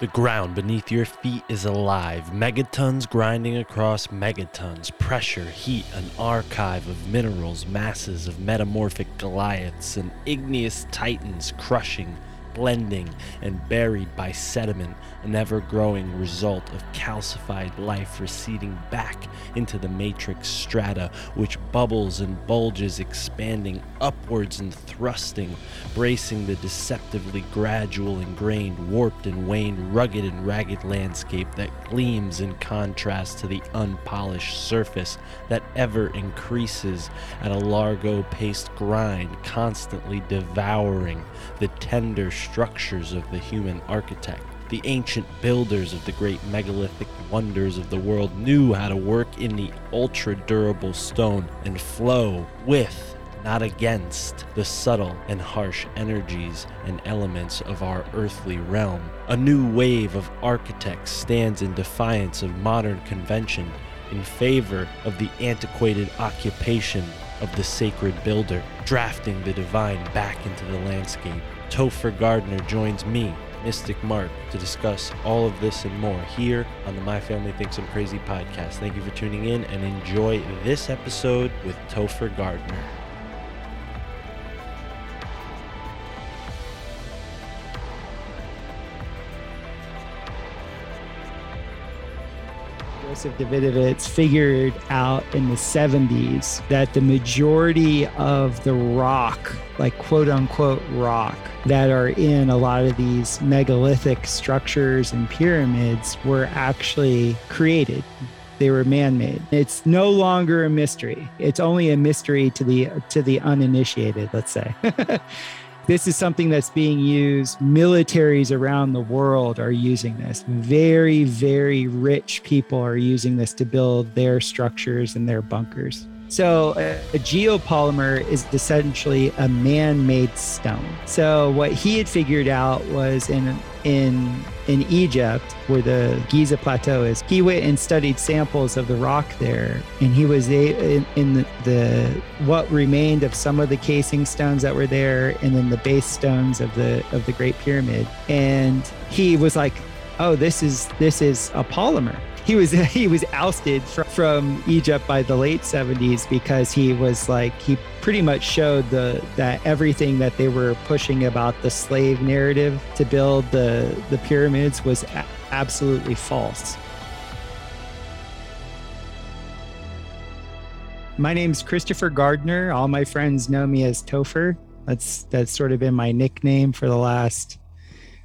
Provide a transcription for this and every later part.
The ground beneath your feet is alive. Megatons grinding across megatons. Pressure, heat, an archive of minerals, masses of metamorphic Goliaths and igneous titans crushing, blending, and buried by sediment, an ever growing result of calcified life receding back into the matrix strata, which bubbles and bulges, expanding upwards and thrusting, bracing the deceptively gradual, ingrained, warped and waned, rugged and ragged landscape that gleams in contrast to the unpolished surface that ever increases at a largo paced grind, constantly devouring the tender structures of the human architect. The ancient builders of the great megalithic wonders of the world knew how to work in the ultra durable stone and flow with, not against, the subtle and harsh energies and elements of our earthly realm. A new wave of architects stands in defiance of modern convention in favor of the antiquated occupation of the sacred builder, drafting the divine back into the landscape. Topher Gardner joins me, Mystic Mark, to discuss all of this and more here on the My Family Thinks I'm Crazy podcast. Thank you for tuning in and enjoy this episode with Topher Gardner. Joseph Davidovits figured out in the 70s that the majority of the rock, like quote unquote rock, that are in a lot of these megalithic structures and pyramids were actually created. They were man-made. It's no longer a mystery. It's only a mystery to the to the uninitiated, let's say. this is something that's being used. Militaries around the world are using this. Very, very rich people are using this to build their structures and their bunkers. So, a, a geopolymer is essentially a man made stone. So, what he had figured out was in in in Egypt, where the Giza plateau is, he went and studied samples of the rock there, and he was a, in, in the, the what remained of some of the casing stones that were there, and then the base stones of the of the Great Pyramid, and he was like, "Oh, this is this is a polymer." He was he was ousted from, from Egypt by the late 70s because he was like he pretty much showed the that everything that they were pushing about the slave narrative to build the the pyramids was a- absolutely false. My name's Christopher Gardner. All my friends know me as Topher. That's that's sort of been my nickname for the last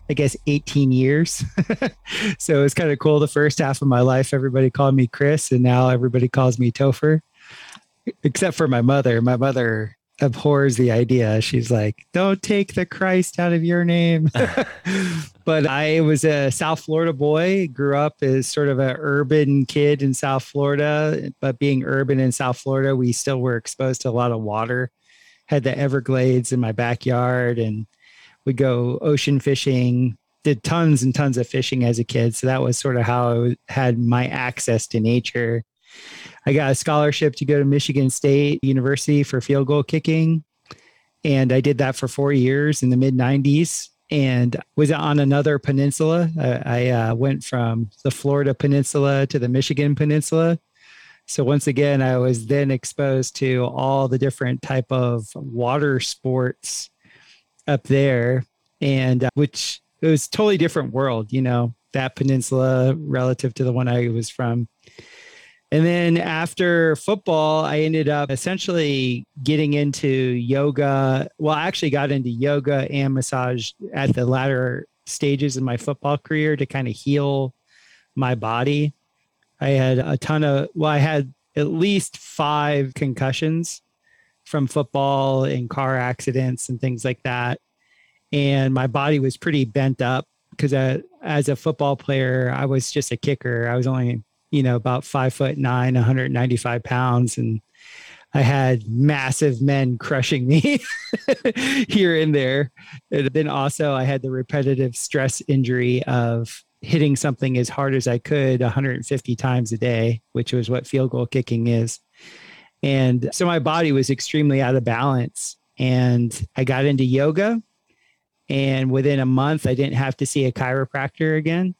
I guess 18 years. so it's kind of cool. The first half of my life, everybody called me Chris, and now everybody calls me Topher, except for my mother. My mother abhors the idea. She's like, don't take the Christ out of your name. but I was a South Florida boy, grew up as sort of an urban kid in South Florida. But being urban in South Florida, we still were exposed to a lot of water. Had the Everglades in my backyard and would go ocean fishing, did tons and tons of fishing as a kid. So that was sort of how I had my access to nature. I got a scholarship to go to Michigan State University for field goal kicking. And I did that for four years in the mid 90s and was on another peninsula. I, I uh, went from the Florida Peninsula to the Michigan Peninsula. So once again, I was then exposed to all the different type of water sports up there, and uh, which it was totally different world. You know, that peninsula relative to the one I was from. And then after football, I ended up essentially getting into yoga. Well, I actually got into yoga and massage at the latter stages of my football career to kind of heal my body. I had a ton of, well, I had at least five concussions from football and car accidents and things like that. And my body was pretty bent up because uh, as a football player, I was just a kicker. I was only you know, about five foot nine, 195 pounds. And I had massive men crushing me here and there. And then also, I had the repetitive stress injury of hitting something as hard as I could 150 times a day, which was what field goal kicking is. And so my body was extremely out of balance. And I got into yoga. And within a month, I didn't have to see a chiropractor again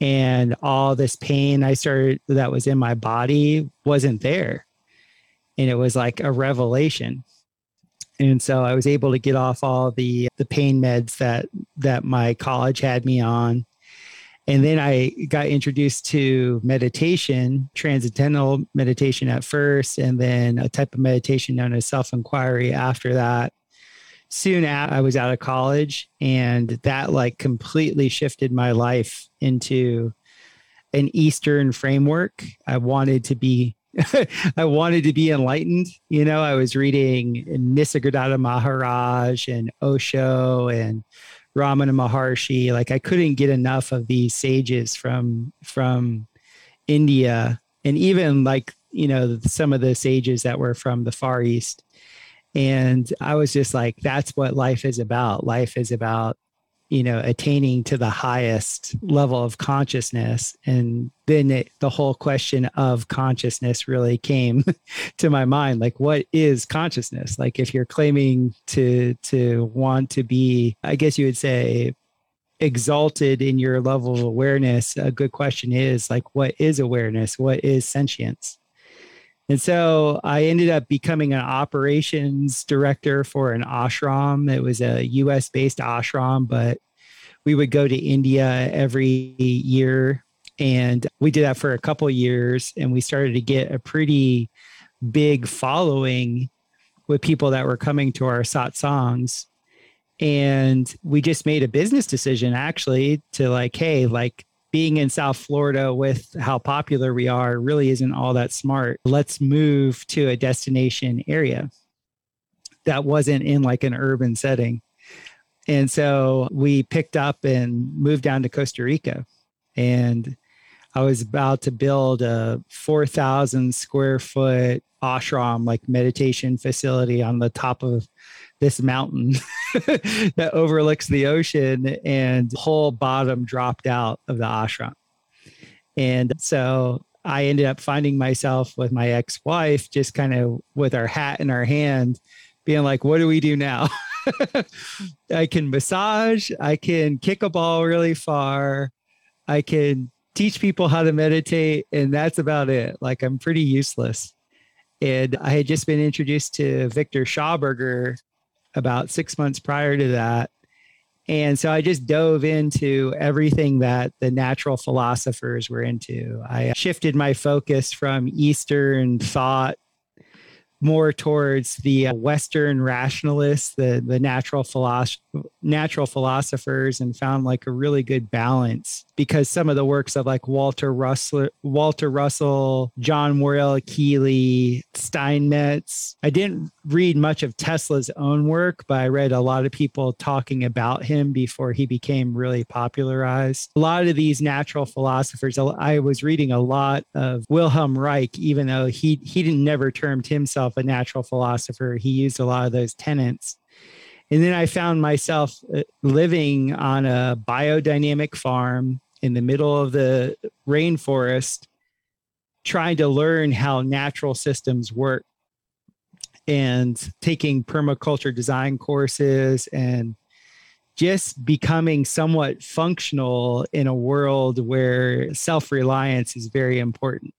and all this pain I started that was in my body wasn't there. And it was like a revelation. And so I was able to get off all the the pain meds that that my college had me on. And then I got introduced to meditation, transcendental meditation at first, and then a type of meditation known as self inquiry after that soon after I was out of college, and that like completely shifted my life into an Eastern framework. I wanted to be. I wanted to be enlightened. You know, I was reading Nisargadatta Maharaj and Osho and Ramana Maharshi. Like I couldn't get enough of these sages from from India and even like you know some of the sages that were from the Far East. And I was just like, that's what life is about. Life is about, you know, attaining to the highest level of consciousness. And then it, the whole question of consciousness really came to my mind. Like, what is consciousness? Like, if you're claiming to to want to be, I guess you would say, exalted in your level of awareness, a good question is like, what is awareness? What is sentience? And so I ended up becoming an operations director for an ashram. It was a US based ashram, but we would go to India every year. And we did that for a couple years. And we started to get a pretty big following with people that were coming to our satsangs. And we just made a business decision actually to like, hey, like being in South Florida with how popular we are really isn't all that smart. Let's move to a destination area that wasn't in like an urban setting. And so we picked up and moved down to Costa Rica. And I was about to build a 4,000 square foot ashram, like meditation facility on the top of this mountain that overlooks the ocean and whole bottom dropped out of the ashram. And so I ended up finding myself with my ex wife, just kind of with our hat in our hand, being like, what do we do now? I can massage, I can kick a ball really far, I can teach people how to meditate, and that's about it. Like, I'm pretty useless. And I had just been introduced to Victor Schauberger about six months prior to that. And so I just dove into everything that the natural philosophers were into. I shifted my focus from Eastern thought more towards the Western rationalists, the the natural philosoph- natural philosophers, and found like a really good balance because some of the works of like Walter Russell, Walter Russell, John Worrell Keely, Steinmetz. I didn't read much of Tesla's own work, but I read a lot of people talking about him before he became really popularized. A lot of these natural philosophers. I was reading a lot of Wilhelm Reich, even though he he didn't never termed himself a natural philosopher. He used a lot of those tenets. And then I found myself uh, living on a biodynamic farm in the middle of the rainforest, trying to learn how natural systems work and taking permaculture design courses and just becoming somewhat functional in a world where self reliance is very important.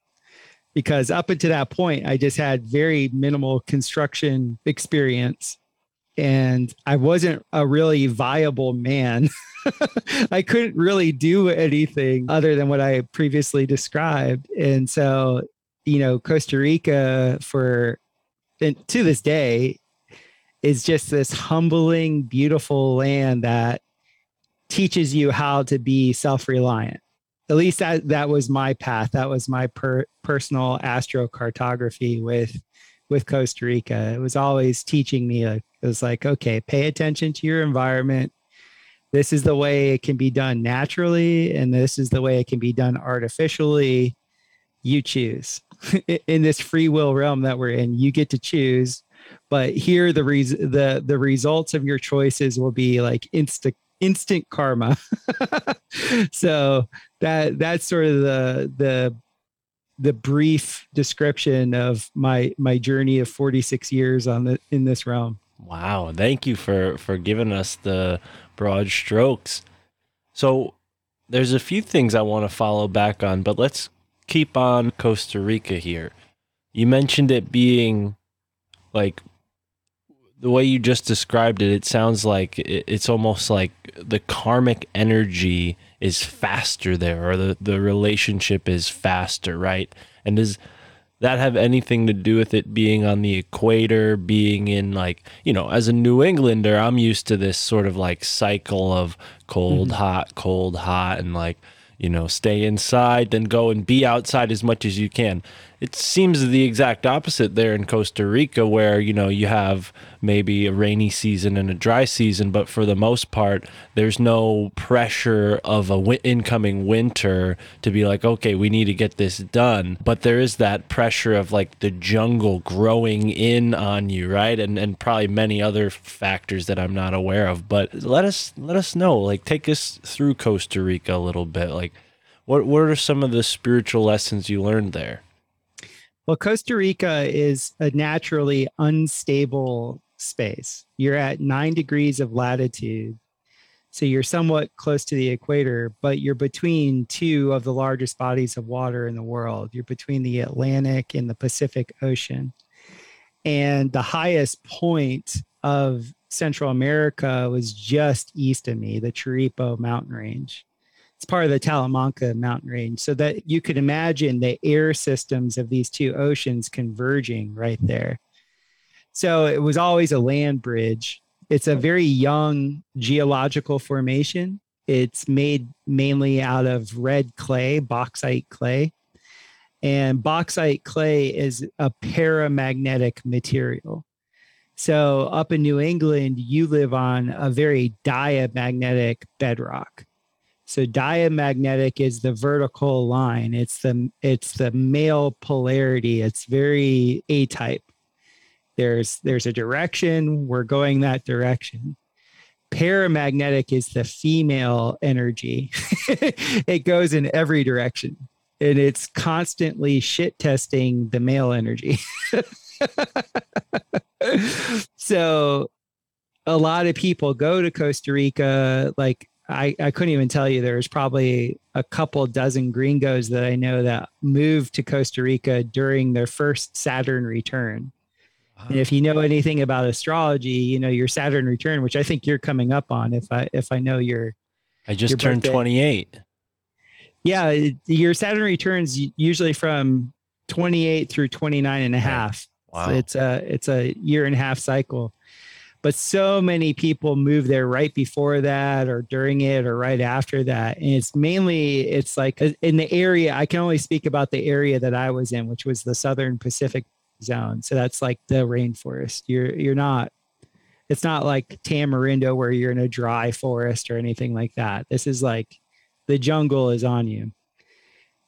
Because up until that point, I just had very minimal construction experience and I wasn't a really viable man. I couldn't really do anything other than what I previously described. And so, you know, Costa Rica for and to this day is just this humbling, beautiful land that teaches you how to be self-reliant. At least that that was my path. That was my per, personal astrocartography with with Costa Rica. It was always teaching me. Like, it was like, okay, pay attention to your environment. This is the way it can be done naturally, and this is the way it can be done artificially. You choose in this free will realm that we're in. You get to choose but here the res- the the results of your choices will be like instant instant karma so that that's sort of the the the brief description of my my journey of 46 years on the in this realm Wow, thank you for for giving us the broad strokes. So there's a few things I want to follow back on, but let's keep on Costa Rica here. You mentioned it being like the way you just described it, it sounds like it's almost like the karmic energy is faster there, or the, the relationship is faster, right? And does that have anything to do with it being on the equator, being in like, you know, as a New Englander, I'm used to this sort of like cycle of cold, mm-hmm. hot, cold, hot, and like, you know, stay inside, then go and be outside as much as you can. It seems the exact opposite there in Costa Rica, where, you know, you have maybe a rainy season and a dry season, but for the most part, there's no pressure of a incoming winter to be like, okay, we need to get this done. But there is that pressure of like the jungle growing in on you, right? And and probably many other factors that I'm not aware of. But let us let us know, like take us through Costa Rica a little bit. Like what what are some of the spiritual lessons you learned there? Well, Costa Rica is a naturally unstable space. You're at nine degrees of latitude. So you're somewhat close to the equator, but you're between two of the largest bodies of water in the world. You're between the Atlantic and the Pacific Ocean. And the highest point of Central America was just east of me, the Chirripó mountain range it's part of the Talamanca mountain range. So that you could imagine the air systems of these two oceans converging right there. So it was always a land bridge. It's a very young geological formation. It's made mainly out of red clay, bauxite clay. And bauxite clay is a paramagnetic material. So up in New England, you live on a very diamagnetic bedrock. So diamagnetic is the vertical line. It's the it's the male polarity. It's very A type. There's there's a direction. We're going that direction. Paramagnetic is the female energy. it goes in every direction. And it's constantly shit testing the male energy. so a lot of people go to Costa Rica like I, I couldn't even tell you there's probably a couple dozen gringos that I know that moved to Costa Rica during their first Saturn return. And if you know anything about astrology, you know your Saturn return, which I think you're coming up on. If I if I know your I just Your turned birthday. 28. yeah, it- your Saturn returns usually from 28 through 29 and a half. Wow. So it's a it's a year and a half cycle. But so many people move there right before that or during it or right after that. And it's mainly it's like uh, in the area I can only speak about the area that I was in, which was the southern Pacific zone. So that's like the rainforest. You're you're not it's not like Tamarindo where you're in a dry forest or anything like that. This is like the jungle is on you.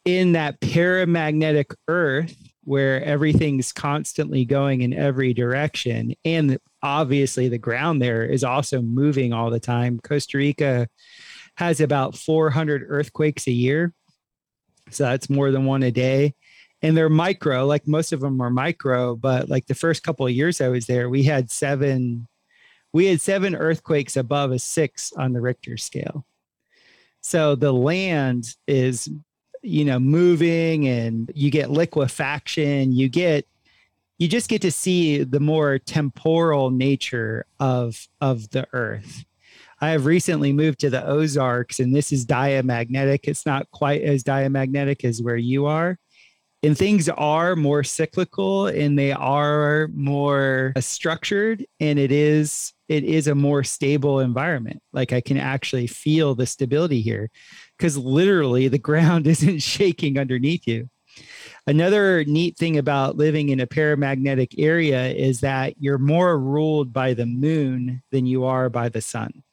In that paramagnetic earth where everything's constantly going in every direction and obviously the ground there is also moving all the time. Costa Rica has about 400 earthquakes a year. So that's more than one a day. and they're micro, like most of them are micro, but like the first couple of years I was there, we had seven we had seven earthquakes above a six on the Richter scale. So the land is, you know, moving and you get liquefaction, you get you just get to see the more temporal nature of of the earth. I have recently moved to the Ozarks and this is diamagnetic. It's not quite as diamagnetic as where you are. And things are more cyclical and they are more structured and it is it is a more stable environment. Like I can actually feel the stability here because literally the ground isn't shaking underneath you. Another neat thing about living in a paramagnetic area is that you're more ruled by the moon than you are by the sun.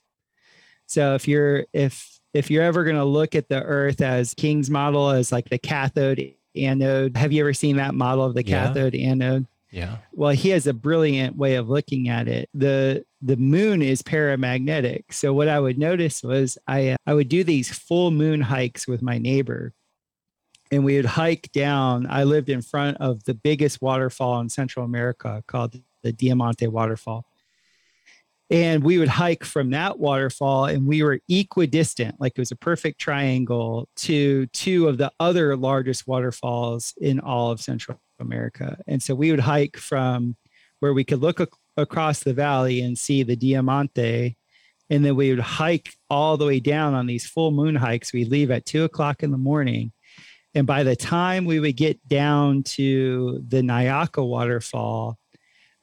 So if you're if if you're ever going to look at the earth as King's model as like the cathode anode, have you ever seen that model of the Yeah. cathode anode? Yeah. Well, he has a brilliant way of looking at it. The the moon is paramagnetic. So what I would notice was I uh, I would do these full moon hikes with my neighbor. And we would hike down. I lived in front of the biggest waterfall in Central America called the Diamante Waterfall. And we would hike from that waterfall and we were equidistant, like it was a perfect triangle to two of the other largest waterfalls in all of Central America. And so we would hike from where we could look across the valley and see the Diamante. And then we would hike all the way down on these full moon hikes. We'd leave at two o'clock in the morning. And by the time we would get down to the Nauyaca waterfall,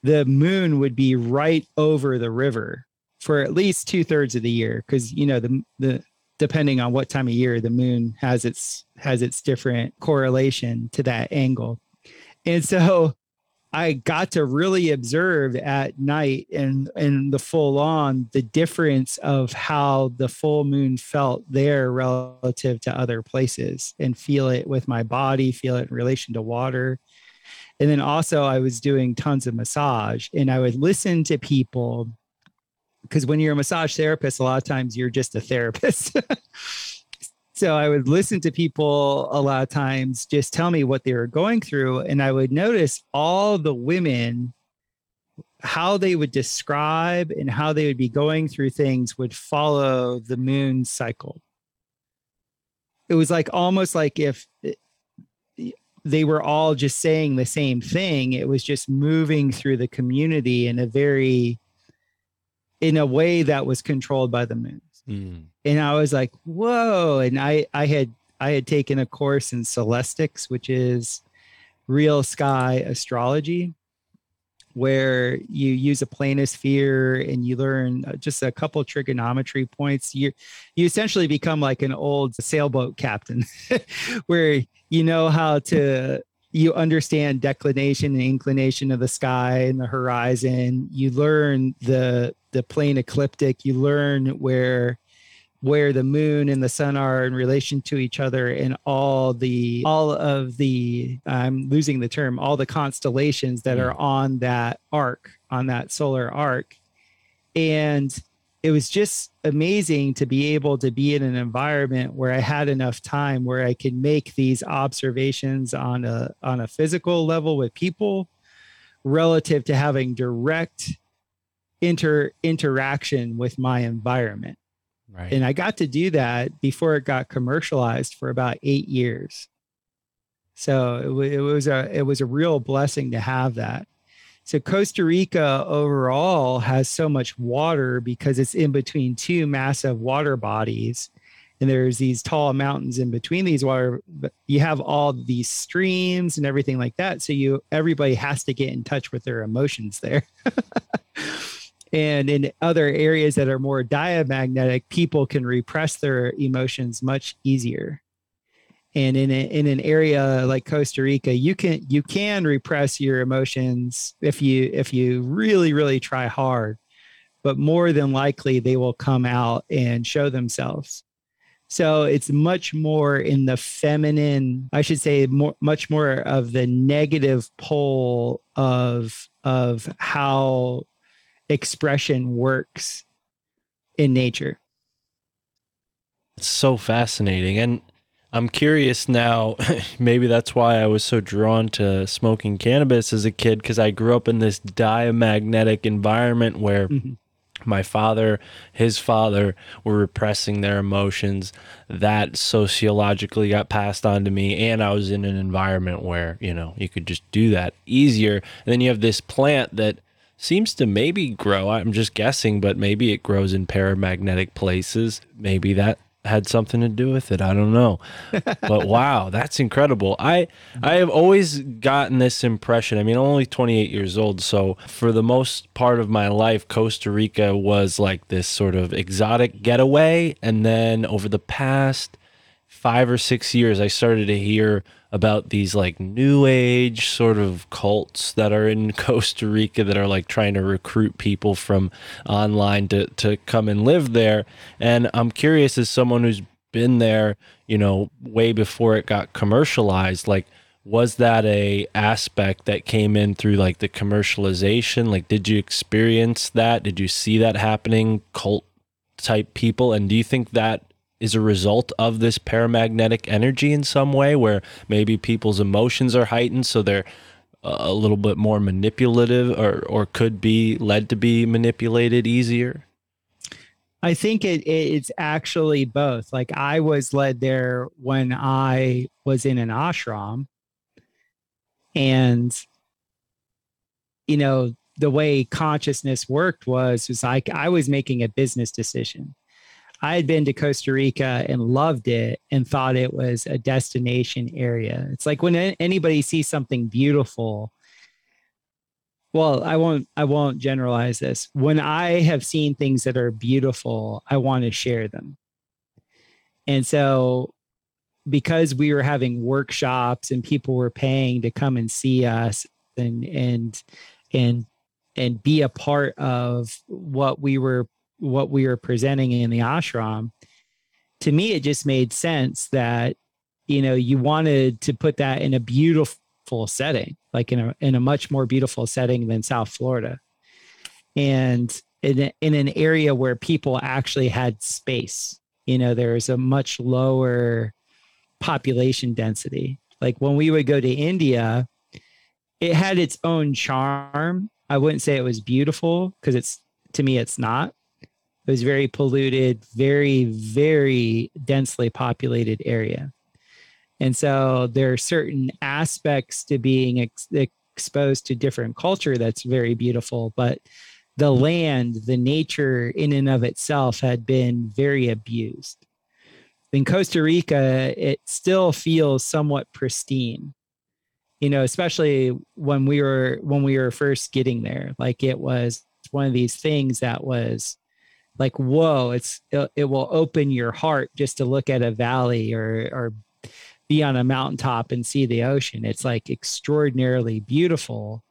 the moon would be right over the river for at least two thirds of the year. Cause you know, the, the, depending on what time of year the moon has its, has its different correlation to that angle. And so I got to really observe at night and and the full on the difference of how the full moon felt there relative to other places and feel it with my body, feel it in relation to water. And then also I was doing tons of massage and I would listen to people because when you're a massage therapist, a lot of times you're just a therapist. so I would listen to people a lot of times just tell me what they were going through. And I would notice all the women, how they would describe and how they would be going through things would follow the moon cycle. It was like almost like if eh, they were all just saying the same thing, it was just moving through the community in a very, in a way that was controlled by the moon Mm. and I was like, whoa. And I, I had, I had taken a course in celestics, which is real sky astrology, where you use a planisphere and you learn uh, just a couple trigonometry points. You, you essentially become like an old sailboat captain, where you know how to you understand declination and inclination of the sky and the horizon you learn the the plane ecliptic you learn where where the moon and the sun are in relation to each other and all the all of the i'm losing the term all the constellations that are hmm. on that arc on that solar arc. And it was just amazing to be able to be in an environment where I had enough time where I could make these observations on a on a physical level with people relative to having direct inter interaction with my environment. Right. And I got to do that before it got commercialized for about 8 years. So it, it was a it was a real blessing to have that. So Costa Rica overall has so much water because it's in between two massive water bodies. And there's these tall mountains in between these water. But you have all these streams and everything like that. So you everybody has to get in touch with their emotions there. and in other areas that are more diamagnetic, people can repress their emotions much easier and in a, in an area like Costa Rica, you can you can repress your emotions if you if you really really try hard, but more than likely they will come out and show themselves. So it's much more in the feminine, I should say, more much more of the negative pole of of how expression works in nature. It's so fascinating. And I'm curious now. Maybe that's why I was so drawn to smoking cannabis as a kid because I grew up in this diamagnetic environment where Mhm. my father, his father were repressing their emotions. That sociologically got passed on to me. And I was in an environment where, you know, you could just do that easier. And then you have this plant that seems to maybe grow. I'm just guessing, but maybe it grows in paramagnetic places. Maybe that had something to do with it. I don't know. but wow, that's incredible. I I have always gotten this impression. I mean, I'm only 28 years old, so for the most part of my life, Costa Rica was like this sort of exotic getaway, and then over the past five or six years, I started to hear about these like new age sort of cults that are in Costa Rica that are like trying to recruit people from online to, to come and live there. And I'm curious, as someone who's been there, you know, way before it got commercialized, like, was that a aspect that came in through like the commercialization? Like, did you experience that? Did you see that happening? Cult type people? And do you think that is a result of this paramagnetic energy in some way where maybe people's emotions are heightened so they're uh, a little bit more manipulative or or could be led to be manipulated easier I think it, it's actually both. Like I was led there when I was in an ashram, and you know the way consciousness worked was was like I was making a business decision. I had been to Costa Rica and loved it and thought it was a destination area. It's like when anybody sees something beautiful. Well, I won't I won't generalize this. When I have seen things that are beautiful, I want to share them. And so because we were having workshops and people were paying to come and see us and and and and be a part of what we were what we were presenting in the ashram to me it just made sense that you know you wanted to put that in a beautiful setting like in a in a much more beautiful setting than south florida. And in, a- in an area where people actually had space you know there's a much lower population density. Like when we would go to india it had its own charm. I wouldn't say it was beautiful because it's to me it's not it was very polluted very very densely populated area. And so there are certain aspects to being ex- exposed to different culture that's very beautiful but the land the nature in and of itself had been very abused. In costa rica it still feels somewhat pristine you know especially when we were when we were first getting there. Like it was one of these things that was like whoa it's it, it will open your heart just to look at a valley or or be on a mountaintop and see the ocean. It's like extraordinarily beautiful.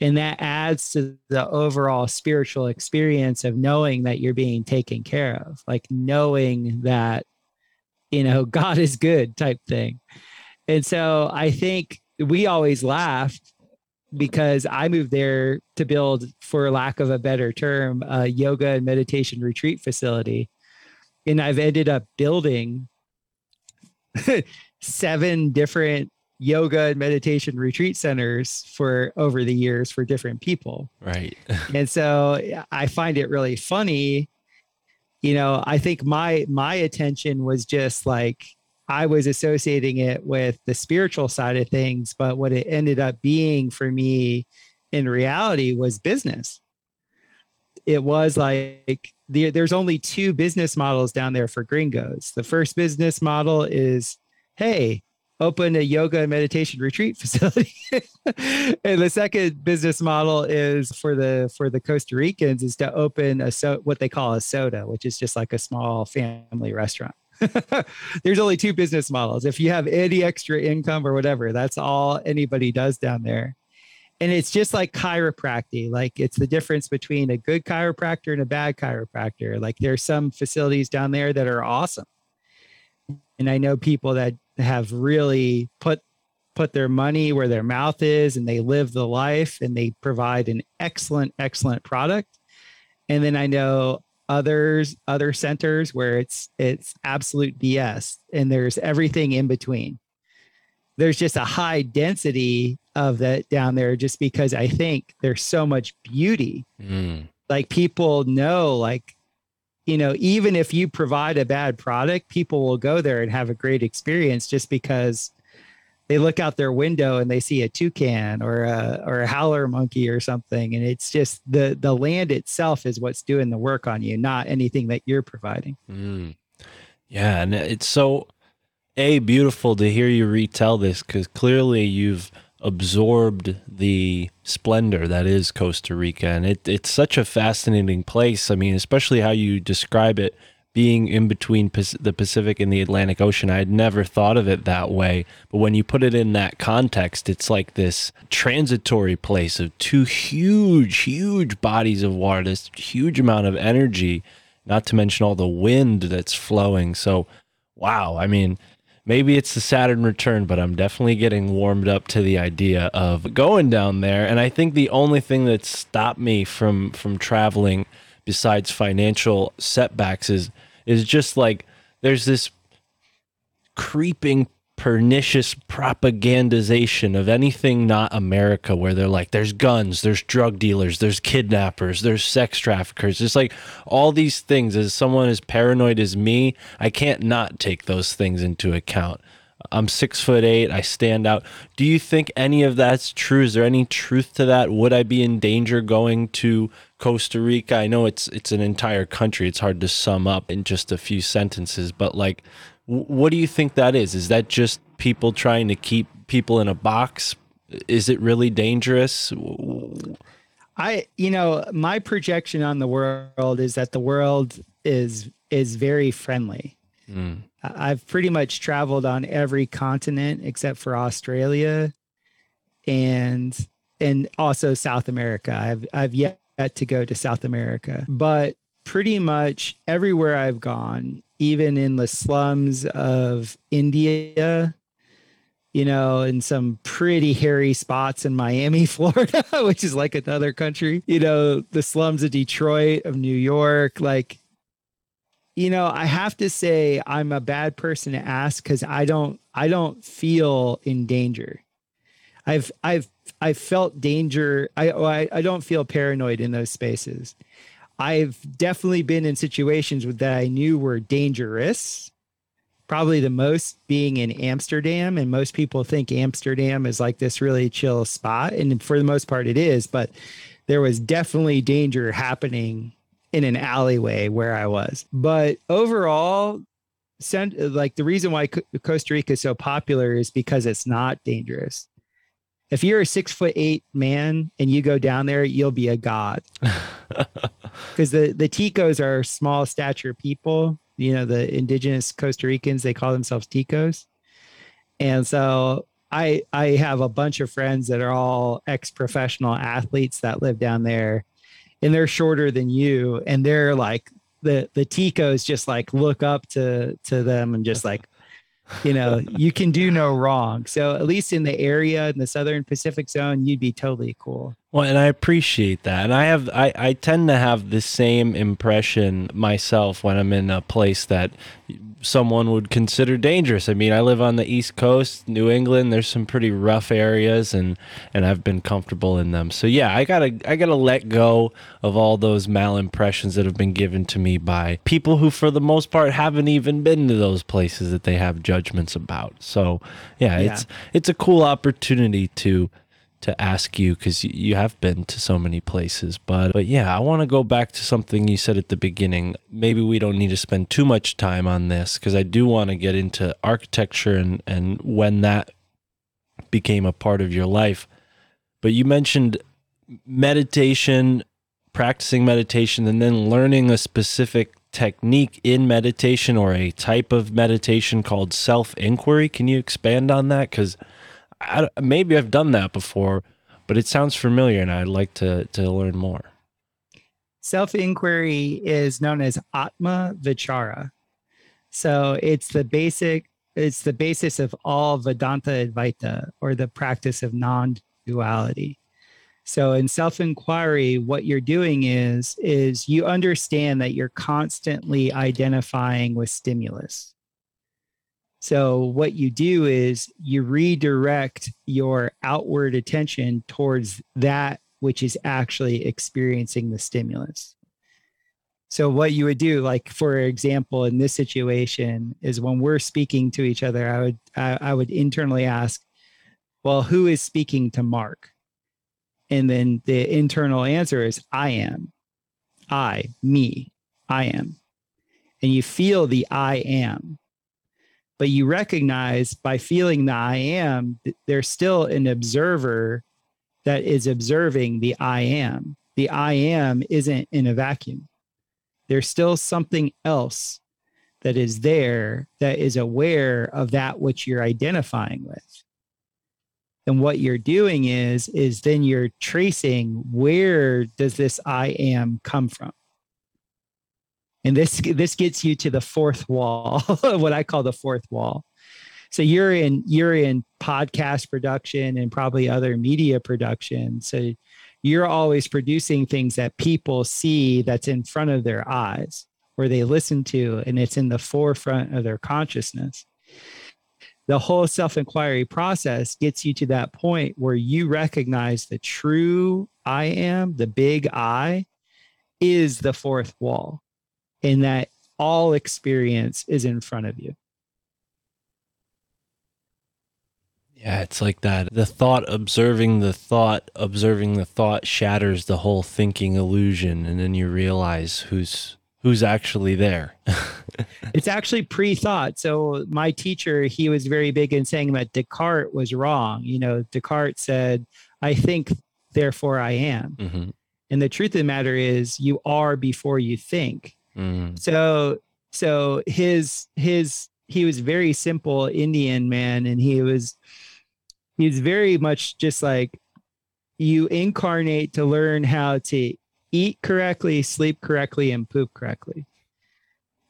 And that adds to the overall spiritual experience of knowing that you're being taken care of like knowing that you know god is good type thing. And so i think we always laughed because I moved there to build, for lack of a better term, a yoga and meditation retreat facility. And I've ended up building seven different yoga and meditation retreat centers for over the years for different people. right And so I find it really funny. You know, I think my my attention was just like I was associating it with the spiritual side of things, but what it ended up being for me in reality was business. It was like the, there's only two business models down there for gringos. The first business model is, hey, open a yoga and meditation retreat facility. and the second business model is for the for the Costa Ricans is to open a so what they call a soda, which is just like a small family restaurant. There's only two business models. If you have any extra income or whatever, that's all anybody does down there. And it's just like chiropractic. Like it's the difference between a good chiropractor and a bad chiropractor. Like there's some facilities down there that are awesome. And I know people that have really put put their money where their mouth is and they live the life and they provide an excellent excellent product. And then I know others other centers where it's it's absolute BS and there's everything in between. There's just a high density of that down there just because I think there's so much beauty. Mm. Like people know like you know, even if you provide a bad product, people will go there and have a great experience just because they look out their window and they see a toucan or a or a howler monkey or something and it's just the the land itself is what's doing the work on you not anything that you're providing Mm. Yeah, and it's so a beautiful to hear you retell this because clearly you've absorbed the splendor that is Costa Rica, and it, it's such a fascinating place. I mean, especially how you describe it being in between the Pacific and the Atlantic Ocean. I had never thought of it that way, but when you put it in that context, it's like this transitory place of two huge, huge bodies of water, this huge amount of energy not to mention all the wind that's flowing. So, wow. I mean, maybe it's the Saturn return, but I'm definitely getting warmed up to the idea of going down there. And I think the only thing that stopped me from from traveling, besides financial setbacks, is is just like there's this creeping pernicious propagandization of anything not America where they're like there's guns, there's drug dealers, there's kidnappers, there's sex traffickers. It's like all these things as someone as paranoid as me, I can't not take those things into account. I'm six foot eight. I stand out. Do you think any of that's true? Is there any truth to that? Would I be in danger going to Costa Rica? I know it's it's an entire country. It's hard to sum up in just a few sentences, but like, w- what do you think that is? Is that just people trying to keep people in a box? Is it really dangerous? i you know my projection on the world is that the world is is very friendly Mm, I've pretty much traveled on every continent except for Australia and and also South America. I've I've yet to go to South America, but pretty much everywhere I've gone, even in the slums of India, you know, in some pretty hairy spots in Miami, Florida, which is like another country, you know, the slums of Detroit, of New York, like you know i have to say i'm a bad person to ask because i don't i don't feel in danger. I've i've i've felt danger. I i, I don't feel paranoid in those spaces. I've definitely been in situations that i knew were dangerous probably the most being in amsterdam and most people think amsterdam is like this really chill spot and for the most part it is but there was definitely danger happening in an alleyway where I was. But overall, cent- like the reason why Co- Costa Rica is so popular is because it's not dangerous. If you're a six foot eight man and you go down there, you'll be a god. Because the the Ticos are small stature people. You know, the indigenous Costa Ricans they call themselves Ticos, and so I I have a bunch of friends that are all ex professional athletes that live down there and they're shorter than you and they're like the the ticos just like look up to to them and just like you know you can do no wrong. So at least in the area in the southern pacific zone you'd be totally cool Well, and I appreciate that. And I have I, I tend to have the same impression myself when I'm in a place that someone would consider dangerous. I mean, I live on the East Coast, New England. There's some pretty rough areas and and I've been comfortable in them. So yeah, I got to I got to let go of all those malimpressions that have been given to me by people who for the most part haven't even been to those places that they have judgments about. So, yeah, Yeah. it's it's a cool opportunity to to ask you because you have been to so many places. But but yeah, I want to go back to something you said at the beginning. Maybe we don't need to spend too much time on this because I do want to get into architecture and and when that became a part of your life. But you mentioned meditation, practicing meditation, and then learning a specific technique in meditation or a type of meditation called self inquiry. Can you expand on that? Because I, maybe I've done that before, but it sounds familiar, and I'd like to to learn more. self inquiry is known as atma vichara so it's the basic it's the basis of all vedanta advaita or the practice of non-duality So in self-inquiry, what you're doing is is you understand that you're constantly identifying with stimulus. So what you do is you redirect your outward attention towards that which is actually experiencing the stimulus. So what you would do, like for example, in this situation, is when we're speaking to each other, I would I, I would internally ask, well, who is speaking to Mark? And then the internal answer is I am. I, me, I am. And you feel the I am. But you recognize by feeling the I am, there's still an observer that is observing the I am. The I am isn't in a vacuum. There's still something else that is there that is aware of that which you're identifying with and what you're doing is is then you're tracing where does this i am come from and this this gets you to the fourth wall what i call the fourth wall. So you're in you're in podcast production and probably other media production. So you're always producing things that people see that's in front of their eyes where they listen to and it's in the forefront of their consciousness. The whole self inquiry process gets you to that point where you recognize the true I am, the big I, is the fourth wall, and that all experience is in front of you. Yeah, it's like that. The thought observing the thought, observing the thought shatters the whole thinking illusion. And then you realize who's who's actually there. it's actually pre-thought. So my teacher, he was very big in saying that Descartes was wrong. You know, Descartes said, "I think, therefore I am." Mm-hmm. And the truth of the matter is, you are before you think. Mm-hmm. So, so his his he was very simple Indian man, and he was he's very much just like you incarnate to learn how to eat correctly, sleep correctly, and poop correctly.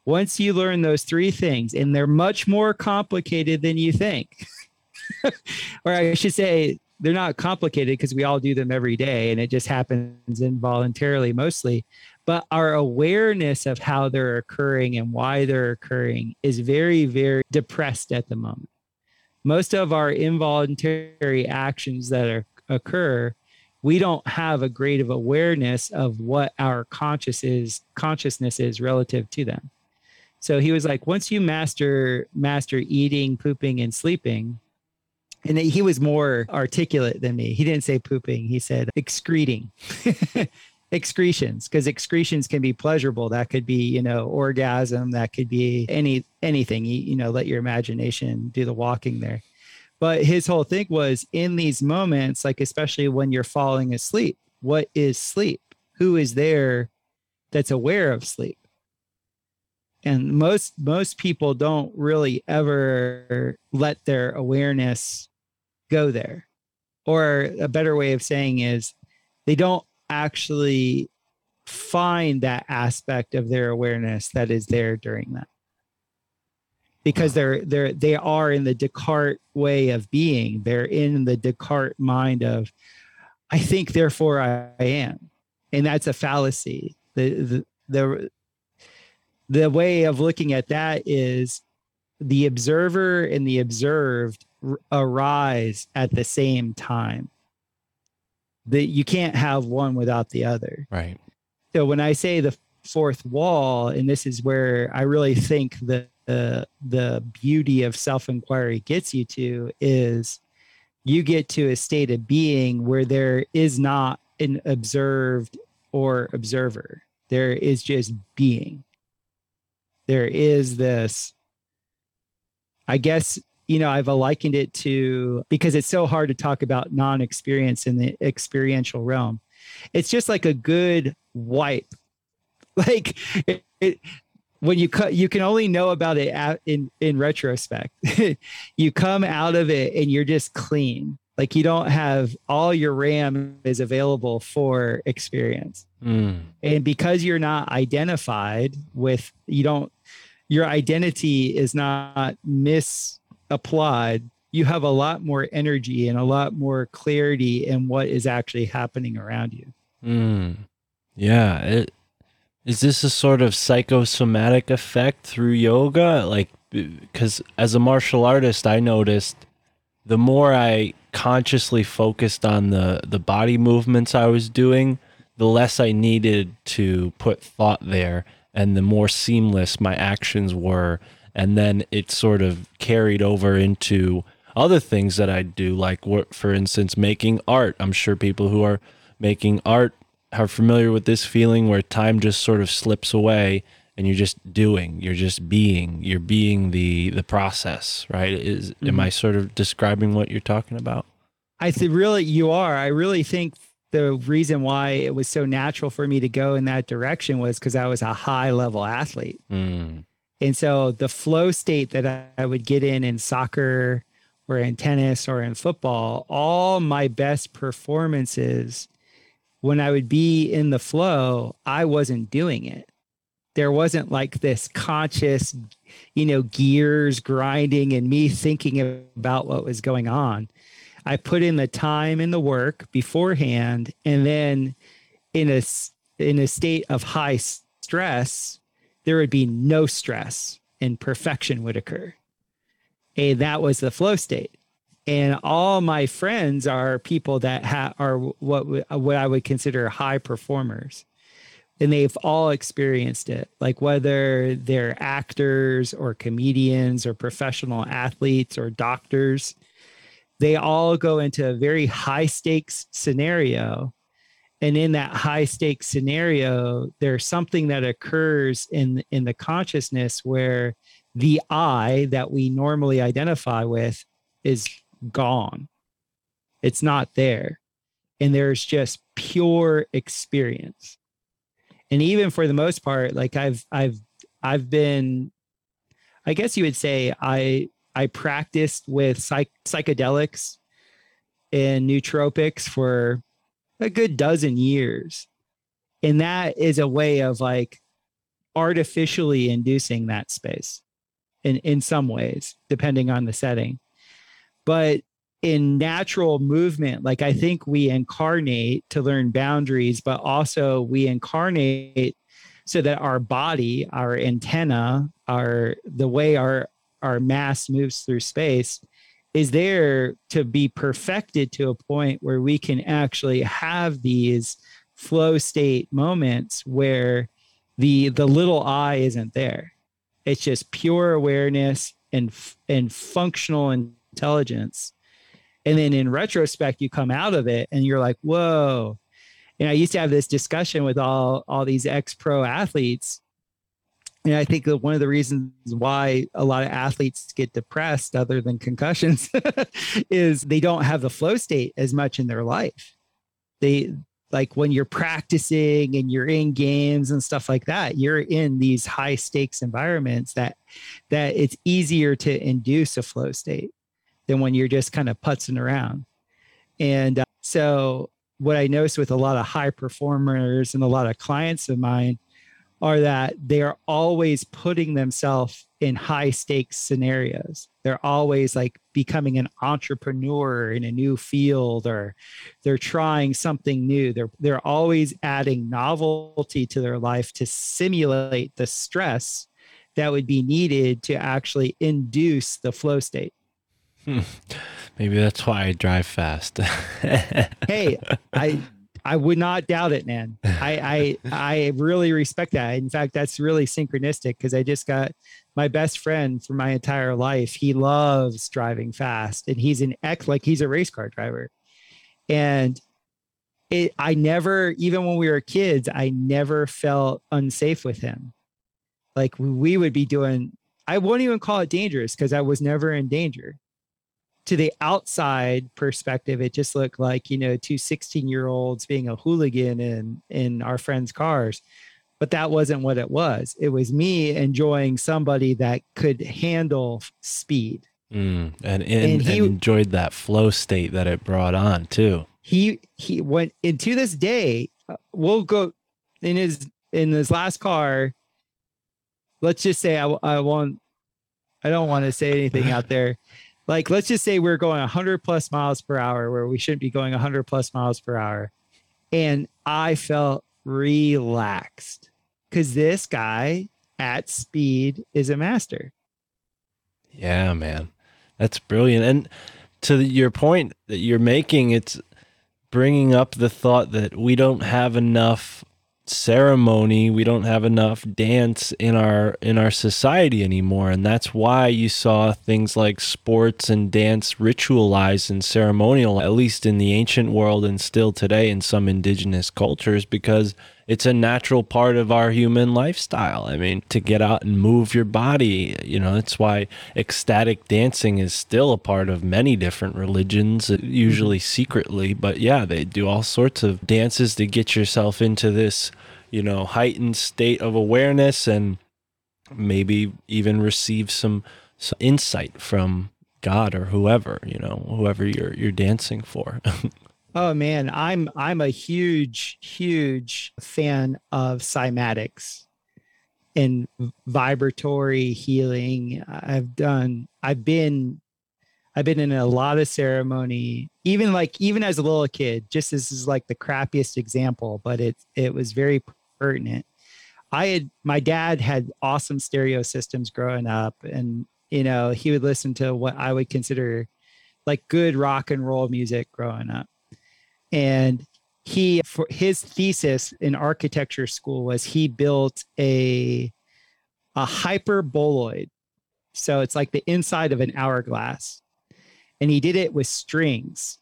Once you learn those three things, and they're much more complicated than you think, or I should say, they're not complicated because we all do them every day and it just happens involuntarily mostly. But our awareness of how they're occurring and why they're occurring is very, very depressed at the moment. Most of our involuntary actions that are, occur we don't have a great of awareness of what our conscious is consciousness is relative to them. So he was like once you master master eating pooping and sleeping and he was more articulate than me. He didn't say pooping. He said excreting excretions because excretions can be pleasurable that could be you know orgasm that could be any anything you, you know let your imagination do the walking there but his whole thing was in these moments, like especially when you're falling asleep, what is sleep? Who is there that's aware of sleep? And most most people don't really ever let their awareness go there. Or a better way of saying is they don't actually find that aspect of their awareness that is there during that because they're they're they are in the Descartes way of being. They're in the Descartes mind of I think therefore I, I am. And that's a fallacy. The, the the the way of looking at that is the observer and the observed arise at the same time. That you can't have one without the other. Right. So when I say the fourth wall, and this is where I really think that the the beauty of self-inquiry gets you to is you get to a state of being where there is not an observed or observer there is just being there is this i guess you know i've likened it to because it's so hard to talk about non-experience in the experiential realm. It's just like a good wipe. Like it, it, when you cut you can only know about it in in retrospect. You come out of it and you're just clean. Like you don't have all your ram is available for experience. Mm. and because you're not identified with you don't your identity is not misapplied you have a lot more energy and a lot more clarity in what is actually happening around you. Mm. Yeah. It, is this a sort of psychosomatic effect through yoga? Like, because as a martial artist, I noticed the more I consciously focused on the the body movements I was doing, the less I needed to put thought there, and the more seamless my actions were. And then it sort of carried over into other things that I do, like for instance, making art. I'm sure people who are making art are familiar with this feeling where time just sort of slips away and you're just doing you're just being you're being the the process right is am Mhm. i sort of describing what you're talking about I think really you are. I really think the reason why it was so natural for me to go in that direction was because I was a high level athlete. Mm. And so the flow state that I- would get in in soccer or in tennis or in football, all my best performances, when I would be in the flow, I wasn't doing it. There wasn't like this conscious, you know, gears grinding and me thinking about what was going on. I put in the time and the work beforehand, and then in a in a state of high stress, there would be no stress and perfection would occur. And that was the flow state. And all my friends are people that ha- are what w- what I would consider high performers. And they've all experienced it, like whether they're actors or comedians or professional athletes or doctors, they all go into a very high stakes scenario and in that high stakes scenario there's something that occurs in in the consciousness where the i that we normally identify with is gone. It's not there. And there's just pure experience. And even for the most part like i've i've i've been i guess you would say i i practiced with psych, psychedelics and nootropics for a good dozen years. And that is a way of like artificially inducing that space in, in some ways, depending on the setting. But in natural movement, like I think we incarnate to learn boundaries, but also we incarnate so that our body, our antenna, our the way our our mass moves through space is there to be perfected to a point where we can actually have these flow state moments where the the little I isn't there. It's just pure awareness and and functional intelligence. And then in retrospect, you come out of it and you're like, whoa. And I used to have this discussion with all all these ex pro athletes and I think that one of the reasons why a lot of athletes get depressed, other than concussions, is they don't have the flow state as much in their life. They like when you're practicing and you're in games and stuff like that, you're in these high stakes environments that that it's easier to induce a flow state than when you're just kind of putzing around. And uh, so what I noticed with a lot of high performers and a lot of clients of mine are that they are always putting themselves in high stakes scenarios. They're always like becoming an entrepreneur in a new field or they're trying something new. They're they're always adding novelty to their life to simulate the stress that would be needed to actually induce the flow state. Hmm. maybe that's why i drive fast Hey, I I would not doubt it, man. I I I really respect that. In fact, that's really synchronistic because I just got my best friend for my entire life. He loves driving fast, and he's an ex like he's a race car driver, and it. I never, even when we were kids, I never felt unsafe with him. Like we would be doing. I won't even call it dangerous because I was never in danger to the outside perspective, it just looked like, you know, two 16 year olds being a hooligan in, in our friends' cars. But that wasn't what it was. It was me enjoying somebody that could handle speed. Mm, and, and, And he- and enjoyed that flow state that it brought on too He he went and to this day, uh, we'll go in his in his last car. Let's just say I, I won't I don't want to say anything out there, like let's just say we're going 100 plus miles per hour where we shouldn't be going 100 plus miles per hour and i felt relaxed because this guy at speed is a master Yeah, man. That's brilliant. And to your point that you're making, it's bringing up the thought that we don't have enough ceremony, we don't have enough dance in our in our society anymore, and that's why you saw things like sports and dance ritualized and ceremonial at least in the ancient world and still today in some indigenous cultures because it's a natural part of our human lifestyle. I mean, to get out and move your body, you know, that's why ecstatic dancing is still a part of many different religions, uh, usually secretly. But yeah, they do all sorts of dances to get yourself into this, you know, heightened state of awareness and maybe even receive some, some insight from God or whoever, you know, whoever you're you're dancing for. Oh man, I'm I'm a huge huge fan of cymatics and vibratory healing. I've done I've been I've been in a lot of ceremony even like even as a little kid. Just this is like the crappiest example, but it it was very pertinent. I had my dad had awesome stereo systems growing up and you know, he would listen to what I would consider like good rock and roll music growing up and he for his thesis in architecture school was he built a a hyperboloid. So it's like the inside of an hourglass. And he did it with strings.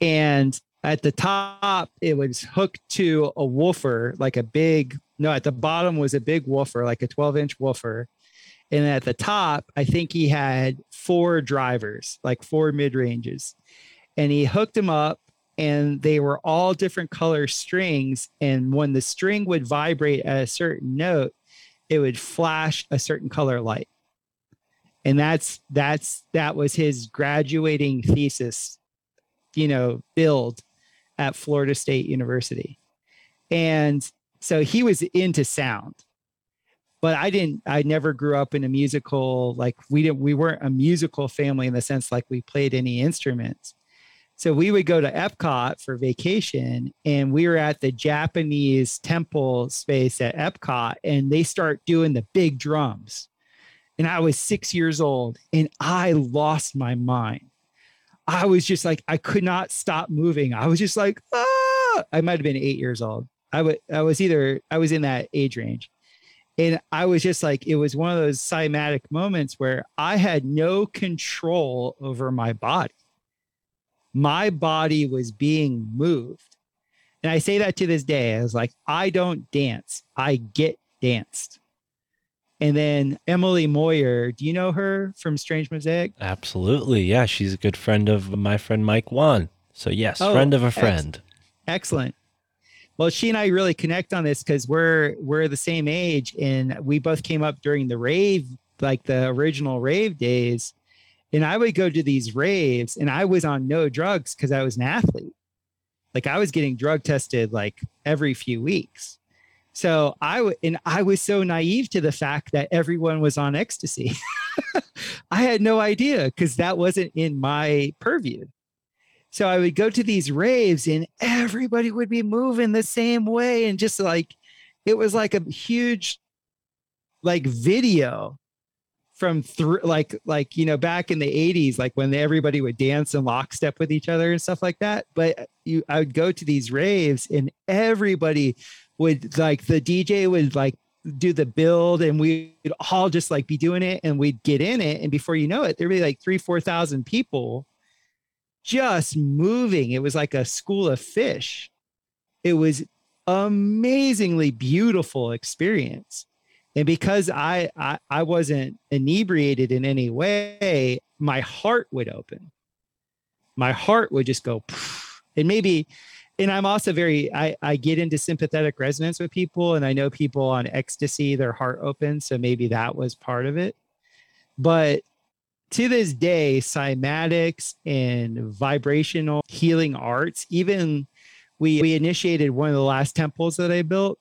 And at the top it was hooked to a woofer like a big no at the bottom was a big woofer like a 12 inch woofer. And at the top i think he had four drivers like four mid ranges and he hooked them up and they were all different color strings. And when the string would vibrate at a certain note it would flash a certain color light. And that's that's that was his graduating thesis you know build at Florida State University. And so he was into sound but I didn't I never grew up in a musical like we didn't we weren't a musical family in the sense like we played any instruments so we would go to Epcot for vacation, and we were at the Japanese temple space at Epcot, and they start doing the big drums. And I was six years old, and I lost my mind. I was just like, I could not stop moving. I was just like, ah! I might have been eight years old. I would, I was either, I was in that age range. And I was just like, it was one of those cymatic moments where I had no control over my body my body was being moved. And I say that to this day. I was like, I don't dance, I get danced. And then Emily Moyer, do you know her from Strange Mosaic? Absolutely. Yeah, she's a good friend of my friend Mike Wan. So yes, Oh, friend of a ex- friend. Excellent. Well, she and I really connect on this because we're we're the same age, and we both came up during the rave, like the original rave days. And I would go to these raves, and I was on no drugs because I was an athlete. Like I was getting drug tested like every few weeks. So I would, and I was so naive to the fact that everyone was on ecstasy. I had no idea because that wasn't in my purview. So I would go to these raves and everybody would be moving the same way. And just like it was like a huge like video from through like like you know back in the 80s like when everybody would dance in lockstep with each other and stuff like that. But uh, you i would go to these raves and everybody would like the dj would like do the build and we'd all just like be doing it and we'd get in it. And before you know it there'd be like three four thousand people just moving. It was like a school of fish. It was amazingly beautiful experience and because I, I i wasn't inebriated in any way my heart would open. My heart would just go and maybe and i'm also very i i get into sympathetic resonance with people and i know people on ecstasy their heart opens so maybe that was part of it. But to this day cymatics and vibrational healing arts even we we initiated one of the last temples that i built.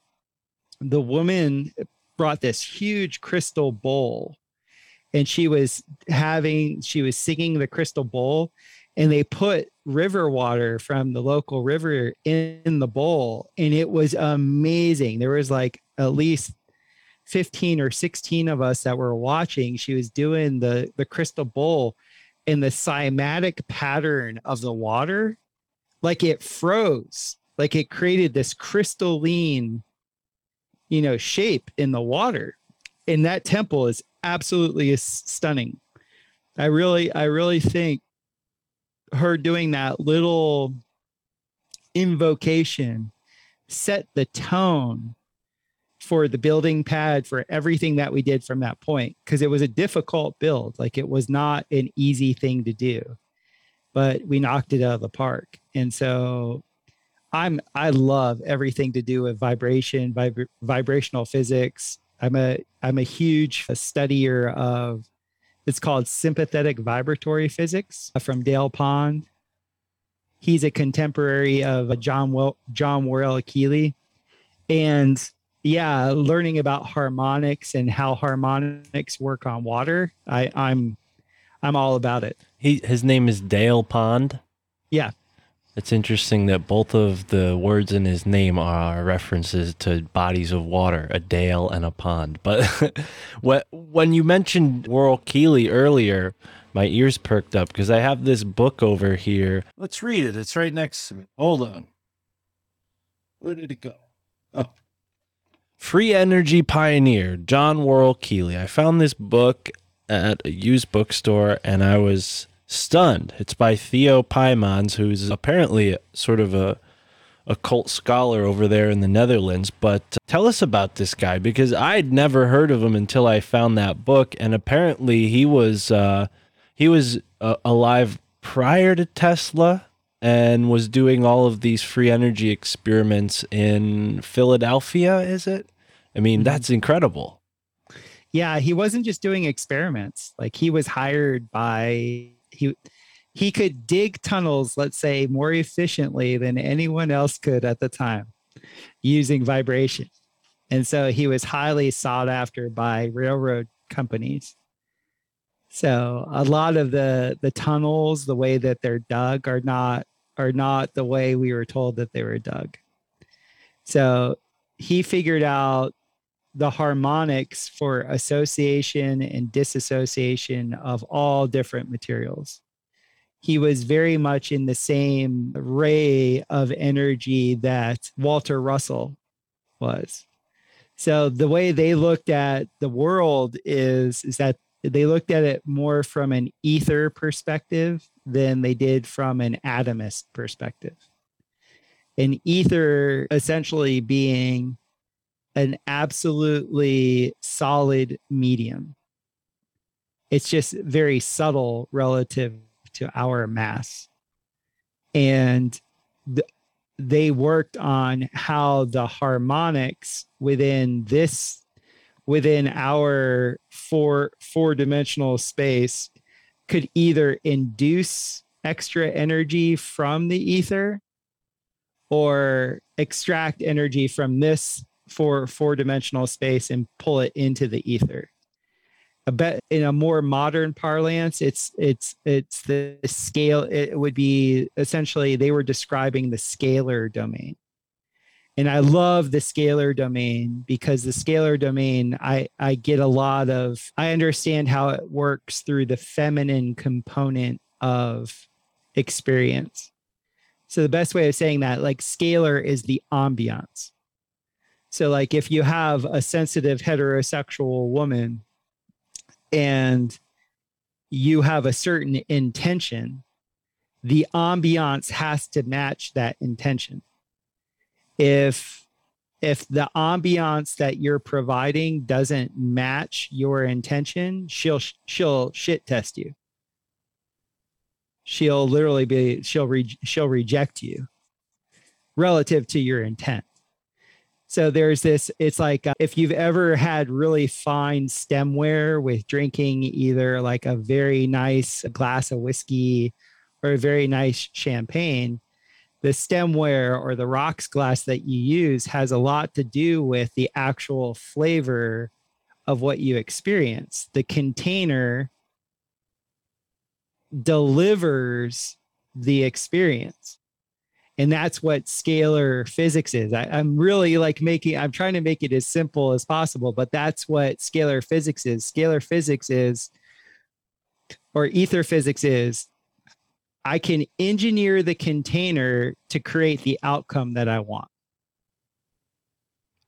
The woman brought this huge crystal bowl. And she was having she was singing the crystal bowl and they put river water from the local river in the bowl and it was amazing. There was like at least 15 or 16 of us that were watching. She was doing the the crystal bowl and the cymatic pattern of the water. Like it froze. Like it created this crystalline you know shape in the water. And that temple is absolutely stunning. I really i really think her doing that little invocation set the tone for the building pad for everything that we did from that point because it was a difficult build. Like it was not an easy thing to do but we knocked it out of the park. And so i'm i love everything to do with vibration vib- vibrational physics. I'm a i'm a huge studier of it's called sympathetic vibratory physics uh, from dale pond. He's a contemporary of uh, john well john worrell keely and yeah learning about harmonics and how harmonics work on water i i'm i'm all about it. He his name is Dale Pond. yeah It's interesting that both of the words in his name are references to bodies of water, a dale and a pond. But when you mentioned Worrell Keely earlier, my ears perked up because I have this book over here. Let's read it. It's right next to me. Hold on. Where did it go? Oh, Free Energy Pioneer, John Worrell Keely. I found this book at a used bookstore and I was stunned. It's by Theo Paijmans, who's apparently sort of a a cult scholar over there in the Netherlands. But uh, tell us about this guy because I'd never heard of him until I found that book, and apparently he was uh, he was uh, alive prior to Tesla and was doing all of these free energy experiments in Philadelphia. Is it? I mean, that's incredible. yeah he wasn't just doing experiments like he was hired by he he could dig tunnels let's say more efficiently than anyone else could at the time using vibration. And so he was highly sought after by railroad companies. So a lot of the the tunnels the way that they're dug are not are not the way we were told that they were dug. So he figured out the harmonics for association and disassociation of all different materials. He was very much in the same ray of energy that Walter Russell was. So the way they looked at the world is, is that they looked at it more from an ether perspective than they did from an atomist perspective. An ether essentially being an absolutely solid medium. It's just very subtle relative to our mass. And th- they worked on how the harmonics within this within our four four dimensional space could either induce extra energy from the ether or extract energy from this four four dimensional space and pull it into the ether. A bet in a more modern parlance it's it's it's the scale it would be essentially they were describing the scalar domain. And i love the scalar domain because the scalar domain i i get a lot of i understand how it works through the feminine component of experience. So the best way of saying that like scalar is the ambiance so, like, if you have a sensitive heterosexual woman and you have a certain intention, the ambiance has to match that intention. If if the ambiance that you're providing doesn't match your intention, she'll she'll shit test you. She'll literally be she'll re, she'll reject you relative to your intent. So there's this, it's like uh, if you've ever had really fine stemware with drinking either like a very nice glass of whiskey or a very nice champagne, the stemware or the rocks glass that you use has a lot to do with the actual flavor of what you experience. The container delivers the experience. And that's what scalar physics is. I, I'm really like making, I'm trying to make it as simple as possible, but that's what scalar physics is. Scalar physics is, or ether physics is, I can engineer the container to create the outcome that I want.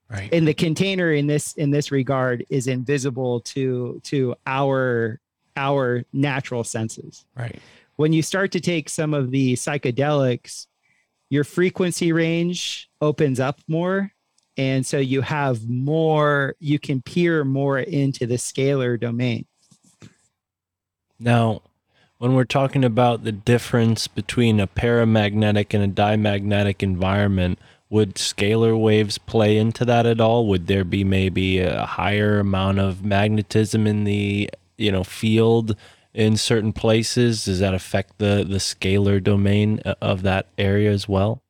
Right. And the container in this in this regard is invisible to to our our natural senses right. when you start to take some of the psychedelics, your frequency range opens up more. And so you have more, you can peer more into the scalar domain. Now, when we're talking about the difference between a paramagnetic and a diamagnetic environment, would scalar waves play into that at all? Would there be maybe a higher amount of magnetism in the you know field in certain places? Does that affect the the scalar domain uh, of that area as well?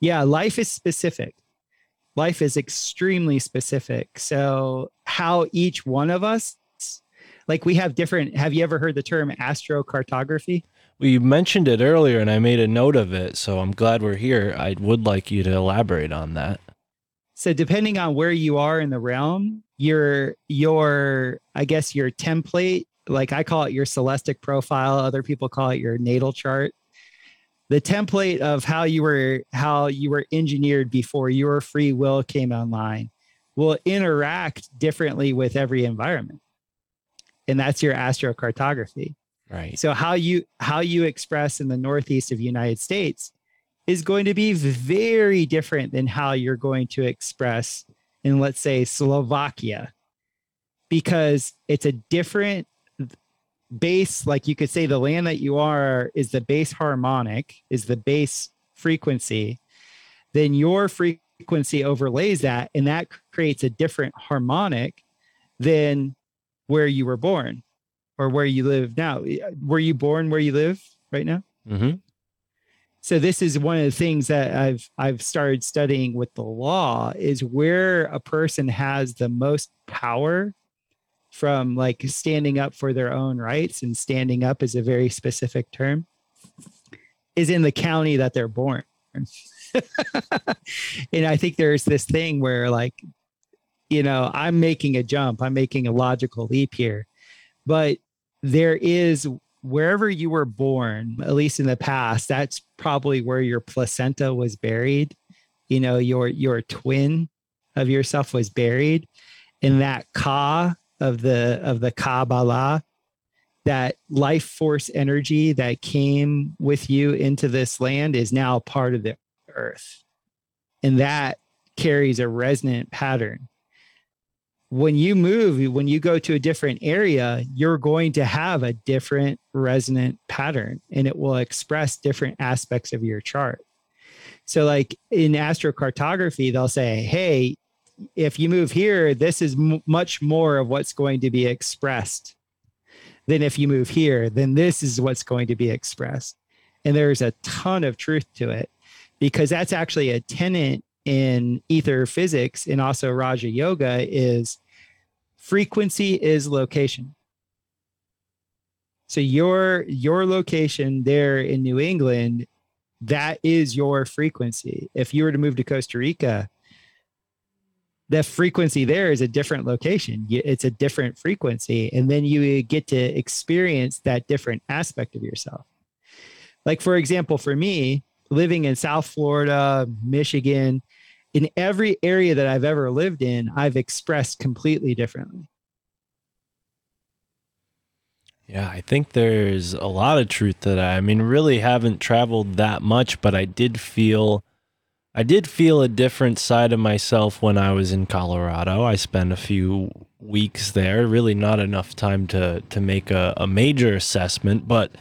Yeah, life is specific. Life is extremely specific. So, how each one of us, like we have different, have you ever heard the term astrocartography? Well, you mentioned it earlier, and I made a note of it, so I'm glad we're here. I would like you to elaborate on that. So depending on where you are in the realm, your your I guess your template, like I call it your celestic profile, other people call it your natal chart. The template of how you were how you were engineered before your free will came online will interact differently with every environment. And that's your astrocartography. Right. So how you how you express in the northeast of the United States is going to be very different than how you're going to express in let's say Slovakia because it's a different base like you could say the land that you are is the base harmonic is the base frequency then your frequency overlays that and that creates a different harmonic than where you were born or where you live now were you born where you live right now Mm-hmm. so this is one of the things that I've I've started studying with the law is where a person has the most power from like standing up for their own rights and standing up is a very specific term is in the county that they're born. and I think there's this thing where like you know, I'm making a jump, I'm making a logical leap here. But there is wherever you were born, at least in the past, that's probably where your placenta was buried. You know, your your twin of yourself was buried, and that ka of the of the Kabbalah, that life force energy that came with you into this land is now part of the earth, and that carries a resonant pattern when you move, when you go to a different area, you're going to have a different resonant pattern and it will express different aspects of your chart. So, like in astrocartography, they'll say, hey, if you move here, this is m- much more of what's going to be expressed than if you move here, then this is what's going to be expressed. And there's a ton of truth to it because that's actually a tenant in ether physics and also Raja Yoga is frequency is location. So your your location there in New England, that is your frequency. If you were to move to Costa Rica, the frequency there is a different location. It's a different frequency, and then you get to experience that different aspect of yourself. Like for example, for me, living in South Florida, Michigan, in every area that I've ever lived in, I've expressed completely differently. Yeah, I think there's a lot of truth to that. I mean, really haven't traveled that much, but I did feel I did feel a different side of myself when I was in Colorado. I spent a few weeks there, really not enough time to to make a, a major assessment, but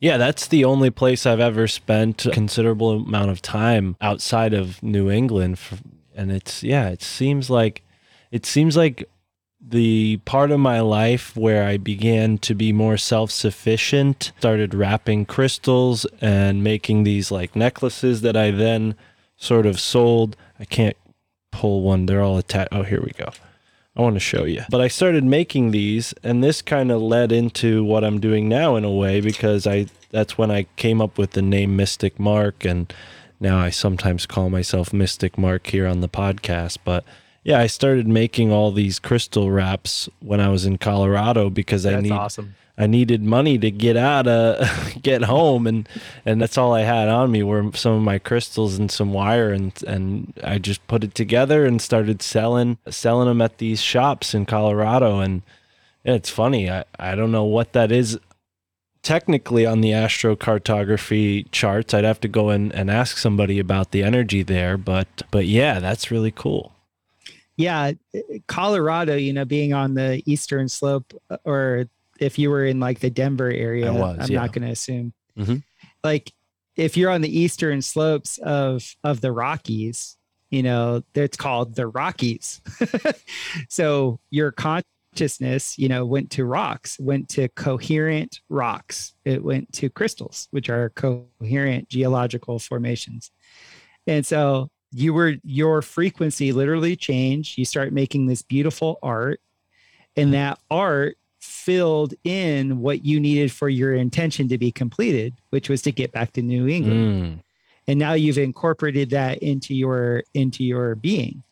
yeah, that's the only place I've ever spent a considerable amount of time outside of New England for, and it's yeah, it seems like it seems like the part of my life where I began to be more self sufficient, started wrapping crystals and making these like necklaces that I then sort of sold. I can't pull one, they're all attached. Oh, here we go. I want to show you. But I started making these, and this kind of led into what I'm doing now in a way because I that's when I came up with the name Mystic Mark, and now I sometimes call myself Mystic Mark here on the podcast. But yeah, I started making all these crystal wraps when I was in Colorado because I That's need awesome. I needed money to get out of get home. And and that's all I had on me were some of my crystals and some wire. And and I just put it together and started selling selling them at these shops in Colorado. And it's funny I I don't know what that is. Technically on the astrocartography charts I'd have to go in and ask somebody about the energy there. But but yeah that's really cool. Yeah, Colorado, you know, being on the eastern slope, uh, or if you were in like the Denver area, I was, I'm yeah. not going to assume. Mhm. Like, if you're on the eastern slopes of of the Rockies, you know, it's called the Rockies. so your consciousness, you know, went to rocks, went to coherent rocks. It went to crystals, which are coherent geological formations. And so you were your frequency literally changed. You start making this beautiful art, and that art filled in what you needed for your intention to be completed, which was to get back to New England. Mm, And now you've incorporated that into your into your being.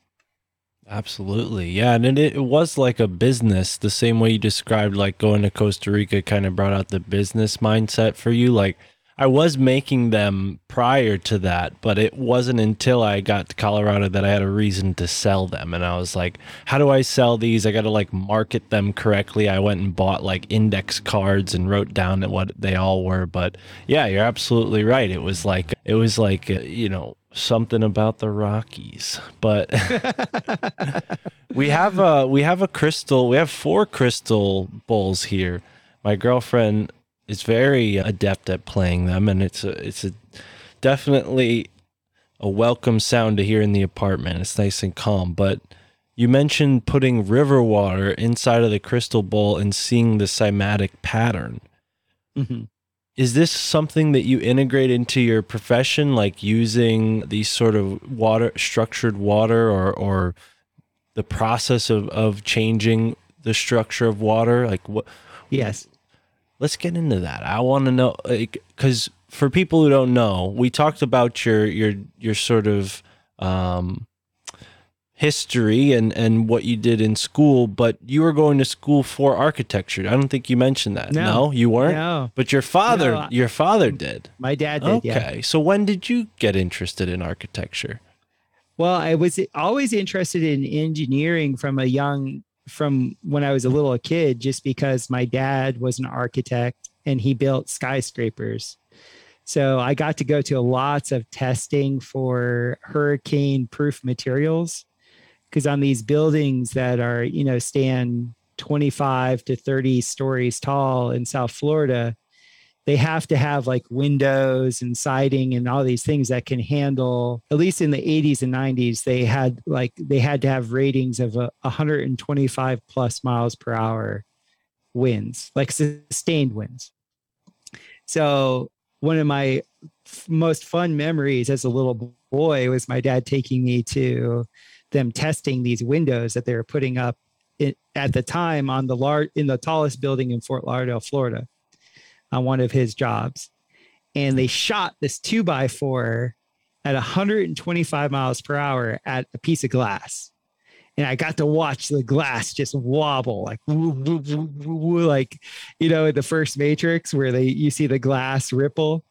Absolutely. Yeah. And it, it was like a business, the same way you described like going to Costa Rica kind of brought out the business mindset for you. Like I was making them prior to that, but it wasn't until I got to Colorado that I had a reason to sell them. And I was like, how do I sell these? I got to like market them correctly. I went and bought like index cards and wrote down what they all were. But yeah, you're absolutely right. It was like, it was like, uh, you know, something about the Rockies, but we have a we have a crystal. We have four crystal bowls here. My girlfriend is very adept at playing them, and it's a it's a definitely a welcome sound to hear in the apartment. It's nice and calm. But you mentioned putting river water inside of the crystal bowl and seeing the cymatic pattern. Mhm. Is this something that you integrate into your profession, like using these sort of water, structured water, or or the process of of changing the structure of water? Like what? Yes. Let's get into that. I want to know because for people who don't know, we talked about your your your sort of um, history and and what you did in school, but you were going to school for architecture. I don't think you mentioned that. No. you weren't. No, But your father, No, I- your father did. my dad did. Okay. Yeah. So when did you get interested in architecture? Well, I was always interested in engineering from a young from when I was a little kid, just because my dad was an architect and he built skyscrapers. So I got to go to lots of testing for hurricane proof materials because on these buildings that are, you know, stand 25 to 30 stories tall in South Florida, they have to have like windows and siding and all these things that can handle at least in the 80s and 90s they had like they had to have ratings of a 125 plus miles per hour winds like sustained winds. So one of my f- most fun memories as a little boy was my dad taking me to them testing these windows that they were putting up in, at the time on the large in the tallest building in Fort Lauderdale, Florida, on one of his jobs, and they hmm. shot this two by four at 125 miles per hour at a piece of glass. And I got to watch the glass just wobble like woo, woo, woo, woo, woo, like you know in the first Matrix where they you see the glass ripple.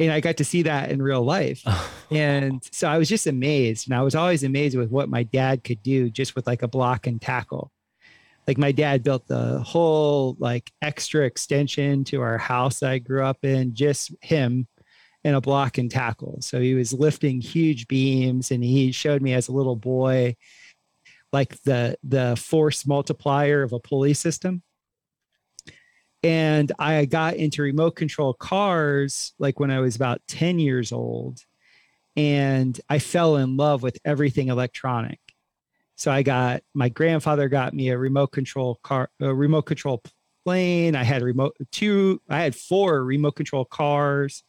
And I got to see that in real life. And so I was just amazed. And I was always amazed with what my dad could do just with like a block and tackle. Like my dad built the whole like extra extension to our house I grew up in, just him and a block and tackle. So he was lifting huge beams and he showed me as a little boy like the the force multiplier of a pulley system and I got into remote control cars like when I was about 10 years old. And I fell in love with everything electronic. So I got my grandfather got me a remote control car, a remote control plane. I had remote two, I had four remote control cars,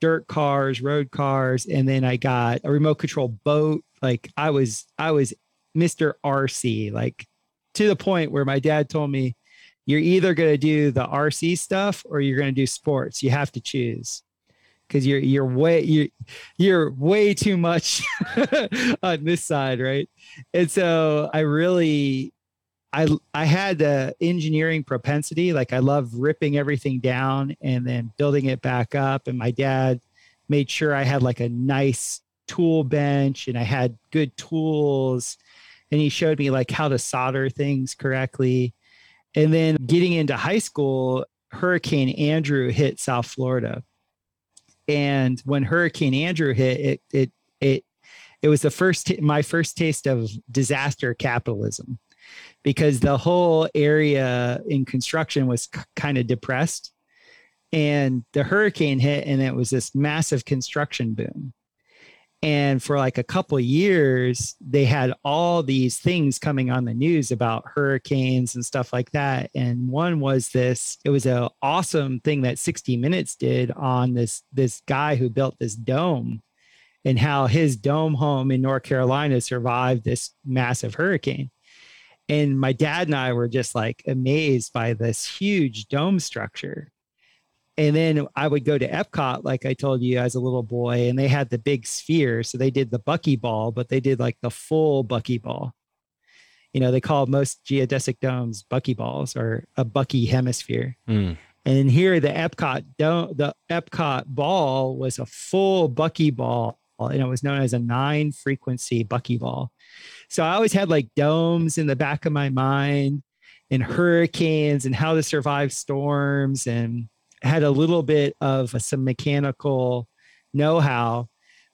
dirt cars, road cars, and then I got a remote control boat. Like I was, I was Mr. RC, like to the point where my dad told me, you're either going to do the RC stuff or you're going to do sports. You have to choose because you're you're way you're you're way too much on this side, right? And so I really I I had the engineering propensity. Like I love ripping everything down and then building it back up. And my dad made sure I had like a nice tool bench and I had good tools. And he showed me like how to solder things correctly. And then getting into high school, Hurricane Andrew hit South Florida. And when Hurricane Andrew hit, it it it it was the first t- my first taste of disaster capitalism because the whole area in construction was c- kind of depressed. And the hurricane hit and it was this massive construction boom and for like a couple years they had all these things coming on the news about hurricanes and stuff like that. And one was this it was an awesome thing that 60 minutes did on this this guy who built this dome and how his dome home in north carolina survived this massive hurricane. And my dad and i were just like amazed by this huge dome structure and then I would go to Epcot, like I told you as a little boy, and they had the big sphere. So they did the buckyball, but they did like the full buckyball. You know, they call most geodesic domes buckyballs or a bucky hemisphere. Mm. And here the Epcot dome, the Epcot ball was a full buckyball, and it was known as a nine frequency buckyball. So I always had like domes in the back of my mind and hurricanes and how to survive storms and had a little bit of some mechanical know-how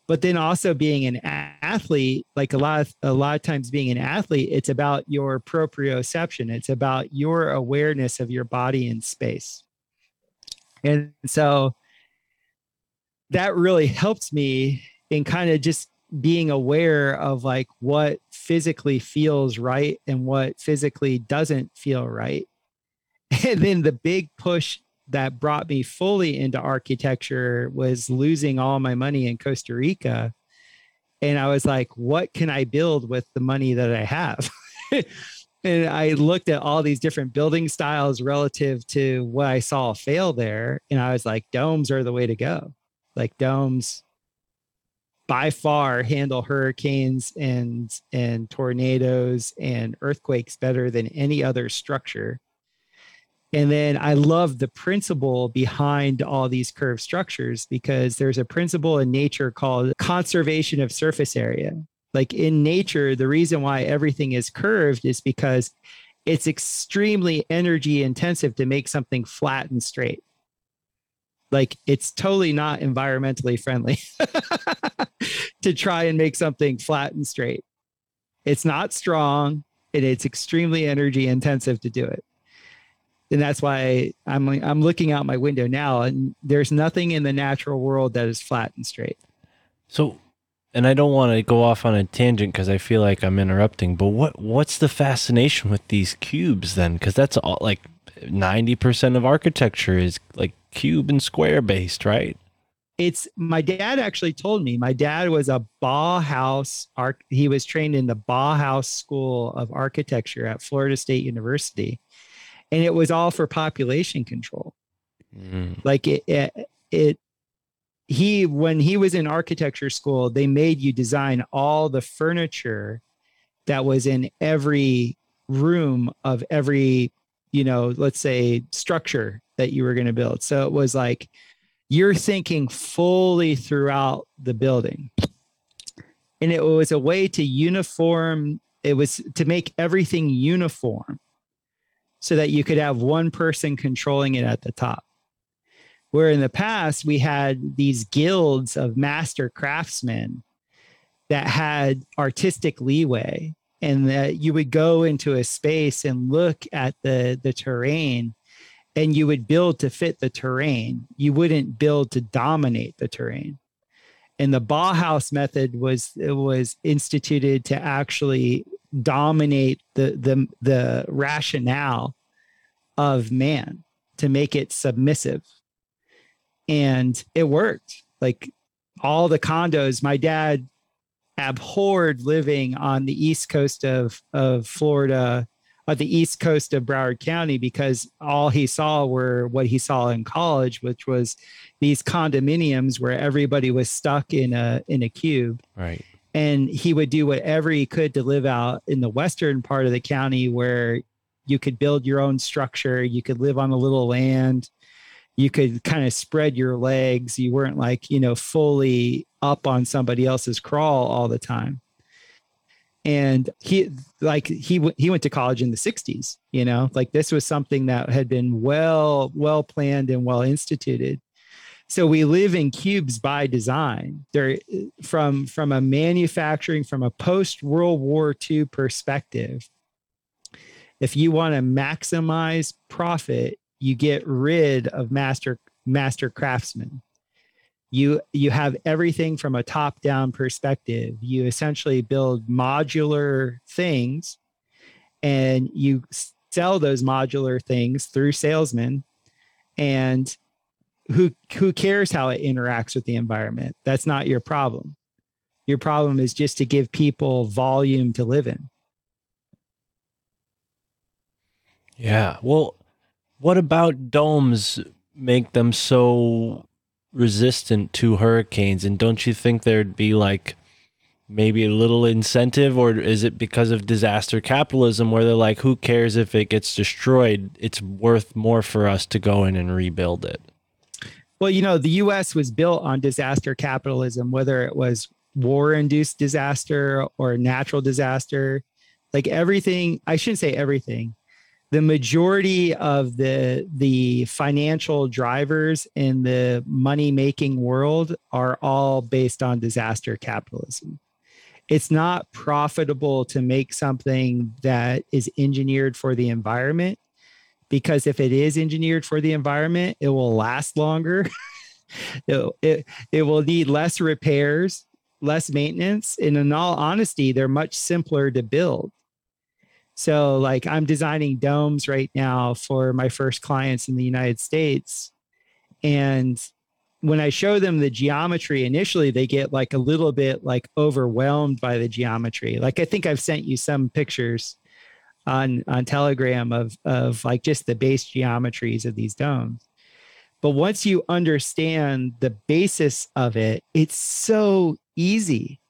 but then also being an athlete like a lot of a lot of times being an athlete it's about your proprioception. It's about your awareness of your body in space. And so that really helped me in kind of just being aware of like what physically feels right and what physically doesn't feel right. And then the big push that brought me fully into architecture was losing all my money in Costa Rica. And I was like, what can I build with the money that I have? and I looked at all these different building styles relative to what I saw fail there. And I was like, domes are the way to go. Like domes by far handle hurricanes and and tornadoes and earthquakes better than any other structure and then I love the principle behind all these curved structures because there's a principle in nature called conservation of surface area. Like in nature, the reason why everything is curved is because it's extremely energy intensive to make something flat and straight. Like it's totally not environmentally friendly to try and make something flat and straight. It's not strong and it's extremely energy intensive to do it and that's why I'm I'm looking out my window now, and there's nothing in the natural world that is flat and straight. So, and I don't want to go off on a tangent because I feel like I'm interrupting. But what what's the fascination with these cubes then? Because that's all like ninety percent of architecture is like cube and square based, right? It's my dad actually told me. My dad was a Bauhaus arch. He was trained in the Bauhaus School of Architecture at Florida State University and it was all for population control. Mm. Like it, it, it, he, when he was in architecture school, they made you design all the furniture that was in every room of every, you know, let's say structure that you were going to build. So it was like you're thinking fully throughout the building. And it was a way to uniform, it was to make everything uniform so that you could have one person controlling it at the top. Where in the past, we had these guilds of master craftsmen that had artistic leeway and that you would go into a space and look at the, the terrain and you would build to fit the terrain. You wouldn't build to dominate the terrain. And the Bauhaus method was was instituted to actually dominate the the the rationale of man to make it submissive and it worked like all the condos my dad abhorred living on the east coast of of Florida on the east coast of Broward County because all he saw were what he saw in college, which was these condominiums where everybody was stuck in a in a cube. Right. And he would do whatever he could to live out in the western part of the county where you could build your own structure, you could live on a little land, you could kind of spread your legs. You weren't like, you know, fully up on somebody else's crawl all the time. And he like he he went to college in the 60s you know? Like this was something that had been well well planned and well instituted so we live in cubes by design. There from from a manufacturing from a post world war ii perspective if you want to maximize profit you get rid of master master craftsmen. You you have everything from a top down perspective. You essentially build modular things and you sell those modular things through salesmen and who who cares how it interacts with the environment that's not your problem your problem is just to give people volume to live in Yeah. Well, what about domes make them so resistant to hurricanes? And don't you think there'd be like maybe a little incentive, or is it because of disaster capitalism where they're like, who cares if it gets destroyed? It's worth more for us to go in and rebuild it. Well, you know, the US was built on disaster capitalism, whether it was war induced disaster or natural disaster. Like everything, I shouldn't say everything. The majority of the the financial drivers in the money making world are all based on disaster capitalism. It's not profitable to make something that is engineered for the environment because if it is engineered for the environment, it will last longer. it, it, it will need less repairs, less maintenance. And in all honesty, they're much simpler to build. So, like, I'm designing domes right now for my first clients in the United States. And when I show them the geometry, initially they get like a little bit like overwhelmed by the geometry. Like, I think I've sent you some pictures on on telegram of of like just the base geometries of these domes. But once you understand the basis of it it's so easy.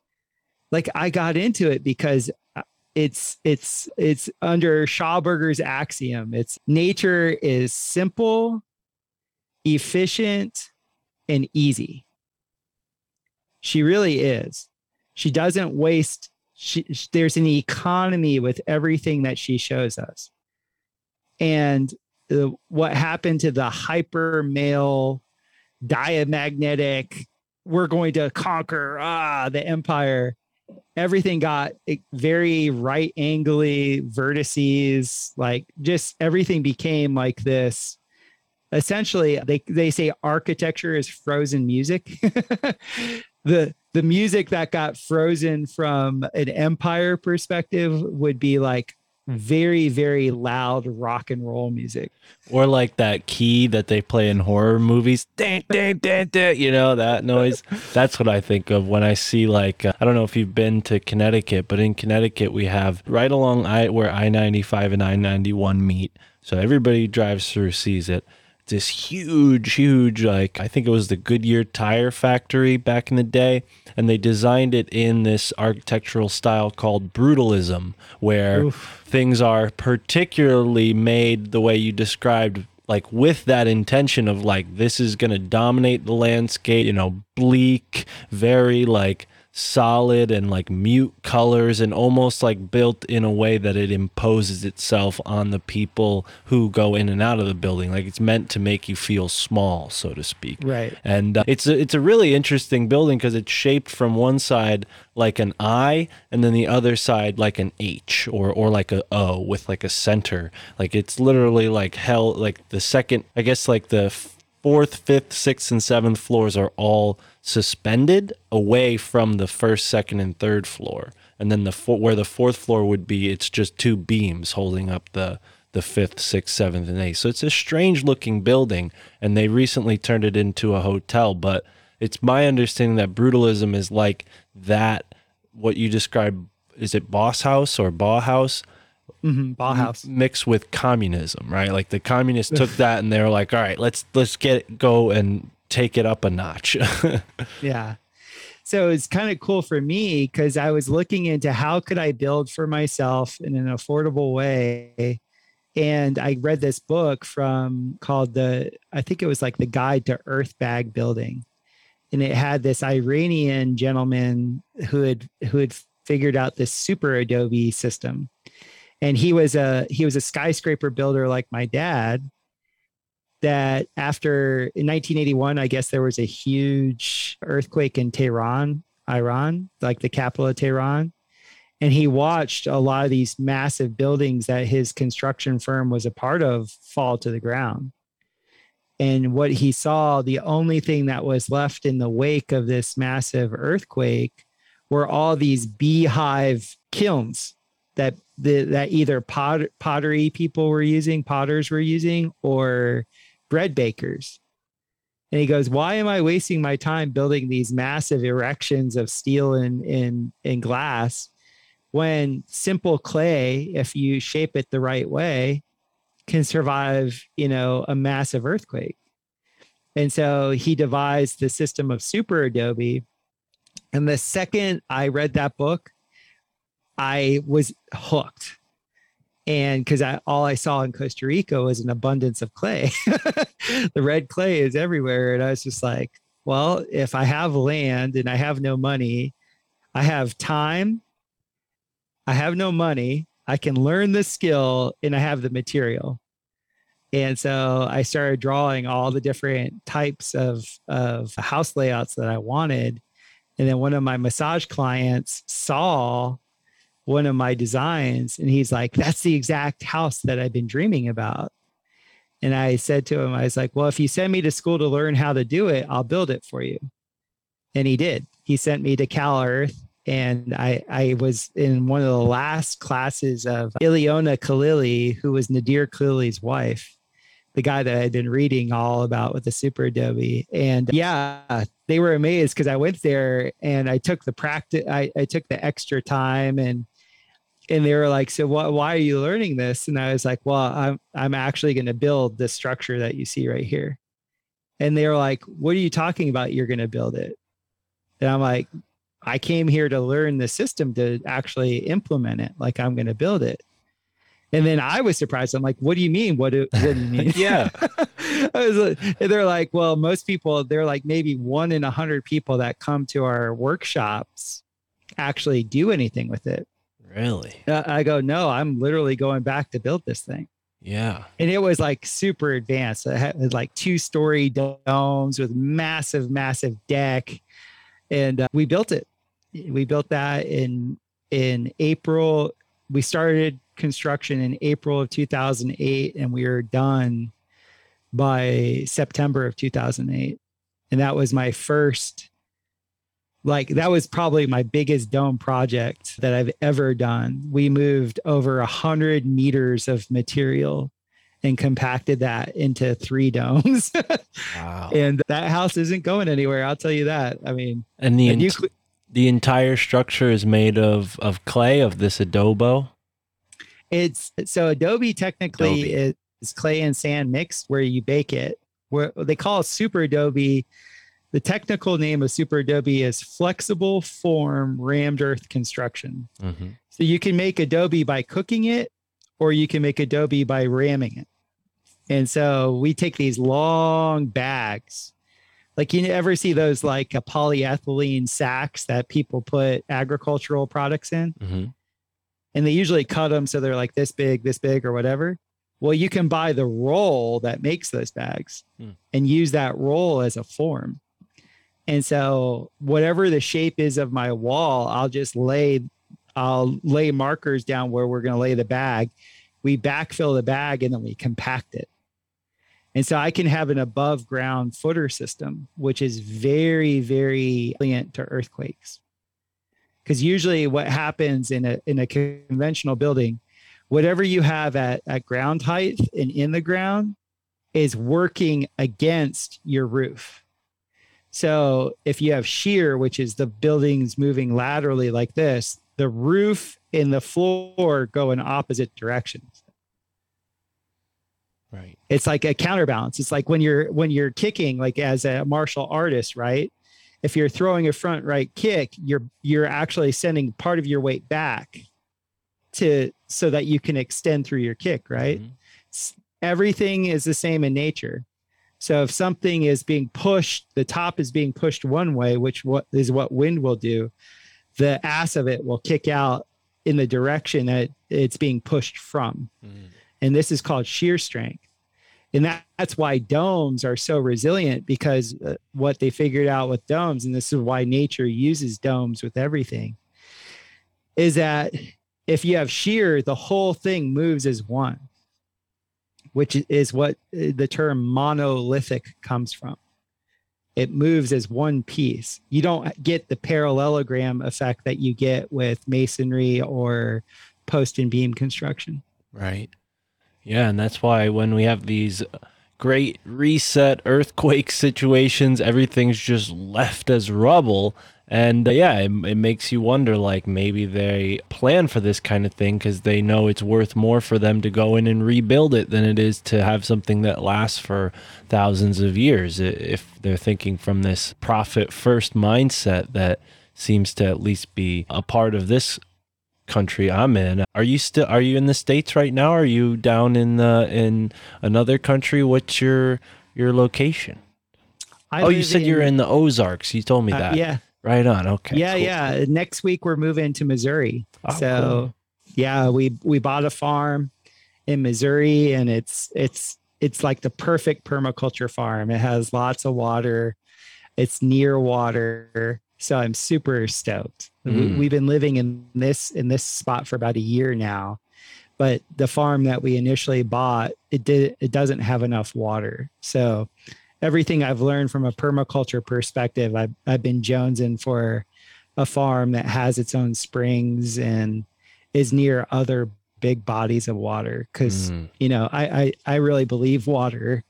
Like i got into it because uh, it's it's it's under schauberger's axiom. It's nature is simple efficient and easy. She really is. She doesn't waste she, there's an economy with everything that she shows us. And the, what happened to the hyper male diamagnetic, we're going to conquer ah the empire. Everything got very right angly vertices, like just everything became like this. Essentially, they they say architecture is frozen music. the the music that got frozen from an empire perspective would be like very very loud rock and roll music Or like that key that they play in horror movies. Dun, dun, dun, dun, you know, that noise. That's what I think of when I see like, uh, I don't know if you've been to Connecticut, but in Connecticut, we have right along I, where I 95 and I 91 meet. So everybody drives through sees it. This huge, huge, like, I think it was the Goodyear tire factory back in the day. And they designed it in this architectural style called brutalism, where things are particularly made the way you described like with that intention of like this is going to dominate the landscape you know bleak very like solid and like mute colors and almost like built in a way that it imposes itself on the people who go in and out of the building. Like it's meant to make you feel small so to speak. Right. And uh, it's a, it's a really interesting building because it's shaped from one side like an I and then the other side like an H or or like a O with like a center. Like it's literally like hell like the second I guess like the fourth, fifth, sixth and seventh floors are all suspended away from the first, second and third floor. And then the fo- where the fourth floor would be it's just two beams holding up the the fifth, sixth, seventh, and eighth. So it's a strange looking building, and they recently turned it into a hotel. But it's my understanding that brutalism is like that. What you describe is it Boss House or Bauhaus? Mhm, Bauhaus. m- mixed with communism, right? Like the communists took that and they were like, "All right, let's let's get go and take it up a notch." Yeah. So it's kind of cool for me because I was looking into how could I build for myself in an affordable way. And I read this book from called the, I think it was like the Guide to Earth Bag Building. And it had this Iranian gentleman who had who had figured out this super adobe system. And he was a he was a skyscraper builder like my dad that after in 1981, I guess there was a huge earthquake in Tehran, Iran, like the capital of Tehran. And he watched a lot of these massive buildings that his construction firm was a part of fall to the ground. And what he saw, the only thing that was left in the wake of this massive earthquake were all these beehive kilns that the, that either pot, pottery people were using, potters were using, or bread bakers. And he goes, Why am I wasting my time building these massive erections of steel and, and, and glass when simple clay, if you shape it the right way, can survive, you know, a massive earthquake? And so he devised the system of super adobe. And the second I read that book, I was hooked and because I all I saw in Costa Rica was an abundance of clay. the red clay is everywhere, and I was just like, well, if I have land and I have no money, I have time, I have no money, I can learn the skill, and I have the material. And so I started drawing all the different types of of house layouts that I wanted. And then one of my massage clients saw one of my designs and he's like that's the exact house that i've been dreaming about. And i said to him i was like well if you send me to school to learn how to do it i'll build it for you. And he did. He sent me to Cal-Earth and i i was in one of the last classes of Iliona Khalili who was Nader Khalili's wife the guy that i'd been reading all about with the super adobe. And yeah they were amazed because i went there and i took the practice I, I took the extra time and and they were like, "So wh- why are you learning this?" And I was like, "Well, I'm I'm actually going to build this structure that you see right here." And they were like, "What are you talking about? You're going to build it?" And I'm like, "I came here to learn the system to actually implement it. Like I'm going to build it." And then I was surprised. I'm like, "What do you mean? What do, what do you mean?" yeah. I was like, and they're like, well, most people, they're like maybe one in a hundred people that come to our workshops actually do anything with it. Really? Uh, I go, no, I'm literally going back to build this thing. Yeah. And it was like super advanced. It had like two story domes with massive, massive deck. And uh, we built it. We built that in in April. We started construction in April of 2008 and we were done by September of 2008. And that was my first like that was probably my biggest dome project that I've ever done. We moved over a hundred meters of material and compacted that into three domes. Wow. and that house isn't going anywhere. I'll tell you that. I mean, And the and ent- cl- the entire structure is made of of clay of this adobo. it's so Adobe technically Adobe. is, clay and sand mixed where you bake it. Where they call it super Adobe. The technical name of super Adobe is flexible form rammed earth construction. Mm-hmm. So you can make Adobe by cooking it, or you can make Adobe by ramming it. And so we take these long bags. Like you ever see those like a polyethylene sacks that people put agricultural products in? Mm-hmm. And they usually cut them so they're like this big, this big, or whatever. Well, you can buy the roll that makes those bags Hmm. and use that roll as a form. And so whatever the shape is of my wall, I'll just lay I'll lay markers down where we're going to lay the bag. We backfill the bag and then we compact it. And so I can have an above ground footer system, which is very, very resilient to earthquakes. Because usually what happens in a in a conventional building, whatever you have at, at ground height and in the ground is working against your roof. So if you have shear, which is the buildings moving laterally like this, the roof and the floor go in opposite directions. Right. It's like a counterbalance. It's like when you're when you're kicking, like as a martial artist, right? If you're throwing a front right kick, you're you're actually sending part of your weight back to so that you can extend through your kick, right? Mhm. everything is the same in nature. So if something is being pushed, the top is being pushed one way, which what is what wind will do, the ass of it will kick out in the direction that it's being pushed from. Mhm. And this is called shear strength. And that, that's why domes are so resilient because uh, what they figured out with domes, and this is why nature uses domes with everything, is that if you have shear, the whole thing moves as one which is what uh, the term monolithic comes from. It moves as one piece. You don't get the parallelogram effect that you get with masonry or post and beam construction. Right. Yeah, and that's why when we have these great reset earthquake situations, everything's just left as rubble. And uh, yeah, it, it makes you wonder like maybe they plan for this kind of thing because they know it's worth more for them to go in and rebuild it than it is to have something that lasts for thousands of years. If they're thinking from this profit first mindset that seems to at least be a part of this country I'm in. Are you still are you in the states right now? Are you down in the in another country? What's your your location? I oh, you said you're in the Ozarks. You told me uh, that. yeah, Right on. Okay. yeah, cool. yeah. Next week we're moving to Missouri. Oh, so cool. yeah, we we bought a farm in Missouri, and it's it's it's like the perfect permaculture farm. It has lots of water. It's near water, so I'm super stoked. We, Mm. we've been living in this in this spot for about a year now, but the farm that we initially bought it did it doesn't have enough water. So everything I've learned from a permaculture perspective, I've I've been jonesing for a farm that has its own springs and is near other big bodies of water because Mm, you know I, I i really believe water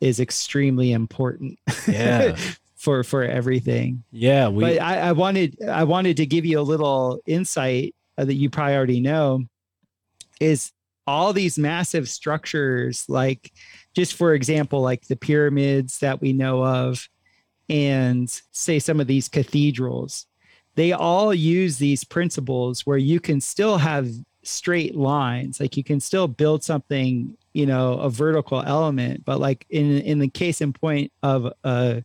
is extremely important yeah. for for everything Yeah. We. but I, I wanted i wanted to give you a little insight uh, that you probably already know is all these massive structures like just for example like the pyramids that we know of and say some of these cathedrals they all use these principles where you can still have straight lines. Like you can still build something you know a vertical element but like in in the case in point of a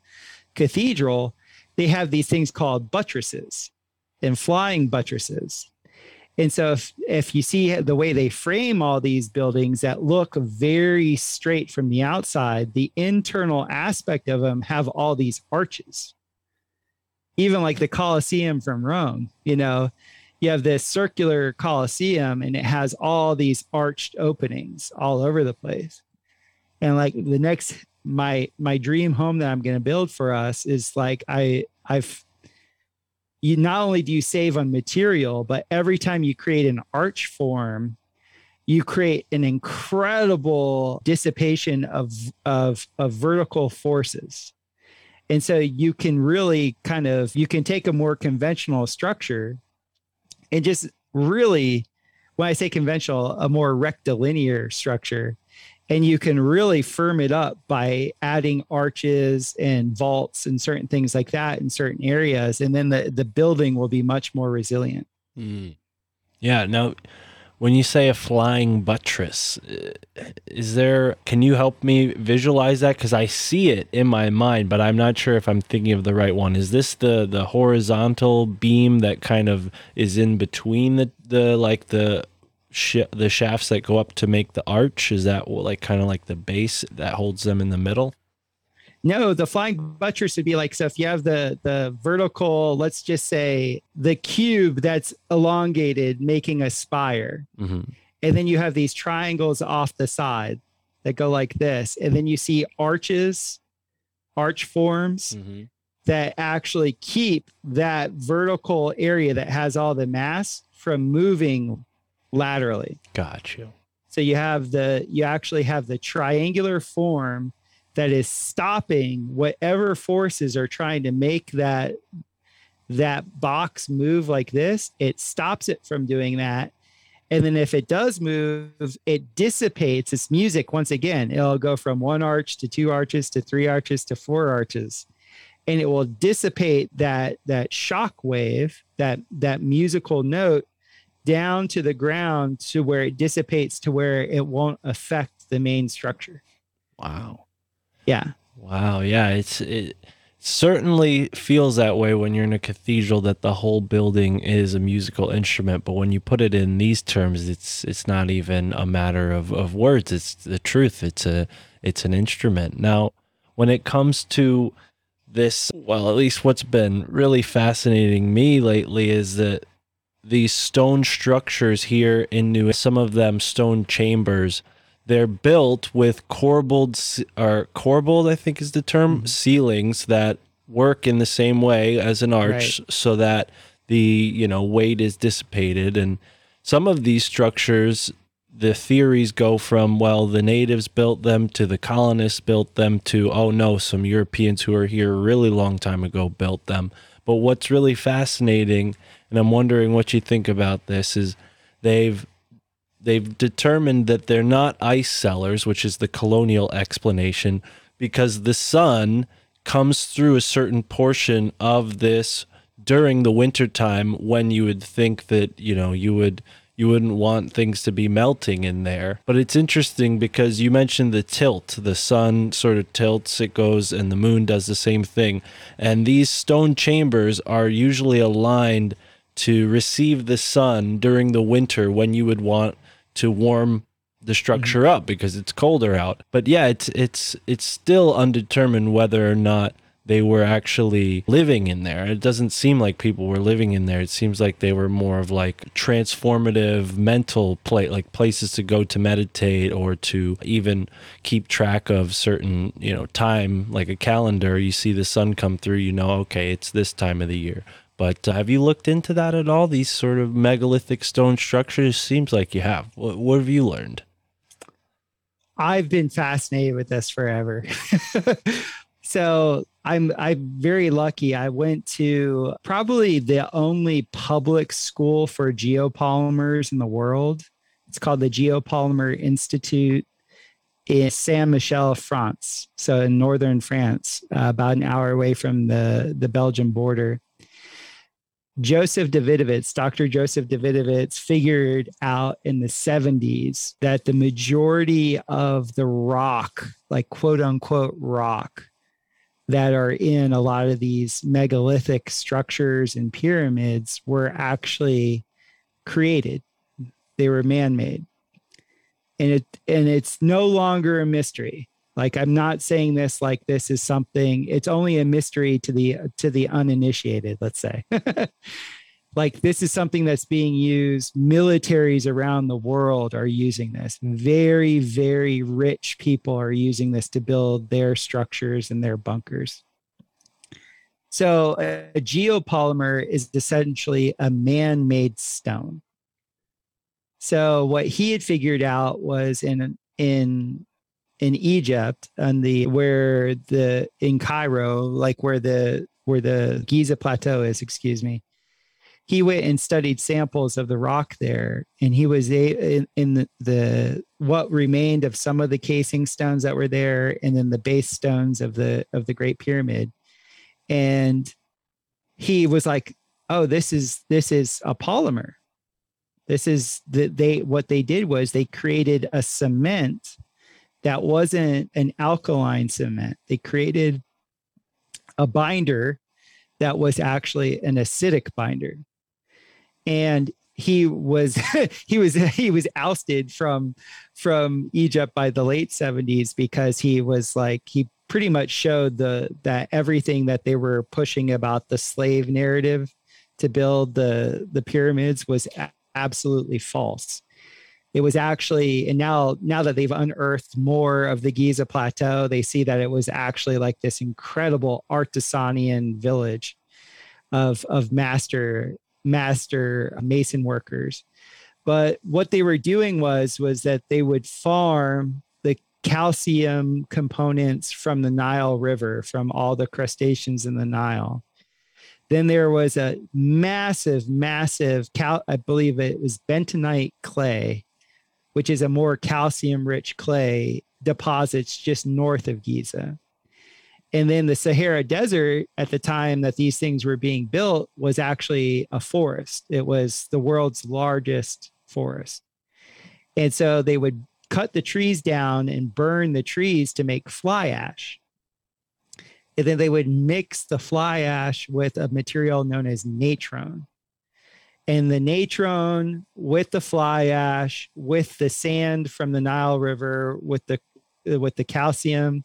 cathedral they have these things called buttresses and flying buttresses and so if, if you see the way they frame all these buildings that look very straight from the outside, the internal aspect of them have all these arches. Even like the Colosseum from Rome, you know, you have this circular Colosseum and it has all these arched openings all over the place. And like the next my my dream home that I'm going to build for us is like I I've you not only do you save on material, but every time you create an arch form, you create an incredible dissipation of of of vertical forces. And so you can really kind of you can take a more conventional structure and just really when I say conventional, a more rectilinear structure and you can really firm it up by adding arches and vaults and certain things like that in certain areas and then the the building will be much more resilient Mm. Yeah. Now, when you say a flying buttress, uh, is there? Can you help me visualize that? Because I see it in my mind, but I'm not sure if I'm thinking of the right one. Is this the the horizontal beam that kind of is in between the the like the sh- the shafts that go up to make the arch? Is that like kind of like the base that holds them in the middle? no the flying buttress would be like so if you have the the vertical let's just say the cube that's elongated making a spire Mm-hmm. and then you have these triangles off the side that go like this and then you see arches arch forms Mm-hmm. that actually keep that vertical area that has all the mass from moving laterally. Got you. So you have the you actually have the triangular form that is stopping whatever forces are trying to make that that box move like this, it stops it from doing that. And then if it does move, it dissipates its music once again. It'll go from one arch to two arches to three arches to four arches. And it will dissipate that that shock wave, that that musical note down to the ground to where it dissipates to where it won't affect the main structure. Wow. Yeah. Wow. Yeah. It's it certainly feels that way when you're in a cathedral that the whole building is a musical instrument. But when you put it in these terms, it's it's not even a matter of, of words. It's the truth. It's a it's an instrument. Now, when it comes to this, well, at least what's been really fascinating me lately is that these stone structures here in New some of them stone chambers. They're built with corbelled or corbelled I think is the term mm-hmm. ceilings that work in the same way as an arch so that the you know weight is dissipated. And some of these structures the theories go from well the natives built them to the colonists built them to oh no some Europeans who are here a really long time ago built them. But what's really fascinating and I'm wondering what you think about this is they've they've determined that they're not ice cellars, which is the colonial explanation, because the sun comes through a certain portion of this during the winter time when you would think that, you know, you would you wouldn't want things to be melting in there. But it's interesting because you mentioned the tilt. The sun sort of tilts, it goes, and the moon does the same thing. And these stone chambers are usually aligned to receive the sun during the winter when you would want to warm the structure up because it's colder out. But yeah, it's it's it's still undetermined whether or not they were actually living in there. It doesn't seem like people were living in there. It seems like they were more of like transformative mental play like places to go to meditate or to even keep track of certain, you know, time like a calendar. You see the sun come through, you know, okay, it's this time of the year. But have you looked into that at all? These sort of megalithic stone structures seems like you have. What, what have you learned? I've been fascinated with this forever. so I'm I'm very lucky. I went to probably the only public school for geopolymers in the world. It's called the Geopolymer Institute in Saint Michel, France. So in northern France, uh, about an hour away from the the Belgian border. Joseph Davidovits, Dr. Joseph Davidovits, figured out in the 70s that the majority of the rock, like quote unquote rock, that are in a lot of these megalithic structures and pyramids were actually created. They were man-made. And it and it's no longer a mystery. Like I'm not saying this like this is something it's only a mystery to the to the uninitiated, let's say. like this is something that's being used militaries around the world are using this. Very very rich people are using this to build their structures and their bunkers. So a geopolymer is essentially a man-made stone. So what he had figured out was in in in Egypt and the where the in Cairo like where the where the Giza plateau is excuse me. He went and studied samples of the rock there and he was a, in, in the, the what remained of some of the casing stones that were there and then the base stones of the of the great pyramid. And he was like oh this is this is a polymer. This is the they what they did was they created a cement that wasn't an alkaline cement. They created a binder that was actually an acidic binder. And he was he was he was ousted from from Egypt by the late 70s because he was like he pretty much showed the that everything that they were pushing about the slave narrative to build the the pyramids was a- absolutely false it was actually and now now that they've unearthed more of the giza plateau they see that it was actually like this incredible artisanian village of of master master mason workers. But what they were doing was was that they would farm the calcium components from the nile river from all the crustaceans in the nile. Then there was a massive, massive cal- I believe it was bentonite clay, which is a more calcium-rich clay deposits just north of Giza. And then the Sahara Desert at the time that these things were being built was actually a forest. It was the world's largest forest. And so they would cut the trees down and burn the trees to make fly ash. And then they would mix the fly ash with a material known as natron. And the natron with the fly ash, with the sand from the Nile River, with the with the calcium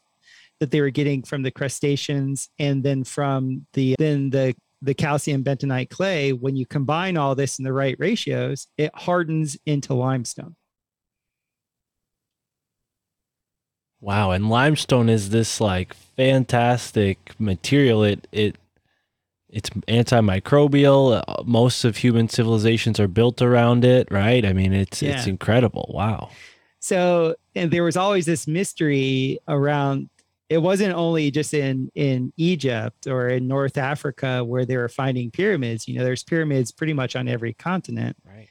that they were getting from the crustaceans, and then from the then the the calcium bentonite clay, when you combine all this in the right ratios, it hardens into limestone. Wow, and limestone is this like fantastic material. It it it's antimicrobial. Uh, Most of human civilizations are built around it, right? I mean, it's it's incredible. Wow. So, and there was always this mystery around. It wasn't only just in in Egypt or in North Africa where they were finding pyramids. You know, there's pyramids pretty much on every continent. Right.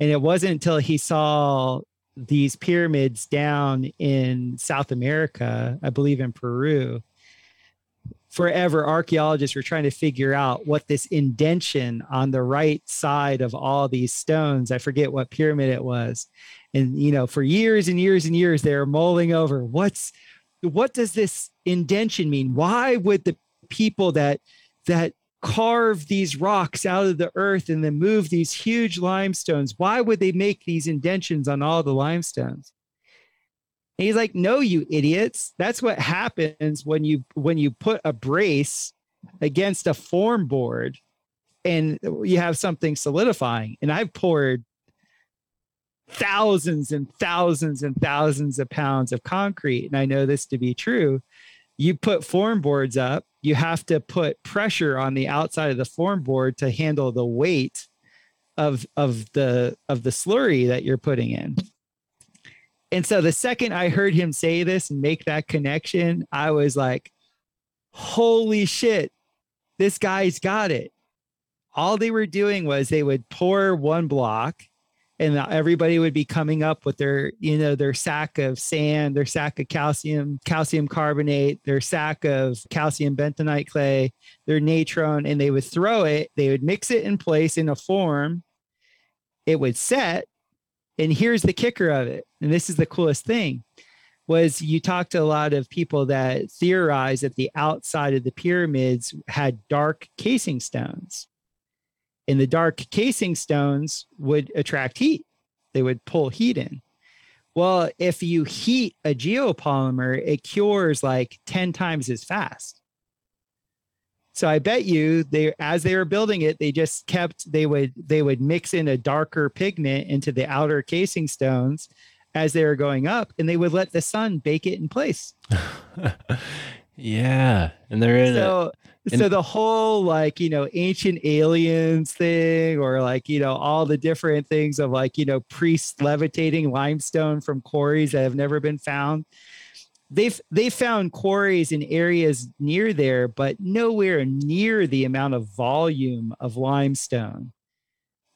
And it wasn't until he saw these pyramids down in South America, I believe in Peru. Forever, archaeologists were trying to figure out what this indention on the right side of all these stones, I forget what pyramid it was. And, you know, for years and years and years, they were mulling over what's, what does this indention mean? Why would the people that, that carve these rocks out of the earth and then move these huge limestones. Why would they make these indentions on all the limestones? And he's like, "No, you idiots. That's what happens when you when you put a brace against a form board and you have something solidifying." And I've poured thousands and thousands and thousands of pounds of concrete and I know this to be true. You put form boards up you have to put pressure on the outside of the form board to handle the weight of of the of the slurry that you're putting in. And so the second I heard him say this and make that connection, I was like, holy shit, this guy's got it. All they were doing was they would pour one block and everybody would be coming up with their you know their sack of sand their sack of calcium calcium carbonate their sack of calcium bentonite clay their natron and they would throw it they would mix it in place in a form it would set and here's the kicker of it and this is the coolest thing was you talked to a lot of people that theorized that the outside of the pyramids had dark casing stones and the dark casing stones would attract heat. They would pull heat in. Well, if you heat a geopolymer, it cures like 10 times as fast. So I bet you they as they were building it, they just kept they would they would mix in a darker pigment into the outer casing stones as they were going up and they would let the sun bake it in place. yeah, and they're in a, so so the whole like you know ancient aliens thing or like you know all the different things of like you know priests levitating limestone from quarries that have never been found they've they found quarries in areas near there but nowhere near the amount of volume of limestone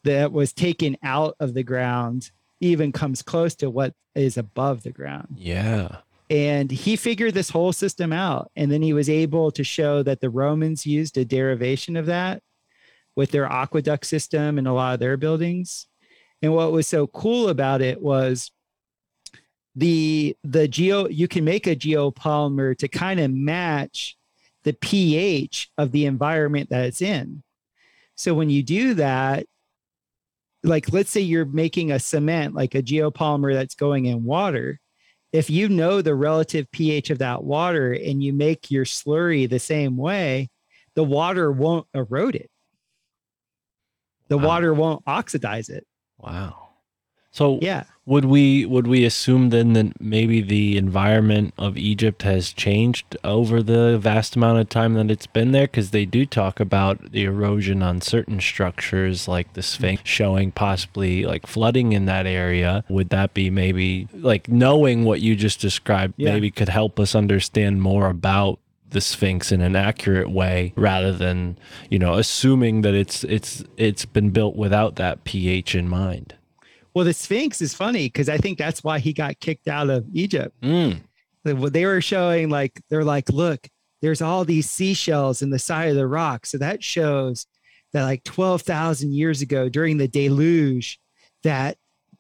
that was taken out of the ground even comes close to what is above the ground yeah. and he figured this whole system out and then he was able to show that the romans used a derivation of that with their aqueduct system and a lot of their buildings and what was so cool about it was the the geo you can make a geopolymer to kind of match the ph of the environment that it's in so when you do that like let's say you're making a cement like a geopolymer that's going in water if you know the relative pH of that water and you make your slurry the same way, the water won't erode it. The Wow. water won't oxidize it. Wow. So Yeah. Would we would we assume then that maybe the environment of Egypt has changed over the vast amount of time that it's been there? Because they do talk about the erosion on certain structures, like the Sphinx, showing possibly like flooding in that area. Would that be maybe like knowing what you just described? Yeah. Maybe could help us understand more about the Sphinx in an accurate way rather than, you know, assuming that it's it's it's been built without that pH in mind. Well, the Sphinx is funny because I think that's why he got kicked out of Egypt. Mm. They- They were showing like they're like, look, there's all these seashells in the side of the rock. So that shows that like 12,000 years ago during the deluge, that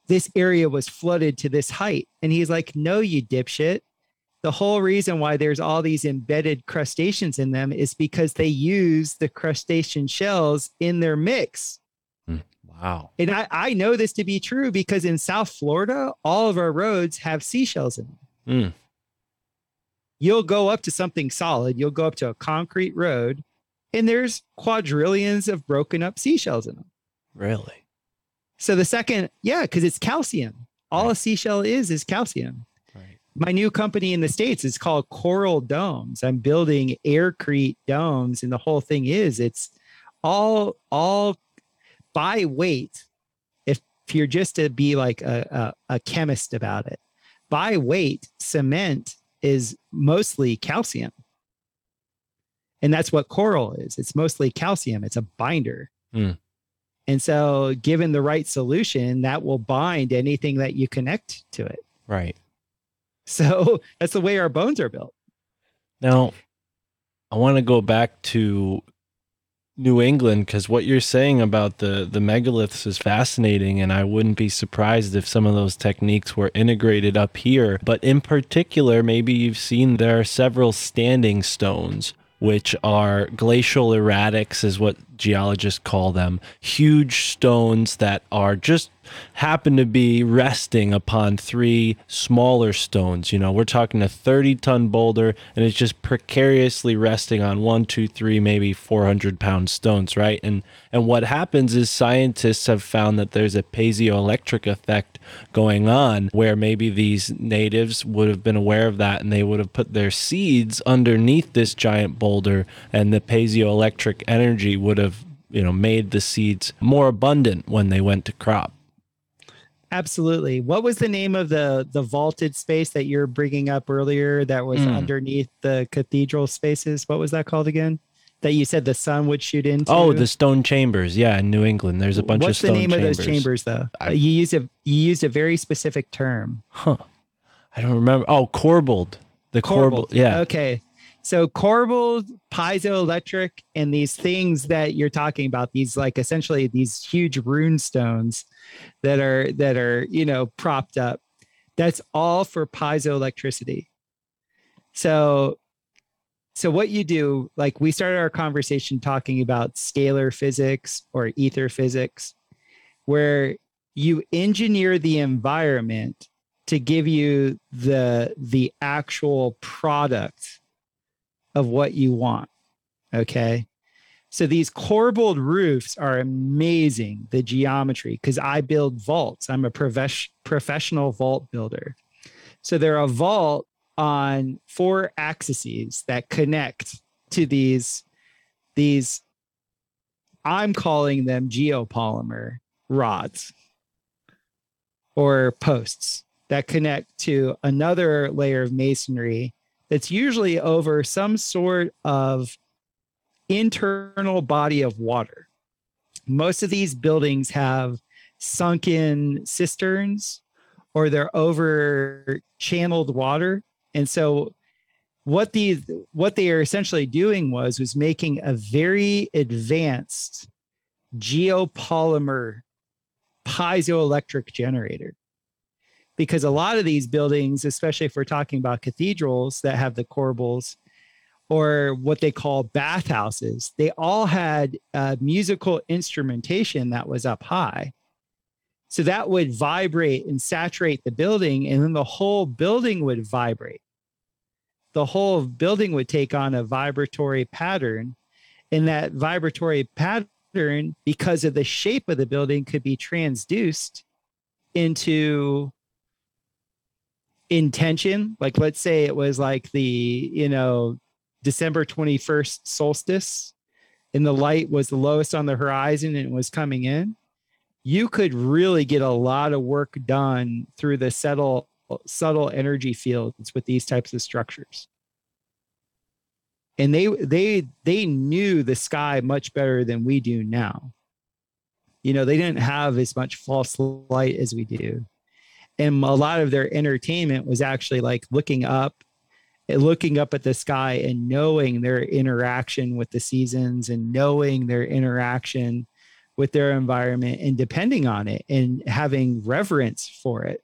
this area was flooded to this height. And he's like, no, you dipshit. The whole reason why there's all these embedded crustaceans in them is because they use the crustacean shells in their mix. Wow. And I, I know this to be true because in South Florida, all of our roads have seashells in them. Mm. You'll go up to something solid, you'll go up to a concrete road, and there's quadrillions of broken up seashells in them. Really? So the second, yeah, because it's calcium. All a seashell is is calcium. Right. My new company in the States is called Coral Domes. I'm building aircrete domes, and the whole thing is it's all all by weight. If, if you're just to be like a, a, a chemist about it, by weight, cement is mostly calcium. And that's what coral is. It's mostly calcium. It's a binder. Hmm. And so, given the right solution, that will bind anything that you connect to it. Right. So that's the way our bones are built. Now, I want to go back to New England because what you're saying about the the megaliths is fascinating, and I wouldn't be surprised if some of those techniques were integrated up here. But in particular, maybe you've seen there are several standing stones. Which are glacial erratics, is what geologists call them. Huge stones that are just happen to be resting upon three smaller stones. You know, we're talking a 30 ton boulder and it's just precariously resting on one, two, three, maybe 400 pound stones, right? And and what happens is scientists have found that there's a piezoelectric effect going on where maybe these natives would have been aware of that and they would have put their seeds underneath this giant boulder and the piezoelectric energy would have you know made the seeds more abundant when they went to crop Absolutely. What was the name of the the vaulted space that you're bringing up earlier that was Hmm. underneath the cathedral spaces? What was that called again? That you said the sun would shoot into? Oh, the stone chambers. Yeah, in New England, there's a bunch What's of What's the name chambers. of those chambers though? I- Uh, you used a you used a very specific term. Huh. I don't remember. Oh, corbelled. The corbelled. Yeah. Okay. So corbelled, piezoelectric, and these things that you're talking about, these like essentially these huge rune stones that are that are, you know, propped up. That's all for piezoelectricity. So so what you do, like we started our conversation talking about scalar physics or ether physics, where you engineer the environment to give you the the actual product of what you want okay? So these corbelled roofs are amazing the geometry because i build vaults. I'm a profes- professional vault builder. So they're a vault on four axes that connect to these these i'm calling them geopolymer rods or posts that connect to another layer of masonry that's usually over some sort of internal body of water. Most of these buildings have sunken cisterns or they're over channeled water. And so what these what they are essentially doing was was making a very advanced geopolymer piezoelectric generator because a lot of these buildings, especially if we're talking about cathedrals that have the corbels or what they call bathhouses, they all had uh, musical instrumentation that was up high. So that would vibrate and saturate the building, and then the whole building would vibrate. The whole building would take on a vibratory pattern, and that vibratory pattern, because of the shape of the building, could be transduced into intention like let's say it was like the you know december 21st solstice and the light was the lowest on the horizon and it was coming in you could really get a lot of work done through the subtle subtle energy fields with these types of structures. And they they they knew the sky much better than we do now. You know they didn't have as much false light as we do and a lot of their entertainment was actually like looking up looking up at the sky and knowing their interaction with the seasons and knowing their interaction with their environment and depending on it and having reverence for it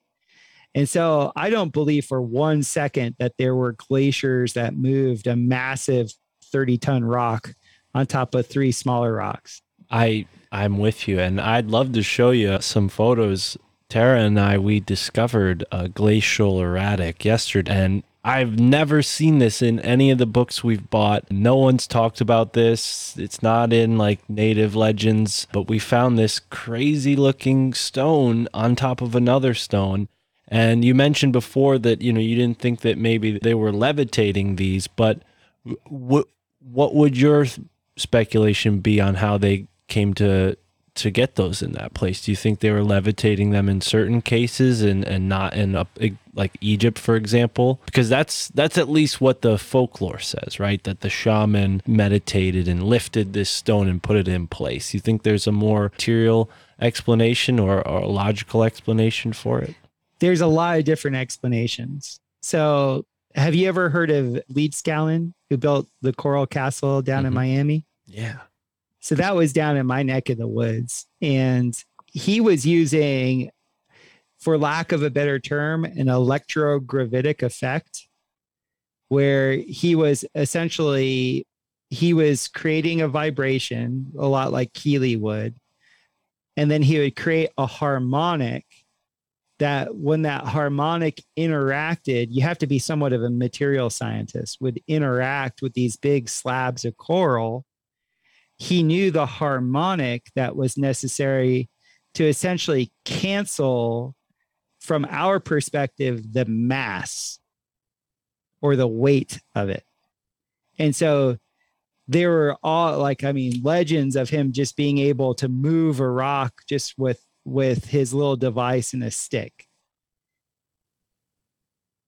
and so I don't believe for one second that there were glaciers that moved a massive 30 ton rock on top of three smaller rocks. I I'm with you, and I'd love to show you some photos. Tara and I we discovered a glacial erratic yesterday, and I've never seen this in any of the books we've bought. No one's talked about this. It's not in like native legends, but we found this crazy looking stone on top of another stone. And you mentioned before that you know you didn't think that maybe they were levitating these, but what what would your speculation be on how they came to to get those in that place? Do you think they were levitating them in certain cases and and not in a like Egypt, for example? Because that's that's at least what the folklore says, right? That the shaman meditated and lifted this stone and put it in place. You think there's a more material explanation or, or a logical explanation for it? There's a lot of different explanations. So, have you ever heard of Leedskalnin, who built the Coral Castle down in Mhm. Miami? Yeah. So that was down in my neck of the woods. And he was using, for lack of a better term, an electrogravitic effect where he was essentially he was creating a vibration a lot like Keely would. And then he would create a harmonic that when that harmonic interacted, you have to be somewhat of a material scientist, would interact with these big slabs of coral he knew the harmonic that was necessary to essentially cancel from our perspective the mass or the weight of it. And so there were all like i mean legends of him just being able to move a rock just with with his little device and a stick.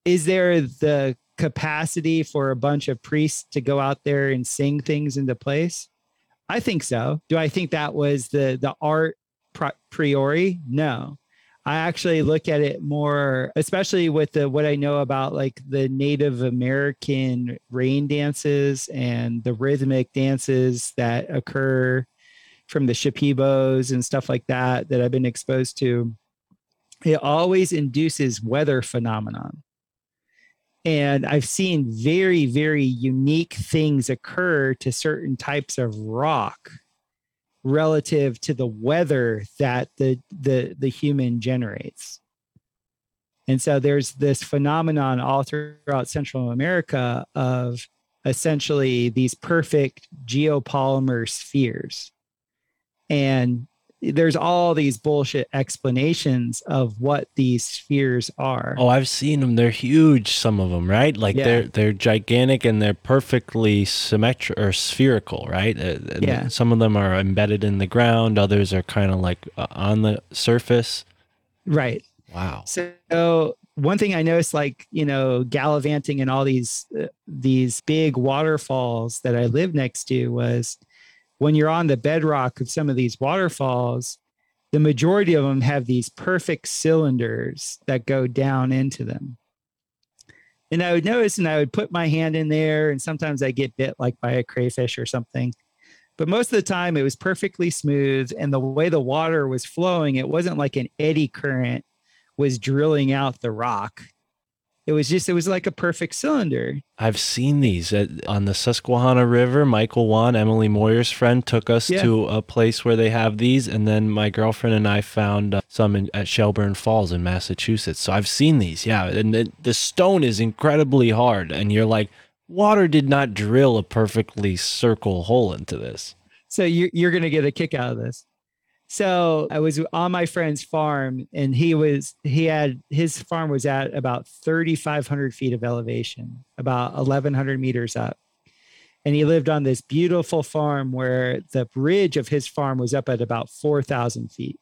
Is there the capacity for a bunch of priests to go out there and sing things into place I think so. Do I think that was the the art pri- priori? No. I actually look at it more, especially with the what I know about like the Native American rain dances and the rhythmic dances that occur from the Shipibos and stuff like that that I've been exposed to. It always induces weather phenomenon and I've seen very, very unique things occur to certain types of rock relative to the weather that the the the human generates. And so there's this phenomenon all throughout Central America of essentially these perfect geopolymer spheres. And there's all these bullshit explanations of what these spheres are. Oh, I've seen them. They're huge. Some of them, right? Like Yeah. they're they're gigantic and they're perfectly symmetric or spherical, right? Uh, and Yeah. Some of them are embedded in the ground. Others are kind of like uh, on the surface. Right. Wow. So one thing I noticed, like you know, gallivanting in all these uh, these big waterfalls that I live next to, was when you're on the bedrock of some of these waterfalls, the majority of them have these perfect cylinders that go down into them. And I would notice, and I would put my hand in there, and sometimes I get bit like by a crayfish or something. But most of the time, it was perfectly smooth, and the way the water was flowing, it wasn't like an eddy current was drilling out the rock. It was just, it was like a perfect cylinder. I've seen these at, on the Susquehanna River. Michael Wan, Emily Moyer's friend, took us Yeah. to a place where they have these, and then my girlfriend and I found uh, some in, at Shelburne Falls in Massachusetts. So I've seen these, yeah. And the, the stone is incredibly hard, and you're like, water did not drill a perfectly circle hole into this. So you're, you're going to get a kick out of this. So I was on my friend's farm and he was, he had, his farm was at about 3,500 feet of elevation, about 1,100 meters up. And he lived on this beautiful farm where the ridge of his farm was up at about 4,000 feet.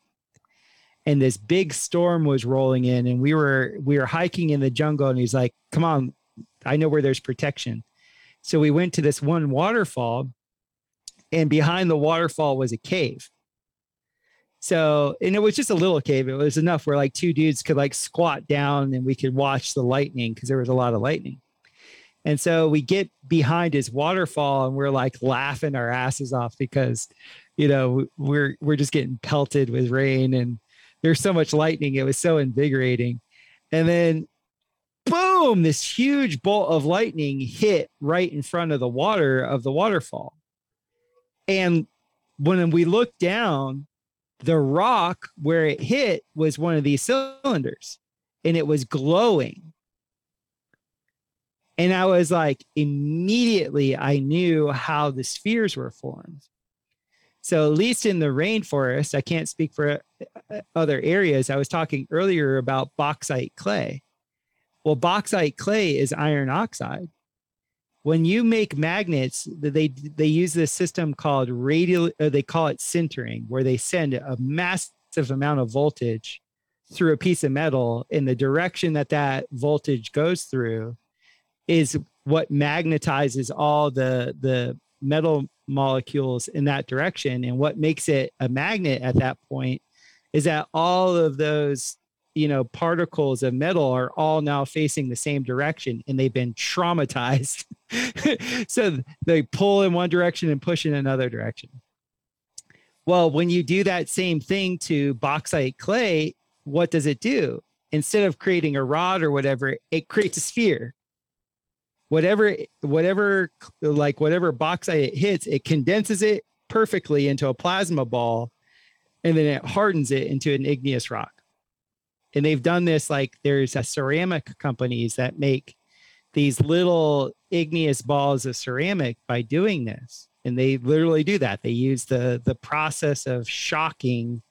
And this big storm was rolling in and we were, we were hiking in the jungle and he's like, come on, I know where there's protection. So we went to this one waterfall, and behind the waterfall was a cave. So, and it was just a little cave. It was enough where like two dudes could like squat down and we could watch the lightning because there was a lot of lightning. And so we get behind his waterfall and we're like laughing our asses off because, you know, we're we're just getting pelted with rain and there's so much lightning. It was so invigorating. And then boom, this huge bolt of lightning hit right in front of the water of the waterfall. And when we looked down, the rock where it hit was one of these cylinders and it was glowing. And I was like, immediately, I knew how the spheres were formed. So, at least in the rainforest, I can't speak for uh, other areas. I was talking earlier about bauxite clay. Well, bauxite clay is iron oxide. When you make magnets, they they use this system called radial. Or they call it sintering, where they send a massive amount of voltage through a piece of metal in the direction that that voltage goes through is what magnetizes all the the metal molecules in that direction and what makes it a magnet at that point is that all of those you know particles of metal are all now facing the same direction and they've been traumatized. So they pull in one direction and push in another direction. Well when you do that same thing to bauxite clay what does it do? Instead of creating a rod or whatever it creates a sphere. Whatever whatever like whatever bauxite it hits it condenses it perfectly into a plasma ball and then it hardens it into an igneous rock and they've done this like there's a ceramic companies that make these little igneous balls of ceramic by doing this. And they literally do that. They use the the process of shocking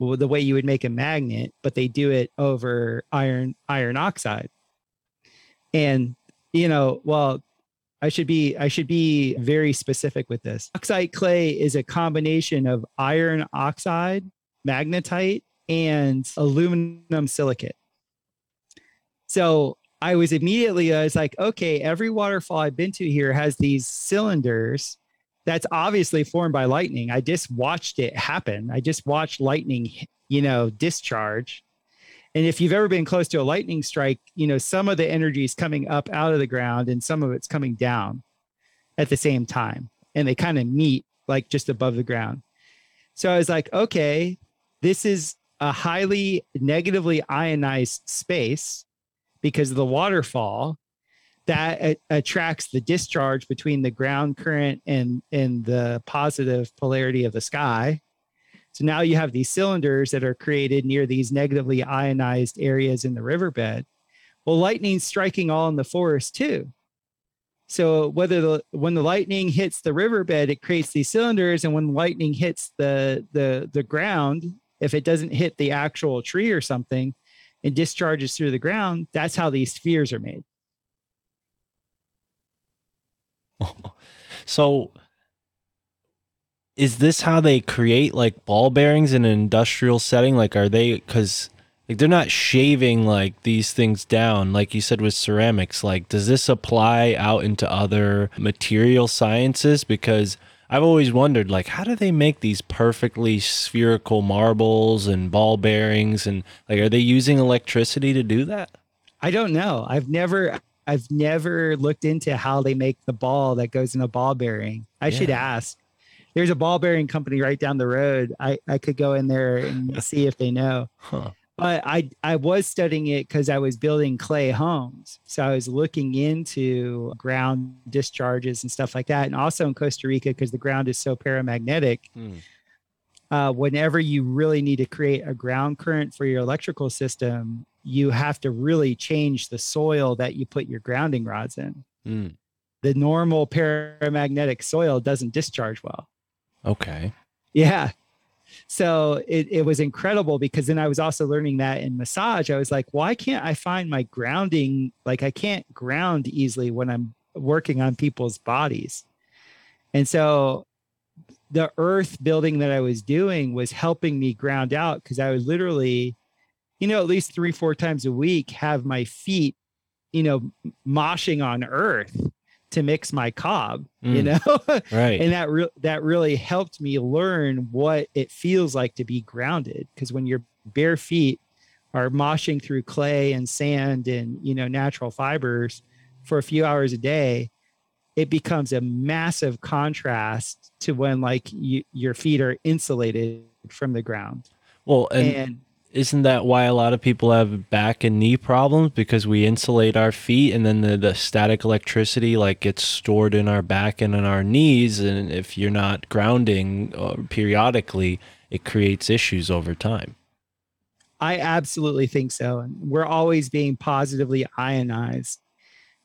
the way you would make a magnet but they do it over iron iron oxide. And you know, well, I should be I should be very specific with this. Oxide clay is a combination of iron oxide, magnetite, and aluminum silicate. So I was immediately I was like, okay, every waterfall I've been to here has these cylinders that's obviously formed by lightning. I just watched it happen. I just watched lightning, you know, discharge and if you've ever been close to a lightning strike, you know, some of the energy is coming up out of the ground and some of it's coming down at the same time. And they kind of meet like just above the ground. So I was like, okay, this is a highly negatively ionized space because of the waterfall that attracts the discharge between the ground current and and the positive polarity of the sky so now you have these cylinders that are created near these negatively ionized areas in the riverbed. Well, lightning's striking all in the forest too. So whether the when the lightning hits the riverbed, it creates these cylinders, and when lightning hits the the the ground, if it doesn't hit the actual tree or something, and discharges through the ground, that's how these spheres are made. So is this how they create like ball bearings in an industrial setting? Like, are they because like they're not shaving like these things down, like you said with ceramics? Like, does this apply out into other material sciences? Because I've always wondered, like, how do they make these perfectly spherical marbles and ball bearings? And like, are they using electricity to do that? I don't know. I've never I've never looked into how they make the ball that goes in a ball bearing. I should ask. There's a ball bearing company right down the road. I, I could go in there and see if they know. Huh. But I I was studying it because I was building clay homes. So I was looking into ground discharges and stuff like that. And also in Costa Rica, because the ground is so paramagnetic, Hmm. uh, whenever you really need to create a ground current for your electrical system, you have to really change the soil that you put your grounding rods in. Hmm. The normal paramagnetic soil doesn't discharge well. Okay. Yeah. So it, it was incredible because then I was also learning that in massage. I was like, why can't I find my grounding? Like, I can't ground easily when I'm working on people's bodies. And so the earth building that I was doing was helping me ground out because I was literally, you know, at least three, four times a week have my feet, you know, moshing on earth to mix my cob, you Mm. know? Right. and that re- that really helped me learn what it feels like to be grounded because when your bare feet are moshing through clay and sand and you know natural fibers for a few hours a day it becomes a massive contrast to when like you, your feet are insulated from the ground well, and, and isn't that why a lot of people have back and knee problems because we insulate our feet and then the, the static electricity like gets stored in our back and in our knees and if you're not grounding uh, periodically it creates issues over time I absolutely think so. And we're always being positively ionized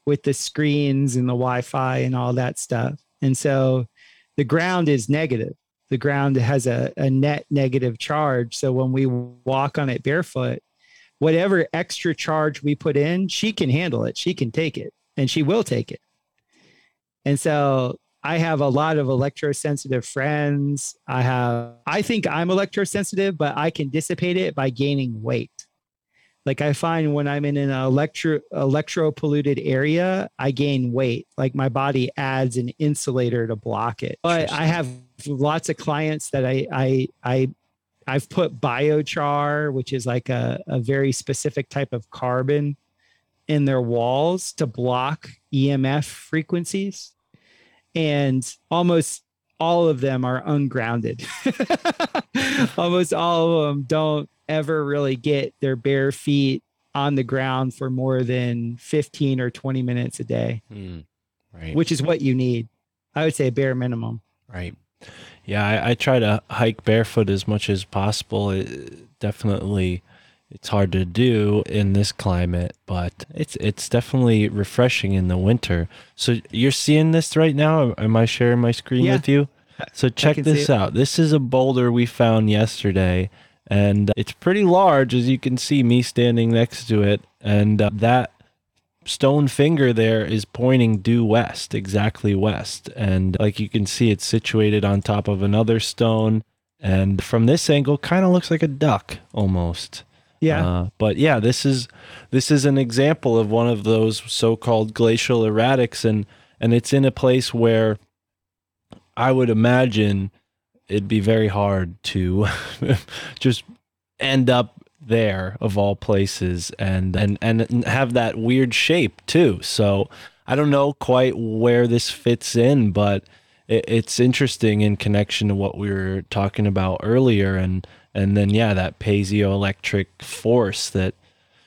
with the screens and the Wi Fi and all that stuff. And so the ground is negative. The ground has a, a net negative charge. So when we walk on it barefoot, whatever extra charge we put in, she can handle it. She can take it and she will take it. And so I have a lot of electrosensitive friends. I have, I think I'm electrosensitive, but I can dissipate it by gaining weight. Like I find when I'm in an electro electro polluted area, I gain weight. Like my body adds an insulator to block it. But I have lots of clients that I I I I've put biochar, which is like a, a very specific type of carbon in their walls to block EMF frequencies and almost all of them are ungrounded. almost all of them don't ever really get their bare feet on the ground for more than 15 or 20 minutes a day, Hmm. right which is what you need. I would say bare minimum. Right. Yeah, I, I try to hike barefoot as much as possible. It, definitely, it's hard to do in this climate, but it's it's definitely refreshing in the winter. So you're seeing this right now. Am I sharing my screen Yeah. with you? So check this out. This is a boulder we found yesterday, and it's pretty large, as you can see me standing next to it. And uh, that stone finger there is pointing due west, exactly west. And like you can see, it's situated on top of another stone. And from this angle, kind of looks like a duck almost. Yeah. Uh, but yeah, this is this is an example of one of those so-called glacial erratics, and and it's in a place where I would imagine it'd be very hard to just end up there of all places and and and have that weird shape too. So I don't know quite where this fits in, but it, it's interesting in connection to what we were talking about earlier, and and then yeah, that piezoelectric force that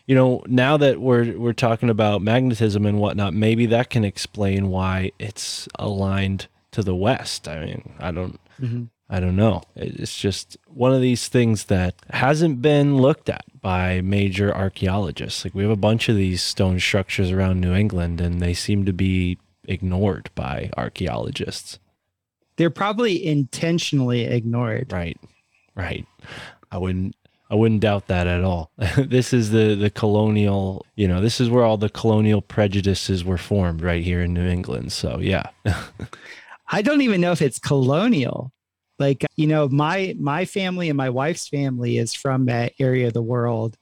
you know now that we're we're talking about magnetism and whatnot, maybe that can explain why it's aligned to the west. I mean, I don't. Mhm. I don't know. It's just one of these things that hasn't been looked at by major archaeologists. Like we have a bunch of these stone structures around New England and they seem to be ignored by archaeologists. They're probably intentionally ignored. Right. Right. I wouldn't I wouldn't doubt that at all. this is the the colonial, you know, this is where all the colonial prejudices were formed right here in New England. So, yeah. I don't even know if it's colonial. Like, you know, my my family and my wife's family is from that area of the world.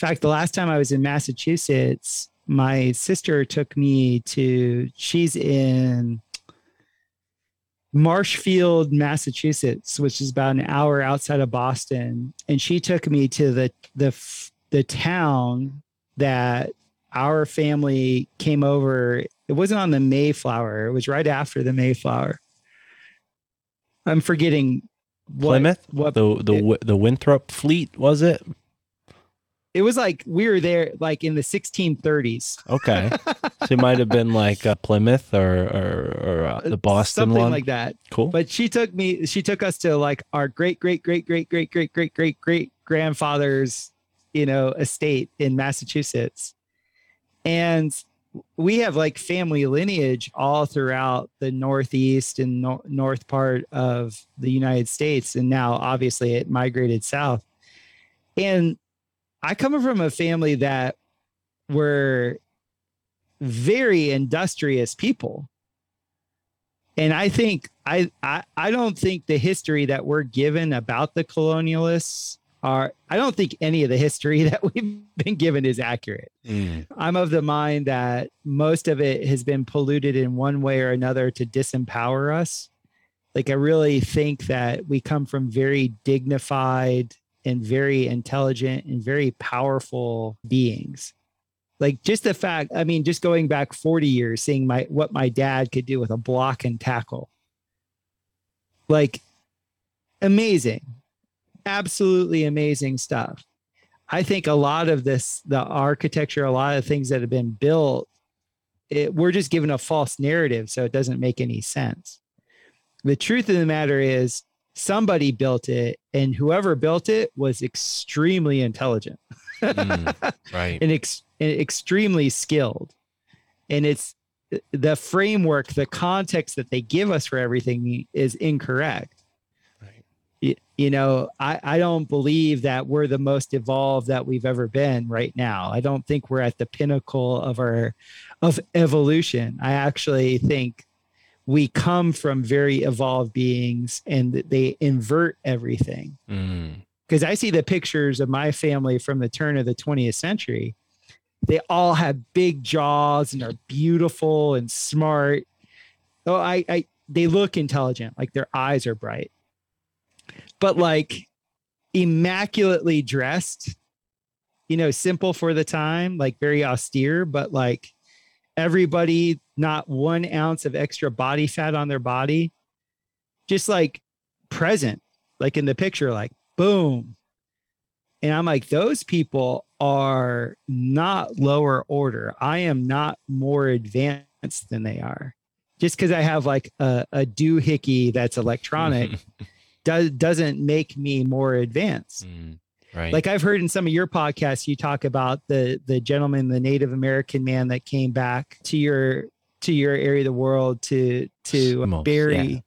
In fact, the last time I was in Massachusetts, my sister took me to she's in Marshfield, Massachusetts, which is about an hour outside of Boston, and she took me to the the the town that our family came over. It wasn't on the Mayflower. It was right after the Mayflower. I'm forgetting what, Plymouth? What The the it- the Winthrop fleet was it? it was like we were there like in the 1630s. Okay. so it might have been like uh, Plymouth or or, or uh, the Boston something one. like that. cool. But she took me. She took us to like our great great great great great great great great great grandfather's, you know, estate in Massachusetts, and we have like family lineage all throughout the northeast and nor- north part of the United States, and now obviously it migrated south. And I come from a family that were very industrious people and i think I, I i don't think the history that we're given about the colonialists are I don't think any of the history that we've been given is accurate. Mm. I'm of the mind that most of it has been polluted in one way or another to disempower us. Like I really think that we come from very dignified and very intelligent and very powerful beings. Like just the fact, I mean, just going back 40 years, seeing my what my dad could do with a block and tackle. Like amazing. Absolutely amazing stuff. I think a lot of this, the architecture, a lot of things that have been built, it, we're just given a false narrative, so it doesn't make any sense. The truth of the matter is, somebody built it, and whoever built it was extremely intelligent Mm. Right. and, ex- and extremely skilled. And it's the framework, the context that they give us for everything is incorrect. Right. Y- You know, I, I don't believe that we're the most evolved that we've ever been right now. I don't think we're at the pinnacle of our of evolution. I actually think we come from very evolved beings and that they invert everything Mm. because I see the pictures of my family from the turn of the 20th century. They all have big jaws and are beautiful and smart. Oh, I, I they look intelligent, like their eyes are bright, but like immaculately dressed, you know, simple for the time, like very austere, but like everybody, not one ounce of extra body fat on their body, just like present, like in the picture, like boom. And I'm like, those people are not lower order. I am not more advanced than they are. Just because I have like a, a doohickey that's electronic does, doesn't make me more advanced. Mm. Right. Like I've heard in some of your podcasts, you talk about the the gentleman, the Native American man that came back to your to your area of the world to to Eskimos, bury. yeah.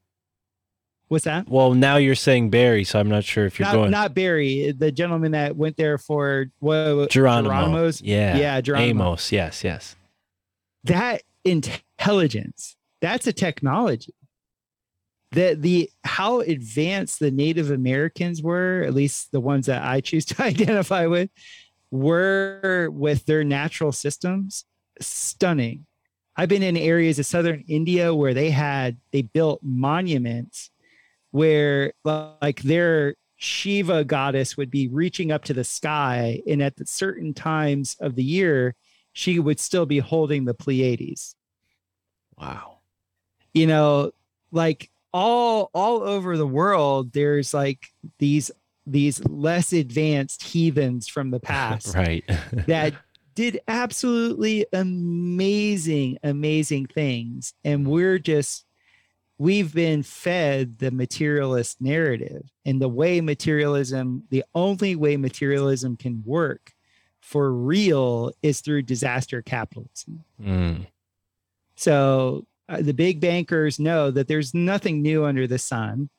What's that? well, now you're saying Barry, so I'm not sure if you're Not, going not Barry, the gentleman that went there for what Geronimo. Geronimo's? Yeah. Yeah, Geronimo. Amos. Yes. Yes. that intelligence that's a technology the the how advanced the native americans were at least the ones that i choose to identify with were with their natural systems stunning i've been in areas of southern india where they had they built monuments where like their shiva goddess would be reaching up to the sky and at the certain times of the year she would still be holding the pleiades Wow. you know like all all over the world there's like these these less advanced heathens from the past Right. that did absolutely amazing amazing things and we're just we've been fed the materialist narrative and the way materialism the only way materialism can work for real is through disaster capitalism Mm. so uh, the big bankers know that there's nothing new under the sun.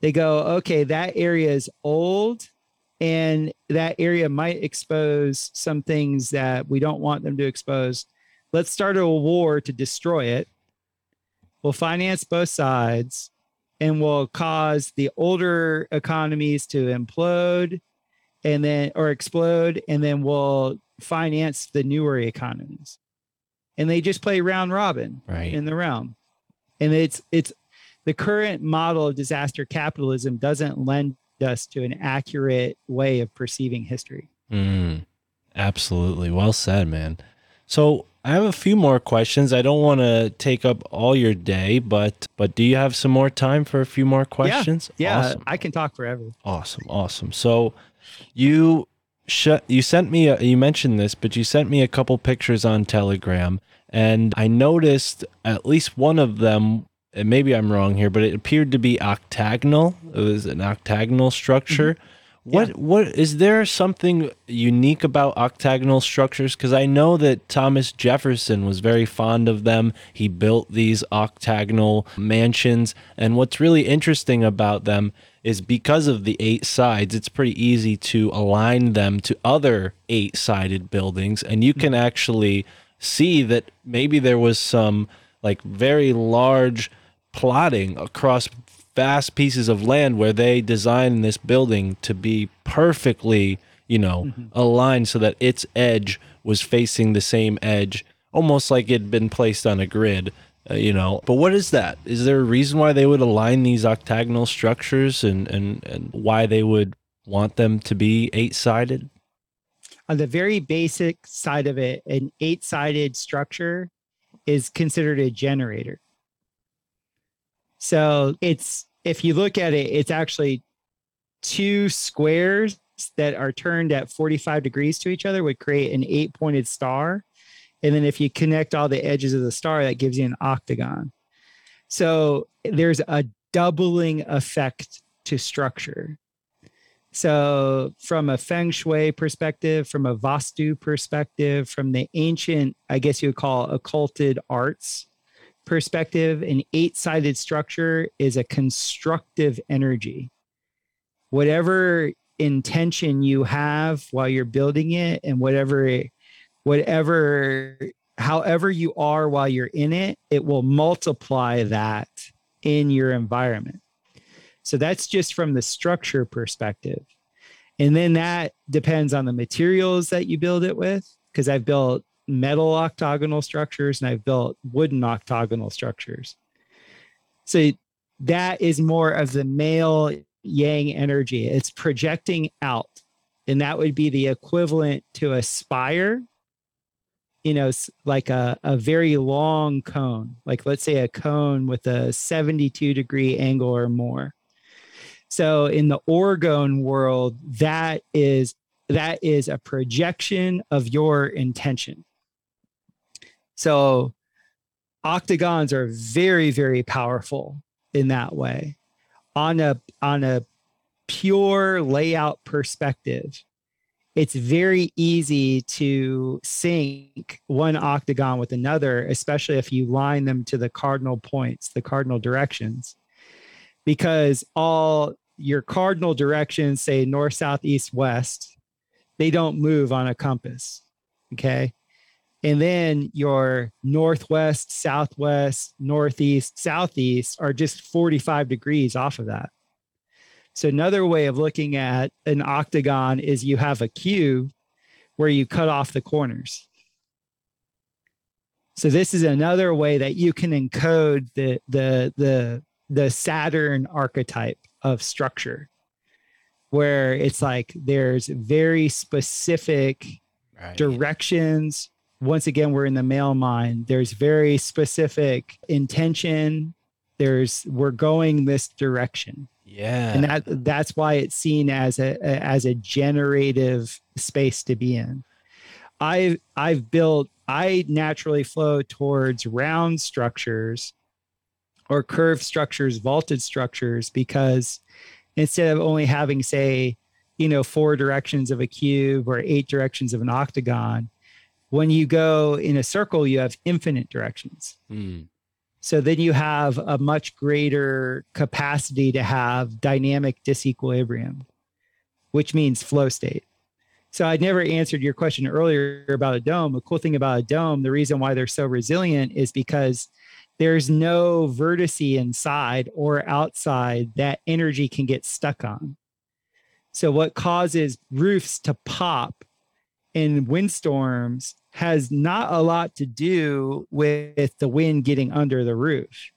They go, okay, that area is old and that area might expose some things that we don't want them to expose. Let's start a war to destroy it. We'll finance both sides and we'll cause the older economies to implode and then or explode and then we'll finance the newer economies. And they just play round robin Right. in the realm. And it's it's the current model of disaster capitalism doesn't lend us to an accurate way of perceiving history. Mm, absolutely. Well said, man. So I have a few more questions. I don't want to take up all your day, but but do you have some more time for a few more questions? Yeah, Awesome. I can talk forever. Awesome, awesome. So you sh- you sent me a, you mentioned this, but you sent me a couple pictures on Telegram and I noticed at least one of them and maybe I'm wrong here, but it appeared to be octagonal. It was an octagonal structure. Mm-hmm. What what is there something unique about octagonal structures? Because I know that Thomas Jefferson was very fond of them. He built these octagonal mansions, and what's really interesting about them is because of the eight sides, it's pretty easy to align them to other eight-sided buildings, and you can actually see that maybe there was some like very large plotting across vast pieces of land where they designed this building to be perfectly, you know, mm-hmm. aligned so that its edge was facing the same edge, almost like it'd been placed on a grid. Uh, you know, but what is that? Is there a reason why they would align these octagonal structures and, and, and why they would want them to be eight sided? On the very basic side of it, an eight sided structure is considered a generator. So it's, if you look at it, it's actually two squares that are turned at 45 degrees to each other would create an eight pointed star. And then if you connect all the edges of the star, that gives you an octagon. So there's a doubling effect to structure. So, from a feng shui perspective, from a Vastu perspective, from the ancient, I guess you would call occulted arts perspective, an eight sided structure is a constructive energy. Whatever intention you have while you're building it, and whatever, whatever, however you are while you're in it, it will multiply that in your environment. So that's just from the structure perspective. And then that depends on the materials that you build it with. Because I've built metal octagonal structures and I've built wooden octagonal structures. So that is more of the male yang energy. It's projecting out. And that would be the equivalent to a spire, you know, like a, a very long cone, like let's say a cone with a 72 degree angle or more. So in the orgone world, that is that is a projection of your intention. So octagons are very very powerful in that way. On a on a pure layout perspective, it's very easy to sync one octagon with another, especially if you line them to the cardinal points, the cardinal directions because all your cardinal directions say north, south, east, west, they don't move on a compass. Okay. And then your northwest, southwest, northeast, southeast are just 45 degrees off of that. So, another way of looking at an octagon is you have a cube where you cut off the corners. So, this is another way that you can encode the, the, the, the Saturn archetype of structure, where it's like there's very specific Right. directions. Once again, we're in the male mind. There's very specific intention. There's we're going this direction, Yeah. and that that's why it's seen as a, as a generative space to be in. I I've built. I naturally flow towards round structures or curved structures, vaulted structures, because instead of only having, say, you know, four directions of a cube or eight directions of an octagon, when you go in a circle, you have infinite directions. Mm. So then you have a much greater capacity to have dynamic disequilibrium, which means flow state. So I never answered your question earlier about a dome. The cool thing about a dome, the reason why they're so resilient is because there's no vertice inside or outside that energy can get stuck on. So what causes roofs to pop in windstorms has not a lot to do with the wind getting under the roof.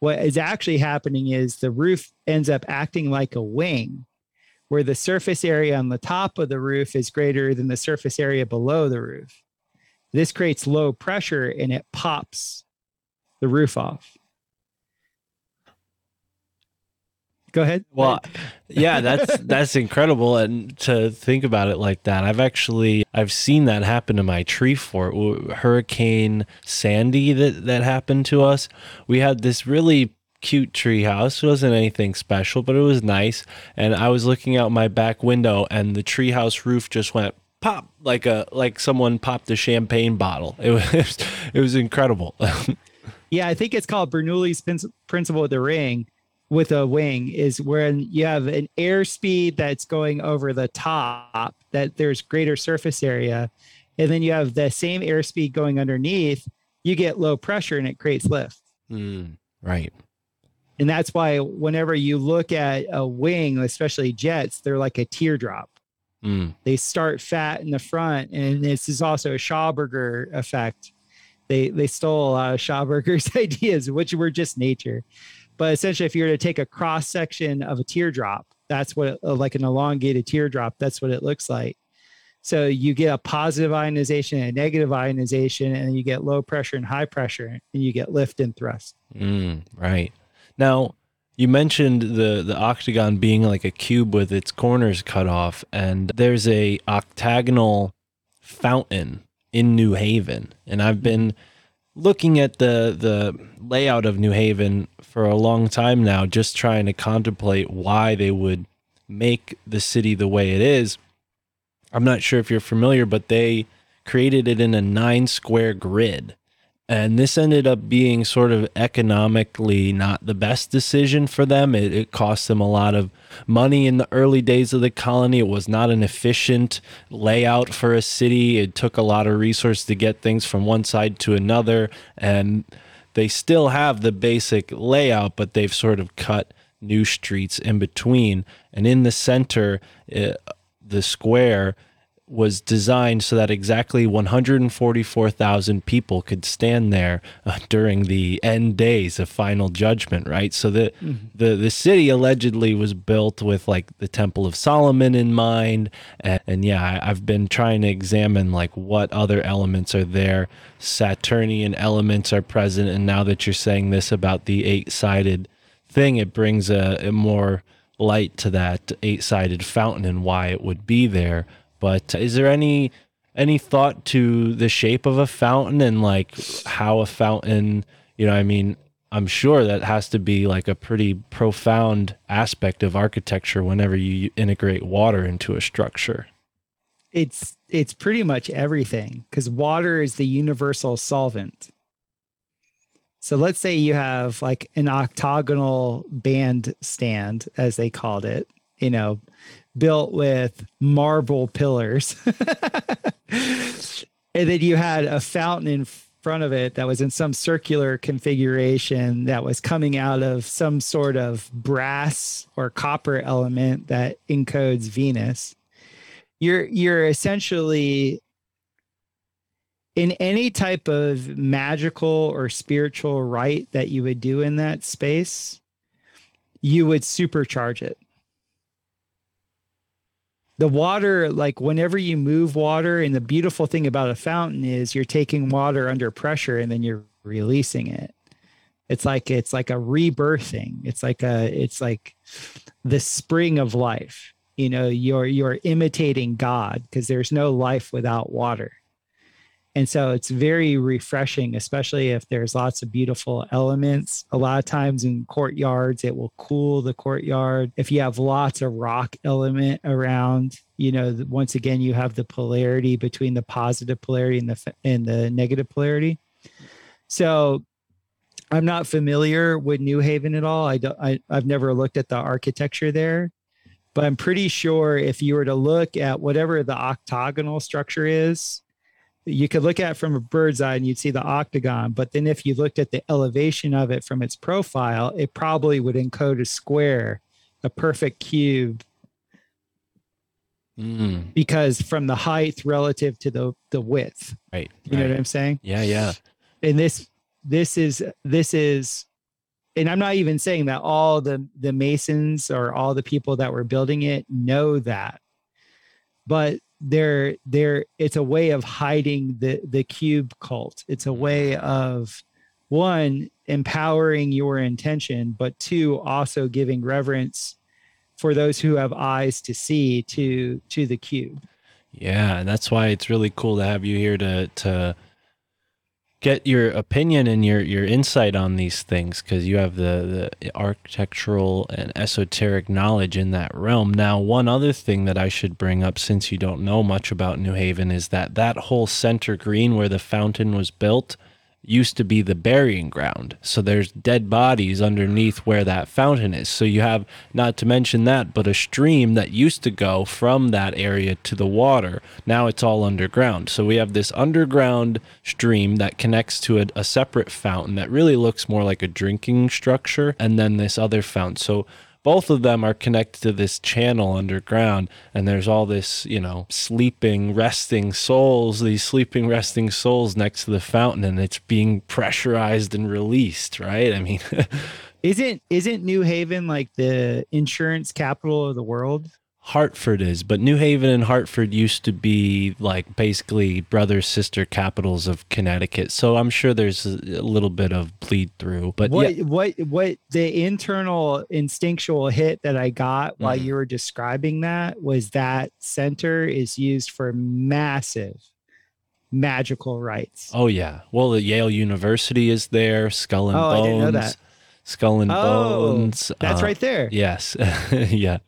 What is actually happening is the roof ends up acting like a wing, where the surface area on the top of the roof is greater than the surface area below the roof. This creates low pressure and it pops the roof off. Go ahead. Well, yeah, that's that's incredible, and to think about it like that, I've actually I've seen that happen to my tree fort. Hurricane Sandy that that happened to us. We had this really cute tree house. It wasn't anything special, but it was nice. And I was looking out my back window, and the tree house roof just went pop like a like someone popped a champagne bottle. It was it was incredible. Yeah, I think it's called Bernoulli's principle of the ring with a wing is when you have an airspeed that's going over the top, that there's greater surface area. And then you have the same airspeed going underneath, you get low pressure and it creates lift. Mm, right. And that's why whenever you look at a wing, especially jets, they're like a teardrop. Mm. They start fat in the front, and this is also a Schauberger effect. They they stole a lot of Schauberger's ideas, which were just nature. But essentially, if you were to take a cross section of a teardrop, that's what uh, like an elongated teardrop. That's what it looks like. So you get a positive ionization and a negative ionization, and you get low pressure and high pressure, and you get lift and thrust. Mm, right. Now, you mentioned the the octagon being like a cube with its corners cut off, and there's a octagonal fountain in New Haven, and I've been looking at the the layout of New Haven for a long time now, just trying to contemplate why they would make the city the way it is. I'm not sure if you're familiar, but they created it in a nine square grid. And this ended up being sort of economically not the best decision for them. It, it cost them a lot of money in the early days of the colony. It was not an efficient layout for a city. It took a lot of resource to get things from one side to another. And they still have the basic layout, but they've sort of cut new streets in between. And in the center, uh, the square was designed so that exactly 144,000 people could stand there uh, during the end days of final judgment, right? So the, the the city allegedly was built with like the Temple of Solomon in mind, and, and yeah, I, I've been trying to examine like what other elements are there. Saturnian elements are present, and now that you're saying this about the eight-sided thing, it brings a, a more light to that eight-sided fountain and why it would be there. But is there any any thought to the shape of a fountain and like how a fountain, you know, I mean, I'm sure that has to be like a pretty profound aspect of architecture whenever you integrate water into a structure. It's it's pretty much everything because water is the universal solvent. So let's say you have like an octagonal band stand, as they called it, you know, built with marble pillars. and then you had a fountain in front of it that was in some circular configuration that was coming out of some sort of brass or copper element that encodes Venus. You're you're essentially in any type of magical or spiritual rite that you would do in that space, you would supercharge it the water like whenever you move water and the beautiful thing about a fountain is you're taking water under pressure and then you're releasing it. It's like it's like a rebirthing. It's like a it's like the spring of life. You know you're you're imitating god because there's no life without water and so it's very refreshing especially if there's lots of beautiful elements. A lot of times in courtyards it will cool the courtyard. If you have lots of rock element around you know once again you have the polarity between the positive polarity and the and the negative polarity. So i'm not familiar with new haven at all. I don't I, i've never looked at the architecture there. But i'm pretty sure if you were to look at whatever the octagonal structure is you could look at it from a bird's eye and you'd see the octagon. But then if you looked at the elevation of it from its profile, it probably would encode a square, a perfect cube, Mm, because from the height relative to the the width. right. You know what I'm saying? Yeah, yeah. And this this is this is and I'm not even saying that all the the masons or all the people that were building it know that. But they're they're it's a way of hiding the the cube cult. It's a way of one empowering your intention but two also giving reverence for those who have eyes to see to to the cube. Yeah, and that's why it's really cool to have you here to to get your opinion and your your insight on these things because you have the the architectural and esoteric knowledge in that realm. Now, one other thing that I should bring up since you don't know much about New Haven is that that whole center green where the fountain was built used to be the burying ground. So there's dead bodies underneath where that fountain is. So you have, not to mention that, but a stream that used to go from that area to the water. Now it's all underground. So we have this underground stream that connects to a, a separate fountain that really looks more like a drinking structure, and then this other fountain. So both of them are connected to this channel underground and there's all this you know sleeping resting souls these sleeping resting souls next to the fountain and it's being pressurized and released right i mean Isn't isn't New Haven like the insurance capital of the world? Hartford is but new haven and hartford used to be like basically brother sister capitals of connecticut so i'm sure there's a little bit of bleed through but what yeah, what what the internal instinctual hit that I got while Mhm. you were describing that was that center is used for massive magical rites. oh yeah well the yale university is there skull and Oh, I bones didn't know that. skull and Oh, bones That's uh, right there. Yes. yeah.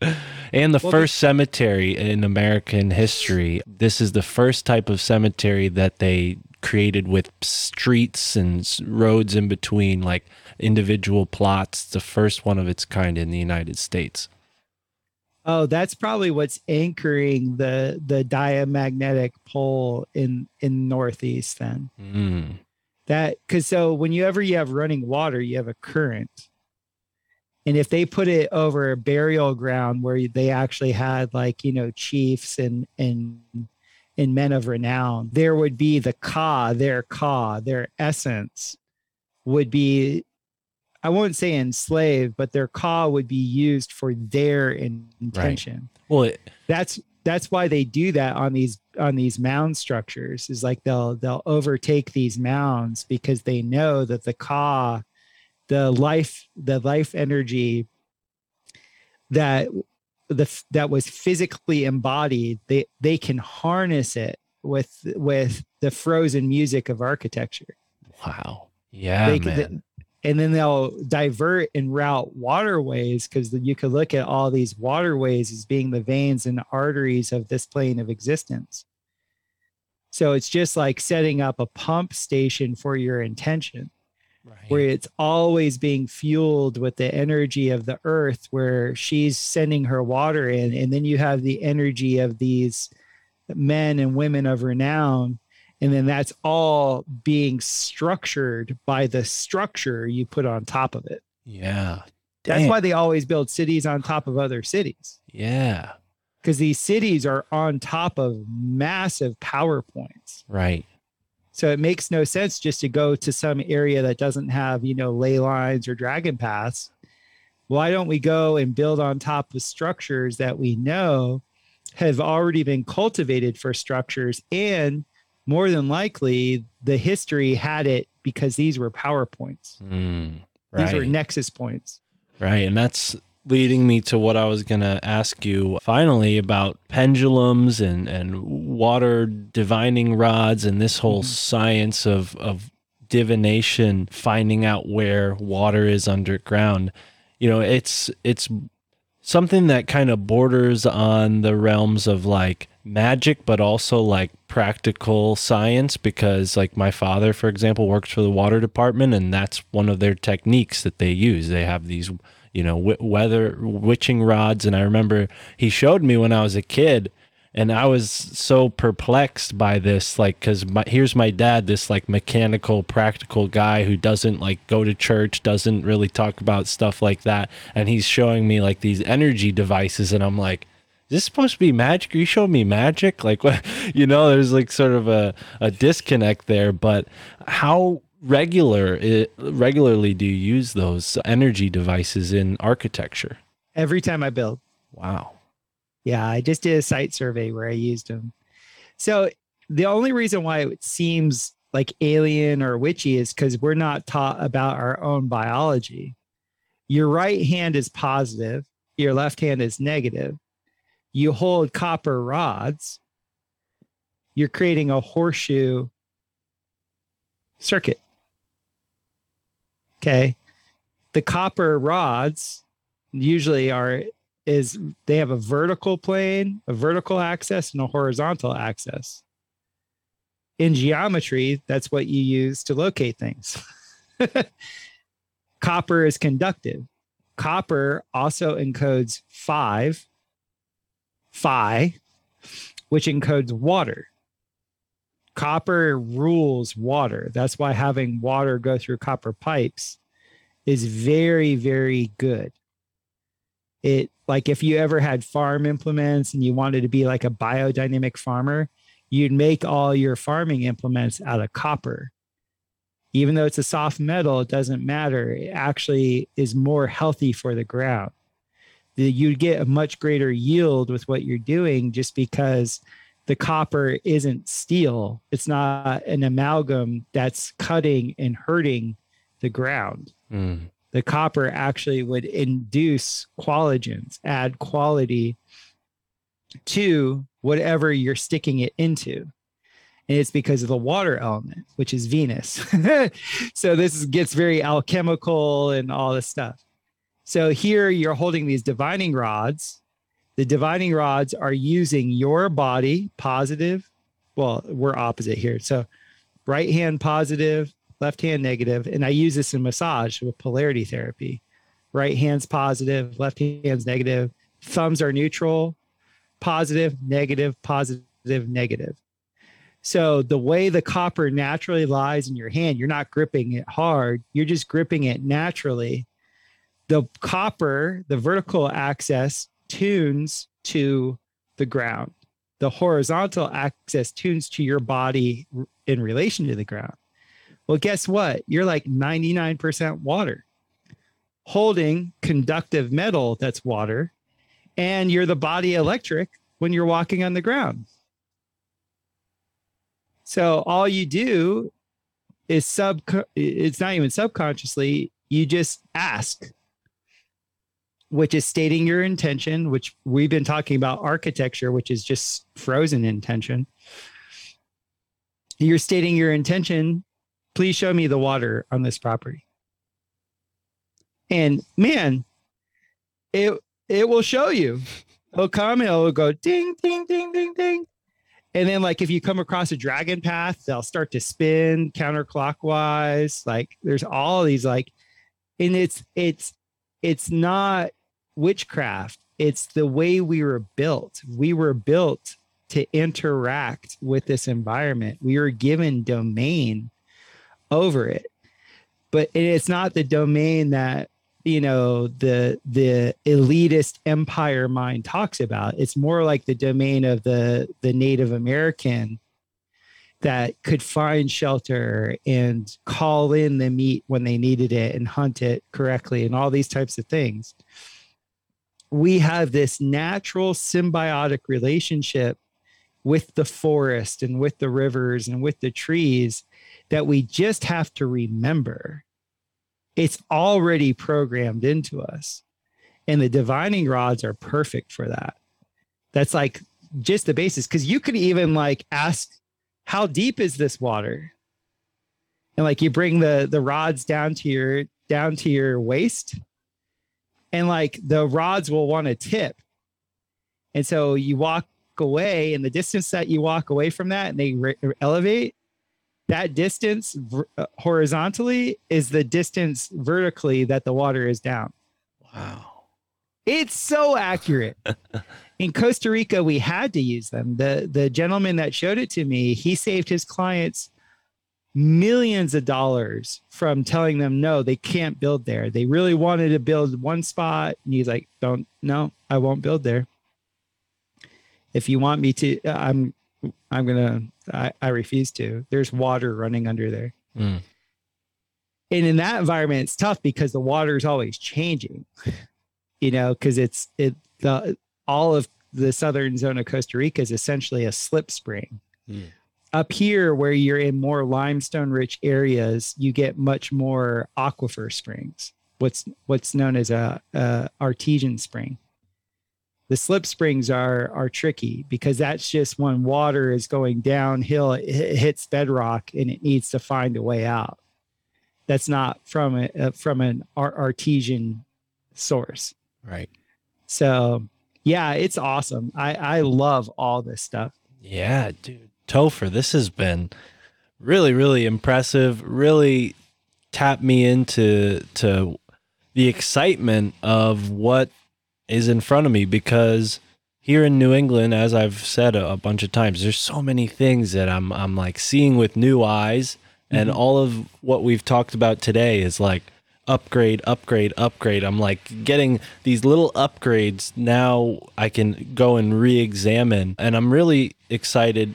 And the Well, first cemetery in American history. This is the first type of cemetery that they created with streets and roads in between, like individual plots. The first one of its kind in the United States. Oh, that's probably what's anchoring the the diamagnetic pole in in northeast then. Mm. That because so whenever you have running water, you have a current. And if they put it over a burial ground where they actually had like, you know, chiefs and and and men of renown, there would be the ka, their ka, their essence would be I won't say enslaved, but their ka would be used for their intention. Well, it, that's that's why they do that on these on these mound structures is like they'll they'll overtake these mounds because they know that the ka the life the life energy that the that was physically embodied they they can harness it with with the frozen music of architecture wow. Yeah, they, man. and then they'll divert and route waterways because you could look at all these waterways as being the veins and arteries of this plane of existence. So it's just like setting up a pump station for your intention, right. where it's always being fueled with the energy of the earth, where she's sending her water in. And then you have the energy of these men and women of renown and then that's all being structured by the structure you put on top of it yeah. that's why they always build cities on top of other cities Yeah. because these cities are on top of massive power points Right. So it makes no sense just to go to some area that doesn't have you know ley lines or dragon paths why don't we go and build on top of structures that we know have already been cultivated for structures and more than likely the history had it because these were power points Mm. these were nexus points Right. And that's leading me to what I was going to ask you finally about pendulums and, and water divining rods and this whole Mhm. science of, of divination, finding out where water is underground. You know, it's, it's something that kind of borders on the realms of like magic, but also like practical science because like my father, for example, works for the water department and that's one of their techniques that they use. They have these you know, water witching rods. And I remember he showed me when I was a kid, and I was so perplexed by this, like, because my, here's my dad, this like mechanical, practical guy who doesn't like go to church, doesn't really talk about stuff like that, and he's showing me like these energy devices, and I'm like. Is this supposed to be magic? Are you showing me magic? Like what you know, there's like sort of a, a disconnect there, but how regular it, regularly do you use those energy devices in architecture? every time i build Wow. Yeah, I just did a site survey where I used them. So the only reason why it seems like alien or witchy is because we're not taught about our own biology. Your right hand is positive, your left hand is negative. You hold copper rods, you're creating a horseshoe circuit. Okay. The copper rods usually are is they have a vertical plane, a vertical axis, and a horizontal axis. in geometry, that's what you use to locate things. Copper is conductive. Copper also encodes five, phi, which encodes water. Copper rules water. That's why having water go through copper pipes is very, very good. It like if you ever had farm implements and you wanted to be like a biodynamic farmer, you'd make all your farming implements out of copper. Even though it's a soft metal, it doesn't matter. It actually is more healthy for the ground. You'd get a much greater yield with what you're doing just because the copper isn't steel. It's not an amalgam that's cutting and hurting the ground Mm. the copper actually would induce collagens, add quality to whatever you're sticking it into. And it's because of the water element, which is Venus. so this is, gets very alchemical and all this stuff. So here you're holding these divining rods. The divining rods are using your body positive. Well, we're opposite here. So right hand positive, left hand negative, and I use this in massage with polarity therapy. Right hand's positive, left hand's negative. Thumbs are neutral, positive, negative, positive, negative. So the way the copper naturally lies in your hand, you're not gripping it hard, you're just gripping it naturally. The copper, the vertical axis tunes to the ground. The horizontal axis tunes to your body in relation to the ground. Well, guess what? You're like 99% water, holding conductive metal that's water, and you're the body electric when you're walking on the ground. So all you do is sub it's not even subconsciously, you just ask which is stating your intention, which we've been talking about architecture, which is just frozen intention. You're stating your intention please show me the water on this property. And man, it it will show you. It'll come and it'll go ding, ding, ding, ding, ding. And then like if you come across a dragon path, they'll start to spin counterclockwise. Like there's all these like, and it's it's it's not witchcraft. It's the way we were built. We were built to interact with this environment. We were given domain over it but it's not the domain that you know the the elitist empire mind talks about it's more like the domain of the the native american that could find shelter and call in the meat when they needed it and hunt it correctly and all these types of things we have this natural symbiotic relationship with the forest and with the rivers and with the trees that we just have to remember. It's already programmed into us. And the divining rods are perfect for that. That's like just the basis. Cause you could even like ask, how deep is this water? And like you bring the the rods down to your down to your waist, and like the rods will want to tip. And so you walk away, and the distance that you walk away from that and they re- elevate, that distance uh, horizontally is the distance vertically that the water is down. Wow. It's so accurate. In Costa Rica, we had to use them. The the gentleman that showed it to me, he saved his clients millions of dollars from telling them no, they can't build there. They really wanted to build one spot, and he's like, "Don't, no, I won't build there. If you want me to, I'm, I'm gonna, I, I refuse to. There's water running under there." Mm. and in that environment it's tough because the water is always changing you know because it's it the all of the southern zone of costa rica is essentially a slip spring Hmm. Up here where you're in more limestone rich areas you get much more aquifer springs what's what's known as a, a artesian spring. The slip springs are are tricky because that's just when water is going downhill it hi- hits bedrock and it needs to find a way out. That's not from a, from an artesian source. Right. so yeah it's awesome. I i love all this stuff. Yeah, dude. Topher, this has been really, really impressive. Really tapped me into to the excitement of what is in front of me because here in New England, as I've said a, a bunch of times, there's so many things that I'm I'm like seeing with new eyes, and mm-hmm. all of what we've talked about today is like upgrade, upgrade, upgrade. I'm like getting these little upgrades now. I can go and re-examine, and I'm really excited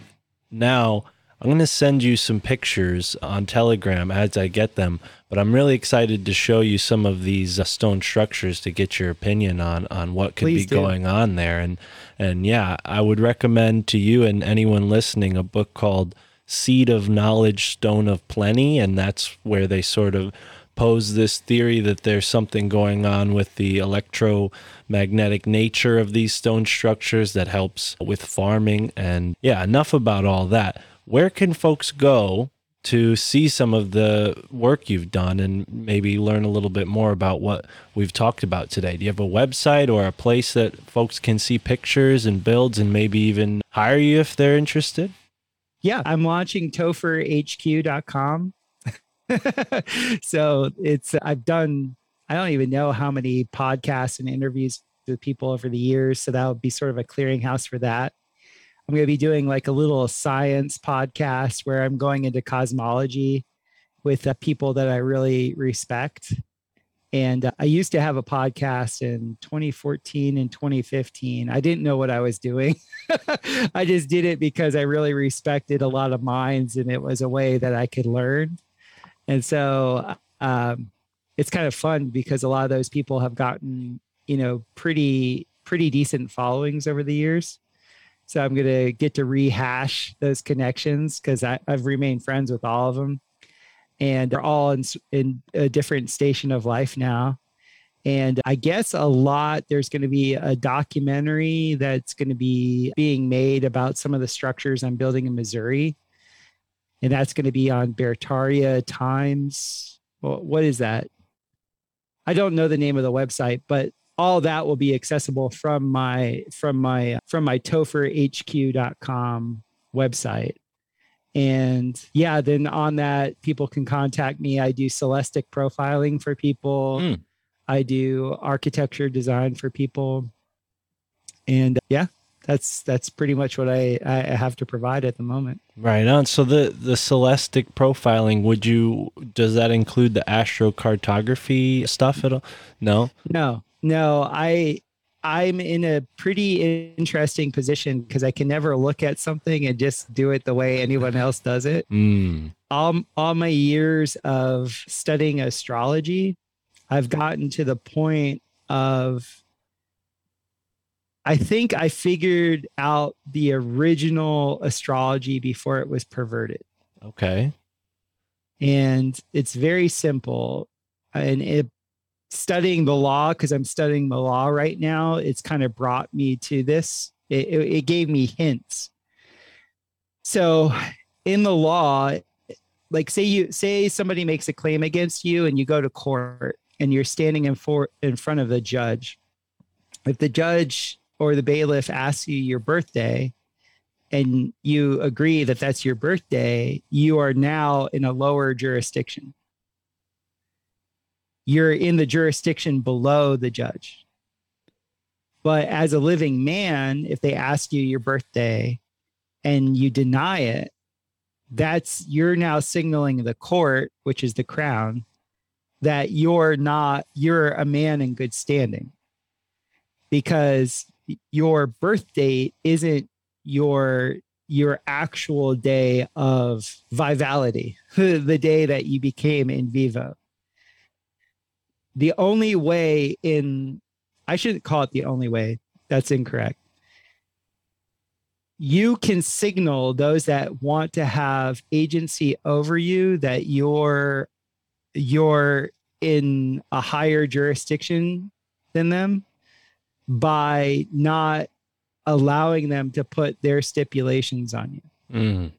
now. I'm going to send you some pictures on Telegram as I get them, but I'm really excited to show you some of these uh, stone structures to get your opinion on on what could Please be do. going on there. And and yeah, I would recommend to you and anyone listening a book called Seed of Knowledge, Stone of Plenty, and that's where they sort of pose this theory that there's something going on with the electromagnetic nature of these stone structures that helps with farming. And yeah, enough about all that. Where can folks go to see some of the work you've done and maybe learn a little bit more about what we've talked about today? Do you have a website or a place that folks can see pictures and builds and maybe even hire you if they're interested? Yeah, I'm launching topherhq.com. so it's I've done I don't even know how many podcasts and interviews with people over the years. So that would be sort of a clearinghouse for that. I'm going to be doing like a little science podcast where I'm going into cosmology with uh, people that I really respect. And uh, I used to have a podcast in 2014 and 2015. I didn't know what I was doing. I just did it because I really respected a lot of minds and it was a way that I could learn. And so um, it's kind of fun because a lot of those people have gotten, you know, pretty, pretty decent followings over the years. So I'm going to get to rehash those connections because I've remained friends with all of them. And they're all in, in a different station of life now. And I guess a lot, there's going to be a documentary that's going to be being made about some of the structures I'm building in Missouri. And that's going to be on Bertaria Times. Well, what is that? I don't know the name of the website, but all that will be accessible from my from my from my topherhq.com website. And yeah, then on that, people can contact me. I do celestic profiling for people. Hmm. I do architecture design for people. And uh, yeah, that's that's pretty much what I, I have to provide at the moment. Right on. So the the celestic profiling, would you does that include the astrocartography stuff at all? No. No, no, I I'm in a pretty interesting position because I can never look at something and just do it the way anyone else does it. Mm. all, all my years of studying astrology, I've gotten to the point of I think I figured out the original astrology before it was perverted. Okay. And it's very simple. And it studying the law, because I'm studying the law right now, it's kind of brought me to this. It, it, it gave me hints. So in the law, like say you say somebody makes a claim against you and you go to court and you're standing in for in front of the judge. If the judge or the bailiff asks you your birthday and you agree that that's your birthday, you are now in a lower jurisdiction. You're in the jurisdiction below the judge. But as a living man, if they ask you your birthday and you deny it, that's you're now signaling the court, which is the crown, that you're not, you're a man in good standing because your birth date isn't your your actual day of vivality the day that you became in vivo. The only way in i shouldn't call it the only way that's incorrect. You can signal those that want to have agency over you that you're you're in a higher jurisdiction than them by not allowing them to put their stipulations on you. Mm.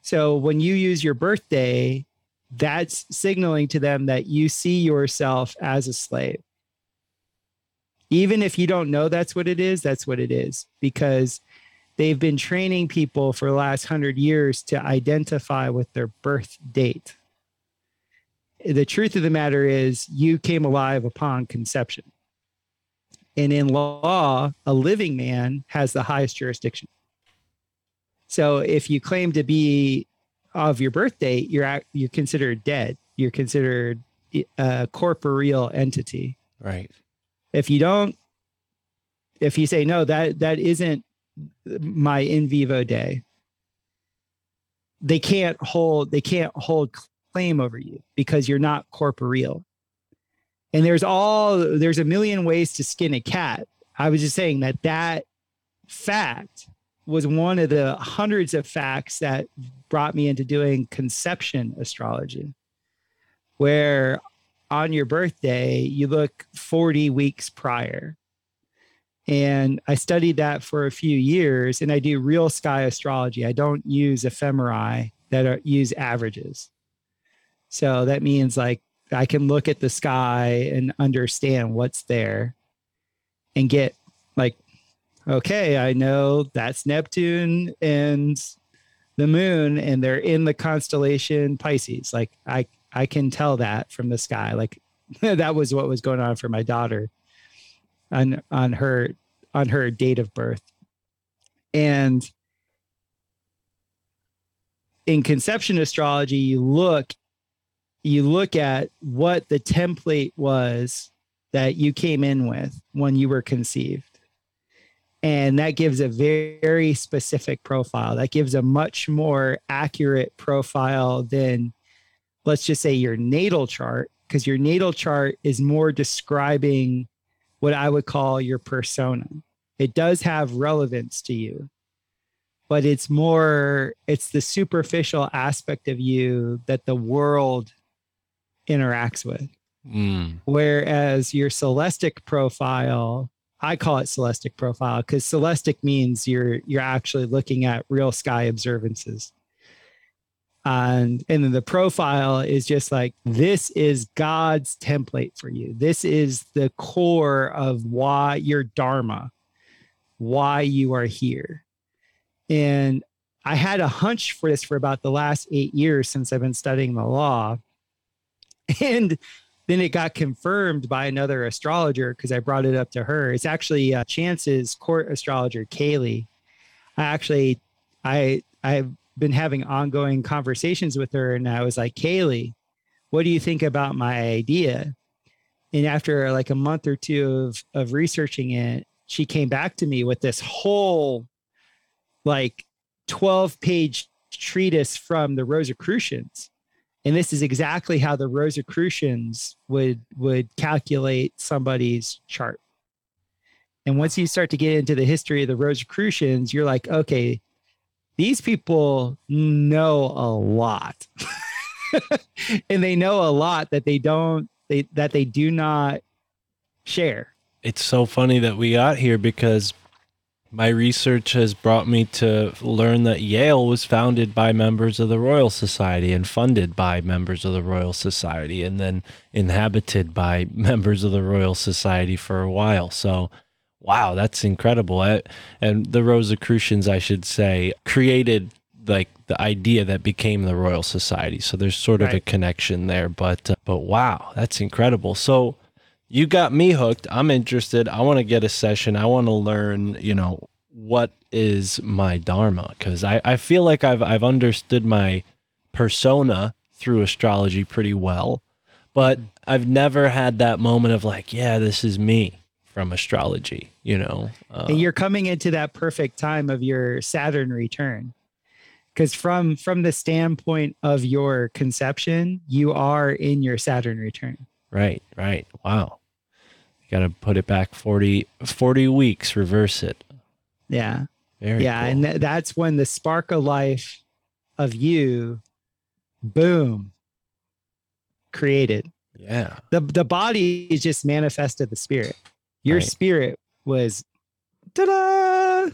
So when you use your birthday, that's signaling to them that you see yourself as a slave. Even if you don't know that's what it is, that's what it is because they've been training people for the last hundred years to identify with their birth date. The truth of the matter is, you came alive upon conception. And in law, a living man has the highest jurisdiction. So if you claim to be of your birth date, you're you're considered dead. You're considered a corporeal entity. Right. If you don't, if you say no, that that isn't my in vivo day, they can't hold they can't hold claim over you because you're not corporeal. And there's all there's a million ways to skin a cat. I was just saying that that fact was one of the hundreds of facts that brought me into doing conception astrology, where on your birthday, you look 40 weeks prior. And I studied that for a few years and I do real sky astrology. I don't use ephemerae that are, use averages. So that means like I can look at the sky and understand what's there and get like, okay, I know that's Neptune and the moon and they're in the constellation Pisces. Like I I can tell that from the sky. Like that was what was going on for my daughter on on her on her date of birth. And in conception astrology, you look you look at what the template was that you came in with when you were conceived. And that gives a very specific profile. That gives a much more accurate profile than, let's just say, your natal chart, because your natal chart is more describing what I would call your persona. It does have relevance to you, but it's more, it's the superficial aspect of you that the world interacts with. Mm. Whereas your celestic profile, I call it celestic profile because celestic means you're you're actually looking at real sky observances. And and then the profile is just like this is God's template for you. This is the core of why your dharma, why you are here. And I had a hunch for this for about the last 8 years since I've been studying the law. And then it got confirmed by another astrologer because I brought it up to her. It's actually uh, Chance's court astrologer, Kaylee. I actually, I, I've been having ongoing conversations with her, and I was like, Kaylee, what do you think about my idea? And after like a month or two of of researching it, she came back to me with this whole, like, twelve page treatise from the Rosicrucians and this is exactly how the Rosicrucians would would calculate somebody's chart. And once you start to get into the history of the Rosicrucians, you're like, okay, these people know a lot. and they know a lot that they don't they that they do not share. It's so funny that we got here because my research has brought me to learn that Yale was founded by members of the Royal Society and funded by members of the Royal Society and then inhabited by members of the Royal Society for a while. So, wow, that's incredible. I- And the Rosicrucians, I should say, created like the idea that became the Royal Society. So there's sort of a connection there, but uh, but wow, that's incredible. So you got me hooked. I'm interested. I want to get a session. I want to learn, you know, what is my dharma because I, I feel like I've I've understood my persona through astrology pretty well, but I've never had that moment of like, yeah, this is me from astrology, you know. Uh, and you're coming into that perfect time of your Saturn return. Because from from the standpoint of your conception, you are in your Saturn return. Right, right. Wow. You got to put it back 40, 40 weeks, reverse it. Yeah. Very yeah. cool. And th- that's when the spark of life of you, boom, created. yeah. The the body is just manifested the spirit. Your Right. spirit was ta-da.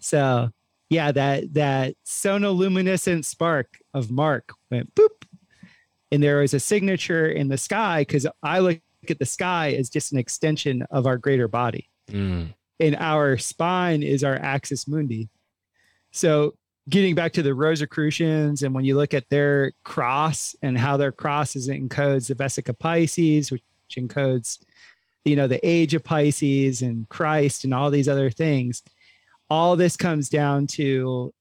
So yeah, that that sonoluminescent spark of Mark went boop. And there is a signature in the sky because I look at the sky as just an extension of our greater body. Mm, and our spine is our axis mundi. So getting back to the Rosicrucians, and when you look at their cross and how their cross is encodes the Vesica Piscis, which encodes, you know, the age of Pisces and Christ and all these other things, all this comes down to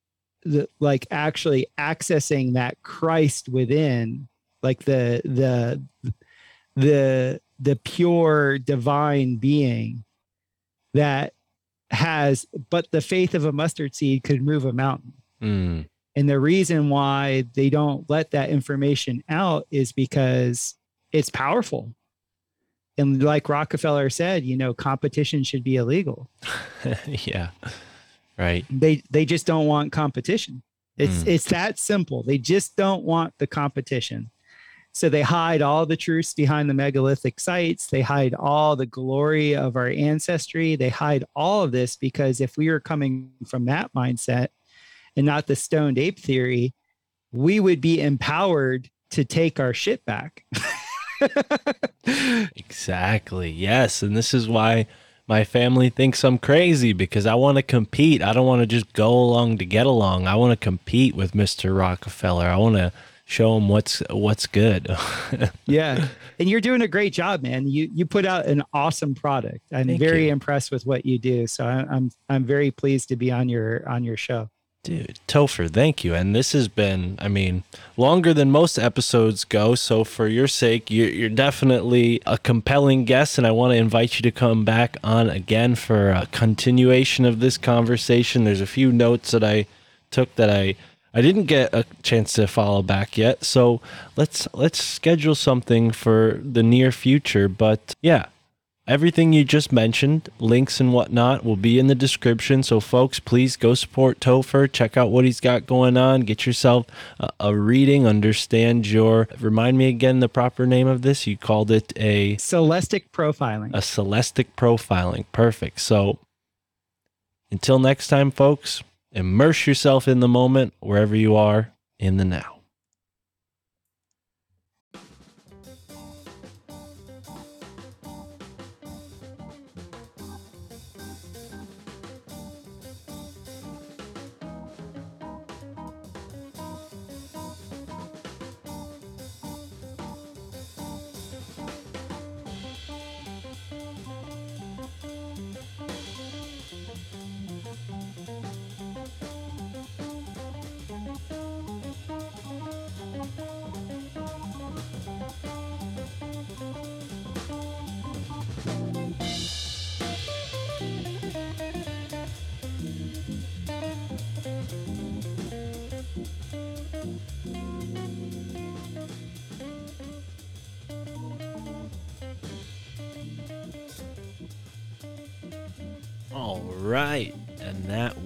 the like actually accessing that Christ within, like the the the the pure divine being that has but the faith of a mustard seed could move a mountain Mm. and the reason why they don't let that information out is because it's powerful and like rockefeller said you know competition should be illegal yeah. Right. they they just don't want competition it's Mm. it's that simple they just don't want the competition so they hide all the truths behind the megalithic sites they hide all the glory of our ancestry they hide all of this because if we were coming from that mindset and not the stoned ape theory we would be empowered to take our shit back Exactly. Yes. And this is why my family thinks I'm crazy because I want to compete. I don't want to just go along to get along. I want to compete with Mr. Rockefeller. I want to show them what's what's good. yeah and you're doing a great job man you you put out an awesome product i'm Thank very you. impressed with what you do so I, i'm i'm very pleased to be on your on your show Dude, Topher, thank you. And this has been, I mean, longer than most episodes go. So for your sake, you're, you're definitely a compelling guest. And I want to invite you to come back on again for a continuation of this conversation. There's a few notes that I took that I. I didn't get a chance to follow back yet, so let's let's schedule something for the near future. But yeah, Everything you just mentioned, links and whatnot, will be in the description. So, folks, please go support Topher. Check out what he's got going on. Get yourself a, a reading. Understand your. Remind me again the proper name of this. You called it a celestic profiling a celestic profiling. Perfect. So, until next time, folks, immerse yourself in the moment wherever you are in the now.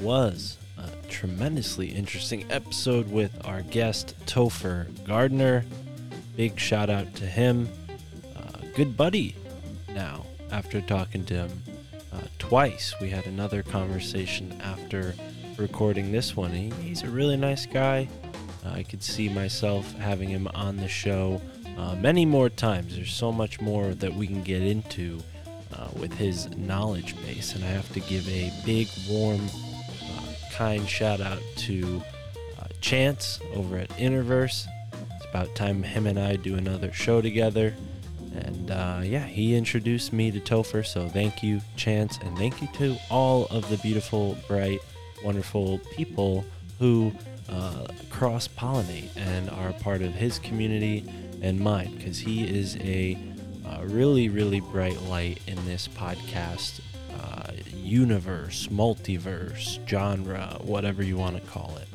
Was a tremendously interesting episode with our guest, Topher Gardner. Big shout out to him. Uh, good buddy now, after talking to him uh, twice. We had another conversation after recording this one. He, he's a really nice guy. Uh, I could see myself having him on the show uh, many more times. There's so much more that we can get into uh, with his knowledge base. And I have to give a big, warm, kind shout out to uh, Chance over at Innerverse. It's about time him and I do another show together. And uh, yeah, he introduced me to Topher. So thank you, Chance. And thank you to all of the beautiful, bright, wonderful people who uh, cross pollinate and are part of his community and mine because he is a uh, really, really bright light in this podcast uh, universe, multiverse, genre, whatever you want to call it.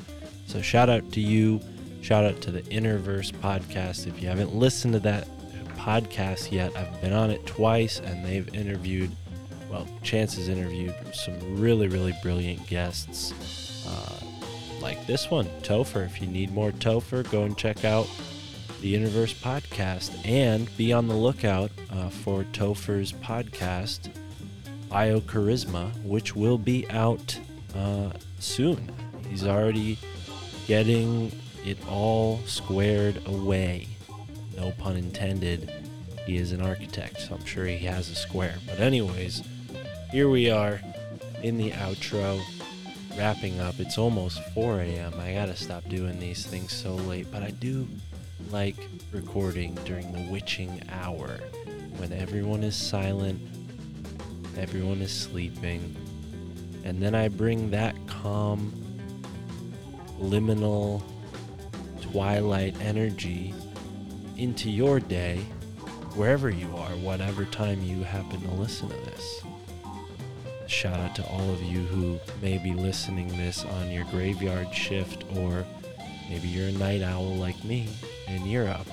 So, shout out to you. Shout out to the Innerverse podcast. If you haven't listened to that podcast yet, I've been on it twice and they've interviewed, well, Chance has interviewed some really, really brilliant guests. Uh, like this one, Topher. If you need more Topher, go and check out the Innerverse podcast and be on the lookout uh, for Topher's podcast, Biocharisma, which will be out uh, soon. He's already getting it all squared away. No pun intended. He is an architect, so I'm sure he has a square. But, anyways, here we are. in the outro, wrapping up. It's almost 4 a.m. I gotta stop doing these things so late, but I do like recording during the witching hour when everyone is silent, everyone is sleeping, and then I bring that calm, liminal, twilight energy into your day, wherever you are, whatever time you happen to listen to this. Shout out to all of you who may be listening this on your graveyard shift, or maybe you're a night owl like me and you're up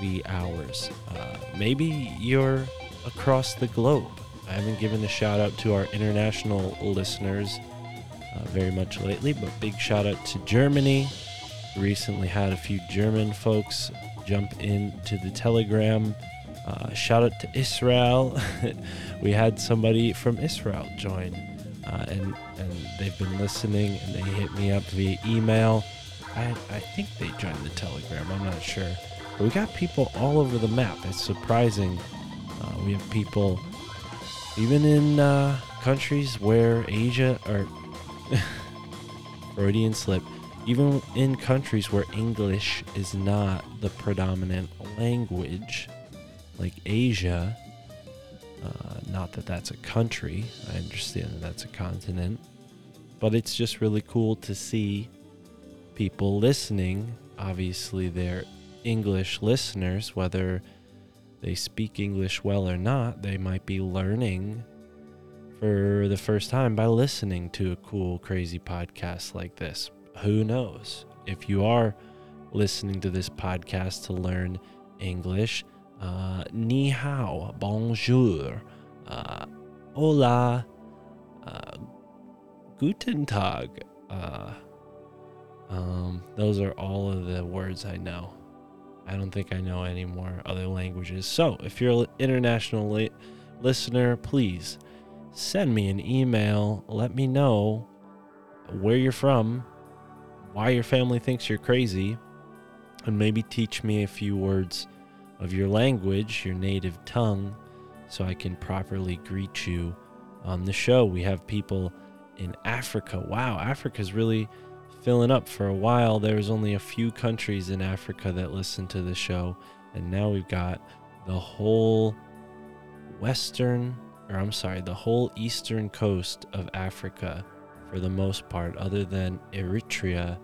wee hours. Uh, maybe you're across the globe. I haven't given a shout out to our international listeners uh, very much lately, but big shout out to Germany. Recently had a few German folks jump into the Telegram. Uh, shout out to Israel. we had somebody from Israel join, uh, and and they've been listening, and they hit me up via email. I I think they joined the Telegram. I'm not sure, but we got people all over the map. It's surprising. Uh, we have people even in uh, countries where Asia or Freudian slip, even in countries where English is not the predominant language, like Asia. Uh, not that that's a country. I understand that that's a continent, but it's just really cool to see people listening. Obviously, they're English listeners, whether they speak English well or not, they might be learning for the first time by listening to a cool, crazy podcast like this. Who knows? If you are listening to this podcast to learn English, uh, ni hao, bonjour, uh, hola, uh, guten tag. Uh, um, those are all of the words I know. I don't think I know any more other languages. So, if you're an international li- listener, please send me an email. Let me know where you're from, why your family thinks you're crazy, and maybe teach me a few words of your language, your native tongue, so I can properly greet you on the show. We have people in Africa. Wow, Africa's really filling up for a while. There was only a few countries in Africa that listened to the show, and now we've got the whole western, or I'm sorry, the whole eastern coast of Africa, for the most part, other than Eritrea,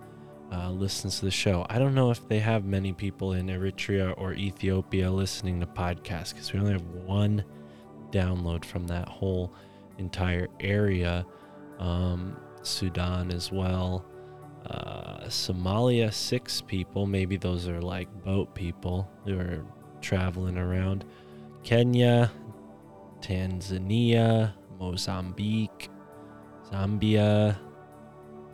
uh, listens to the show. I don't know if they have many people in Eritrea or Ethiopia listening to podcasts because we only have one download from that whole entire area. Um, Sudan as well. Uh, Somalia, six people. Maybe those are like boat people who are traveling around. Kenya, Tanzania, Mozambique, Zambia,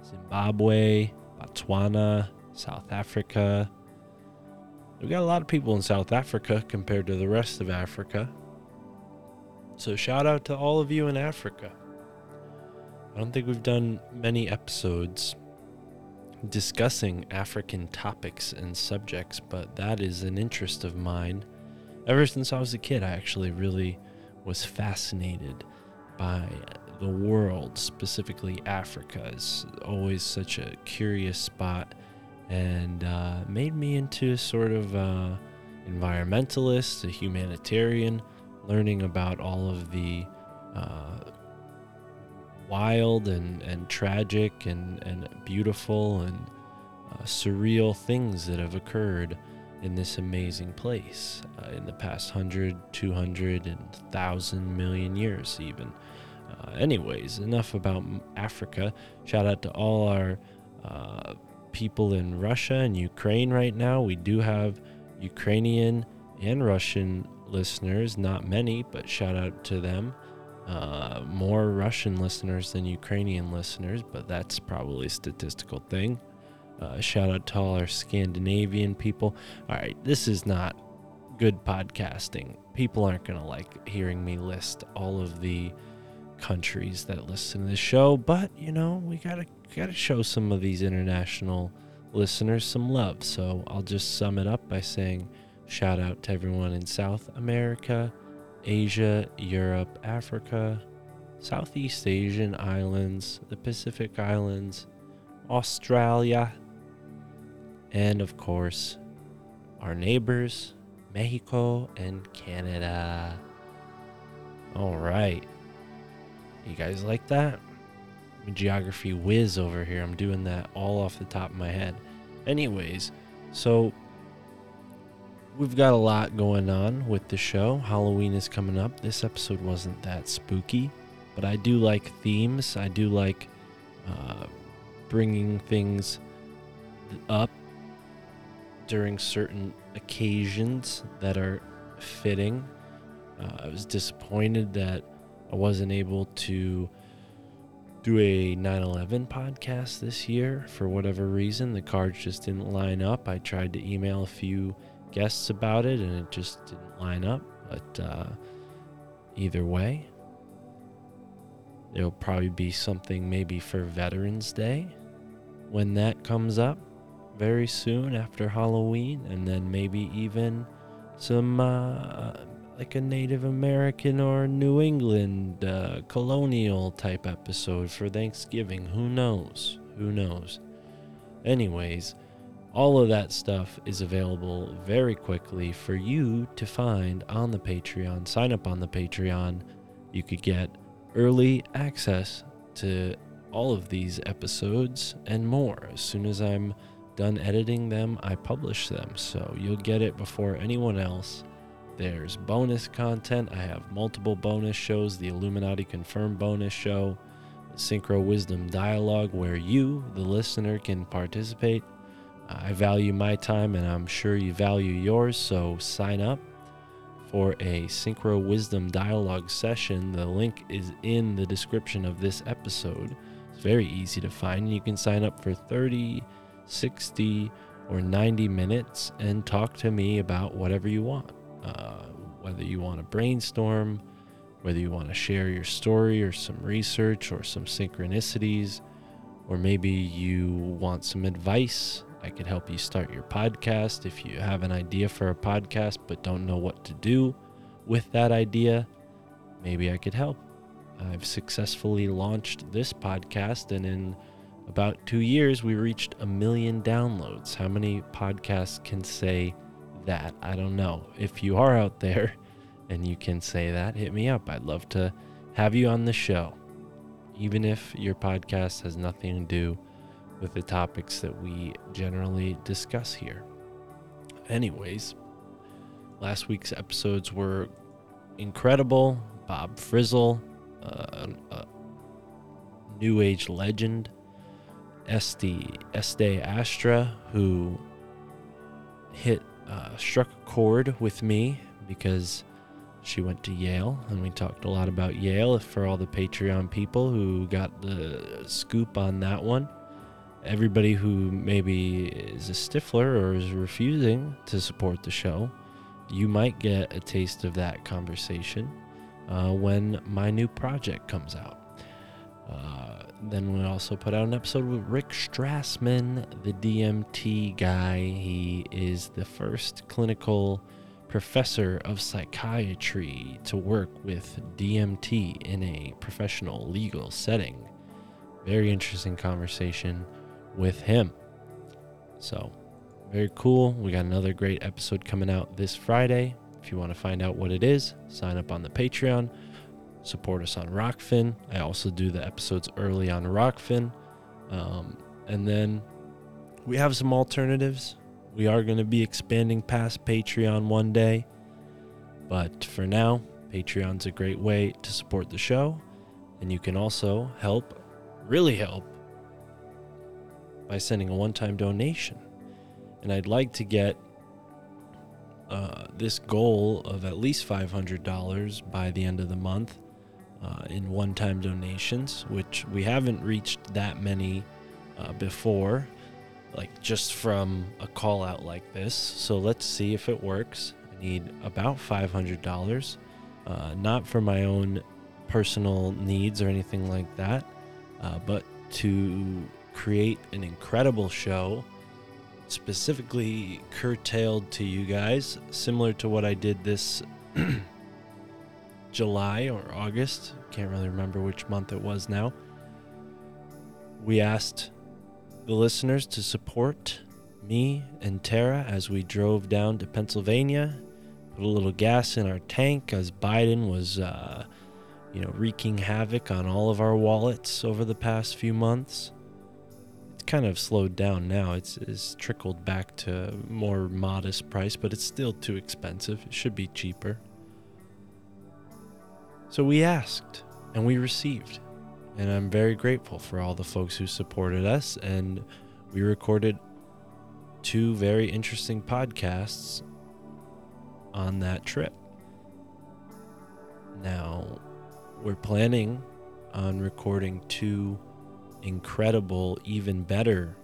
Zimbabwe, Botswana, South Africa. We've got a lot of people in South Africa compared to the rest of Africa. So, shout out to all of you in Africa. I don't think we've done many episodes discussing African topics and subjects, but that is an interest of mine. Ever since I was a kid, I actually really was fascinated by the world, specifically Africa. It's always such a curious spot and uh, made me into a sort of uh, environmentalist, a humanitarian, learning about all of the uh, wild and, and tragic and, and beautiful and uh, surreal things that have occurred in this amazing place uh, in the past 100, 200, and 1,000 million years, even. Uh, anyways, enough about Africa. Shout out to all our uh, people in Russia and Ukraine right now. We do have Ukrainian and Russian listeners, not many, but shout out to them. Uh, more Russian listeners than Ukrainian listeners, but that's probably a statistical thing. Uh, shout out to all our Scandinavian people. All right, this is not good podcasting. People aren't going to like hearing me list all of the countries that listen to the show, but you know, we got to got to show some of these international listeners some love. So, I'll just sum it up by saying shout out to everyone in South America, Asia, Europe, Africa, Southeast Asian islands, the Pacific Islands, Australia, and of course, our neighbors, Mexico and Canada. All right. You guys like that? Geography whiz over here. I'm doing that all off the top of my head. Anyways, so we've got a lot going on with the show. Halloween is coming up. This episode wasn't that spooky, but I do like themes. I do like uh, bringing things up during certain occasions that are fitting. Uh, I was disappointed that I wasn't able to do a 9 11 podcast this year for whatever reason. The cards just didn't line up. I tried to email a few guests about it and it just didn't line up. But uh, either way, there'll probably be something maybe for Veterans Day when that comes up very soon after Halloween, and then maybe even some uh, like a Native American or New England uh, colonial type episode for Thanksgiving. Who knows? Who knows? Anyways, all of that stuff is available very quickly for you to find on the Patreon. Sign up on the Patreon. You could get early access to all of these episodes and more as soon as I'm done editing them, I publish them. So you'll get it before anyone else. There's bonus content. I have multiple bonus shows the Illuminati Confirmed bonus show, Synchro Wisdom Dialogue, where you, the listener, can participate. I value my time and I'm sure you value yours, so sign up for a Synchro Wisdom Dialogue session. The link is in the description of this episode. It's very easy to find. You can sign up for 30 60 or 90 minutes and talk to me about whatever you want. Uh, whether you want to brainstorm, whether you want to share your story or some research or some synchronicities, or maybe you want some advice. I could help you start your podcast if you have an idea for a podcast but don't know what to do with that idea. Maybe I could help. I've successfully launched this podcast, and in about two years, we reached a million downloads. How many podcasts can say that? I don't know. If you are out there and you can say that, hit me up. I'd love to have you on the show, even if your podcast has nothing to do with the topics that we generally discuss here. Anyways, last week's episodes were incredible. Bob Frissell, uh, a new age legend Este Este Astra, who hit uh, struck a chord with me because she went to Yale, and we talked a lot about Yale for all the Patreon people who got the scoop on that one. Everybody who maybe is a stifler or is refusing to support the show, you might get a taste of that conversation uh, when my new project comes out. Uh, then we also put out an episode with Rick Strassman, the DMT guy. He is the first clinical professor of psychiatry to work with DMT in a professional legal setting. Very interesting conversation with him. So, very cool. We got another great episode coming out this Friday. If you want to find out what it is, sign up on the Patreon support us on Rokfin. I also do the episodes early on Rokfin. Um, and then we have some alternatives. We are going to be expanding past Patreon one day. But for now, Patreon's a great way to support the show. And you can also help, really help, by sending a one time donation. And I'd like to get uh, this goal of at least $500 by the end of the month uh, in one time donations, which we haven't reached that many uh, before, like just from a call out like this. So let's see if it works. I need about $500, uh, not for my own personal needs or anything like that, uh, but to create an incredible show specifically curtailed to you guys, similar to what I did this July or August, Can't really remember which month it was now. We asked the listeners to support me and Tara as we drove down to Pennsylvania, put a little gas in our tank as Biden was, uh, you know, wreaking havoc on all of our wallets over the past few months. Kind of slowed down now. It's, it's trickled back to more modest price, but it's still too expensive. It should be cheaper. So we asked and we received. And I'm very grateful for all the folks who supported us. And we recorded two very interesting podcasts on that trip. Now, we're planning on recording two incredible, even better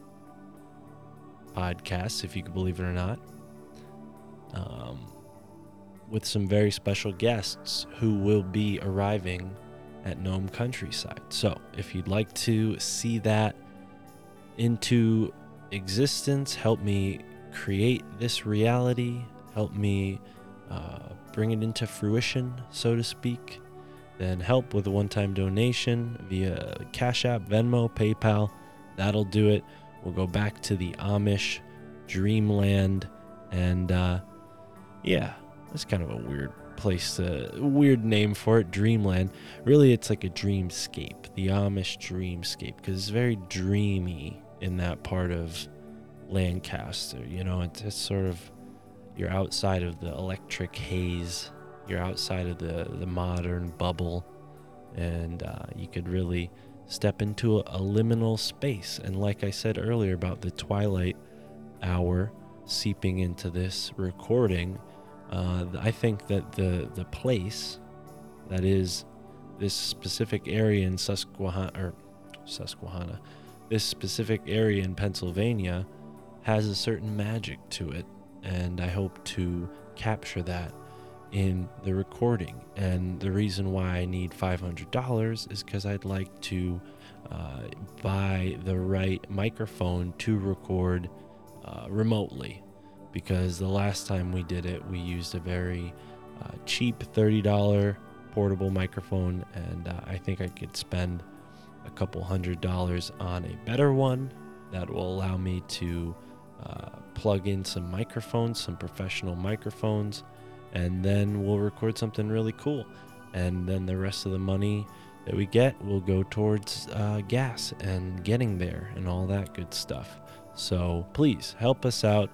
podcasts, if you can believe it or not, um, with some very special guests who will be arriving at Nome Countryside. So, if you'd like to see that into existence, help me create this reality, help me uh, bring it into fruition, so to speak, then help with a one time donation via Cash App, Venmo, PayPal. That'll do it. We'll go back to the Amish dreamland. And uh, yeah, that's kind of a weird place to, weird name for it, dreamland. Really, it's like a dreamscape, the Amish dreamscape, because it's very dreamy in that part of Lancaster. You know, it's, it's sort of you're outside of the electric haze. You're outside of the the modern bubble, and uh, you could really step into a, a liminal space. And like I said earlier about the twilight hour seeping into this recording, uh, I think that the the place that is this specific area in Susquehanna or Susquehanna, this specific area in Pennsylvania has a certain magic to it, and I hope to capture that in the recording. And the reason why I need $500 is because I'd like to uh, buy the right microphone to record uh, remotely. Because the last time we did it, we used a very uh, cheap $30 portable microphone, and uh, I think I could spend a couple hundred dollars on a better one that will allow me to uh, plug in some microphones, some professional microphones, and then we'll record something really cool. And then the rest of the money that we get will go towards uh, gas and getting there and all that good stuff. So please help us out.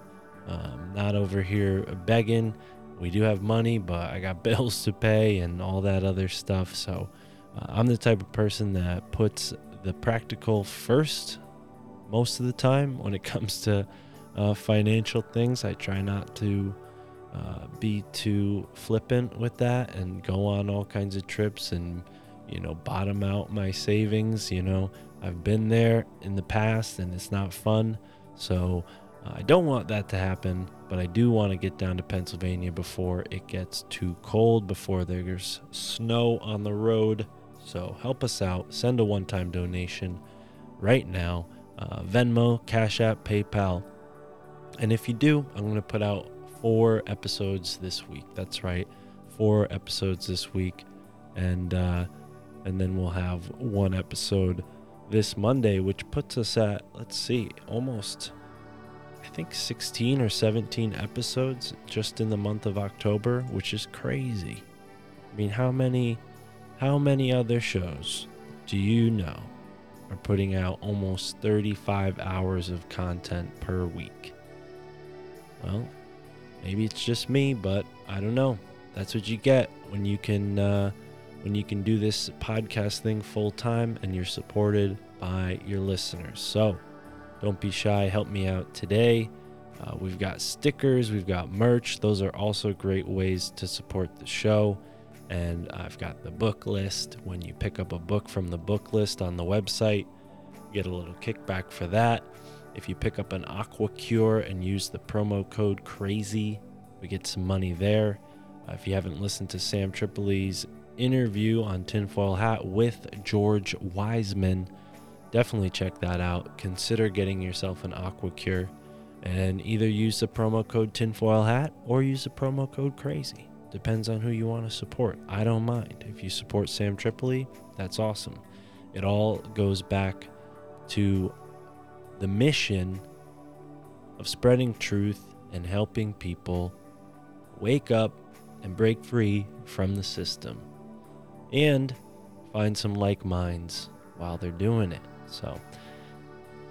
Um, not over here begging. We do have money, but I got bills to pay and all that other stuff. So uh, I'm the type of person that puts the practical first most of the time when it comes to uh, financial things. I try not to uh, be too flippant with that and go on all kinds of trips and, you know, bottom out my savings. You know, I've been there in the past and it's not fun. So uh, I don't want that to happen, but I do want to get down to Pennsylvania before it gets too cold, before there's snow on the road. So help us out. Send a one time donation right now. Uh, Venmo, Cash App, PayPal. And if you do, I'm going to put out four episodes this week. That's right, four episodes this week, and uh, and then we'll have one episode this Monday, which puts us at let's see, almost I think 16 or 17 episodes just in the month of October, which is crazy. I mean, how many how many other shows do you know are putting out almost 35 hours of content per week? Well, maybe it's just me, but I don't know. That's what you get when you can uh, when you can do this podcast thing full time and you're supported by your listeners. So don't be shy. Help me out today. Uh, we've got stickers, we've got merch. Those are also great ways to support the show. And I've got the book list. When you pick up a book from the book list on the website, you get a little kickback for that. If you pick up an AquaCure and use the promo code CRAZY, we get some money there. Uh, if you haven't listened to Sam Tripoli's interview on Tinfoil Hat with George Wiseman, definitely check that out. Consider getting yourself an AquaCure and either use the promo code Tinfoil Hat or use the promo code CRAZY. Depends on who you want to support. I don't mind. If you support Sam Tripoli, that's awesome. It all goes back to the mission of spreading truth and helping people wake up and break free from the system and find some like minds while they're doing it. So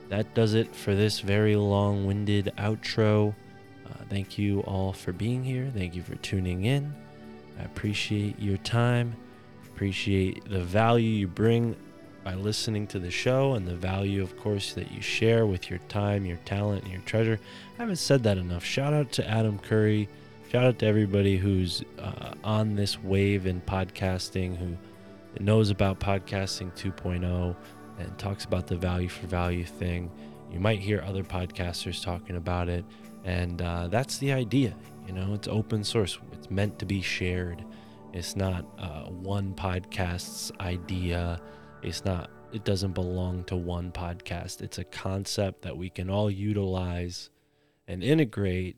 that does it for this very long winded outro. Uh, thank you all for being here. Thank you for tuning in. I appreciate your time, appreciate the value you bring by listening to the show and the value, of course, that you share with your time, your talent, and your treasure. I haven't said that enough. Shout out to Adam Curry. Shout out to everybody who's uh, on this wave in podcasting, who knows about podcasting 2.0 and talks about the value for value thing. You might hear other podcasters talking about it, and uh, that's the idea. You know, it's open source. It's meant to be shared. It's not uh, one podcast's idea. It's not. It doesn't belong to one podcast. It's a concept that we can all utilize and integrate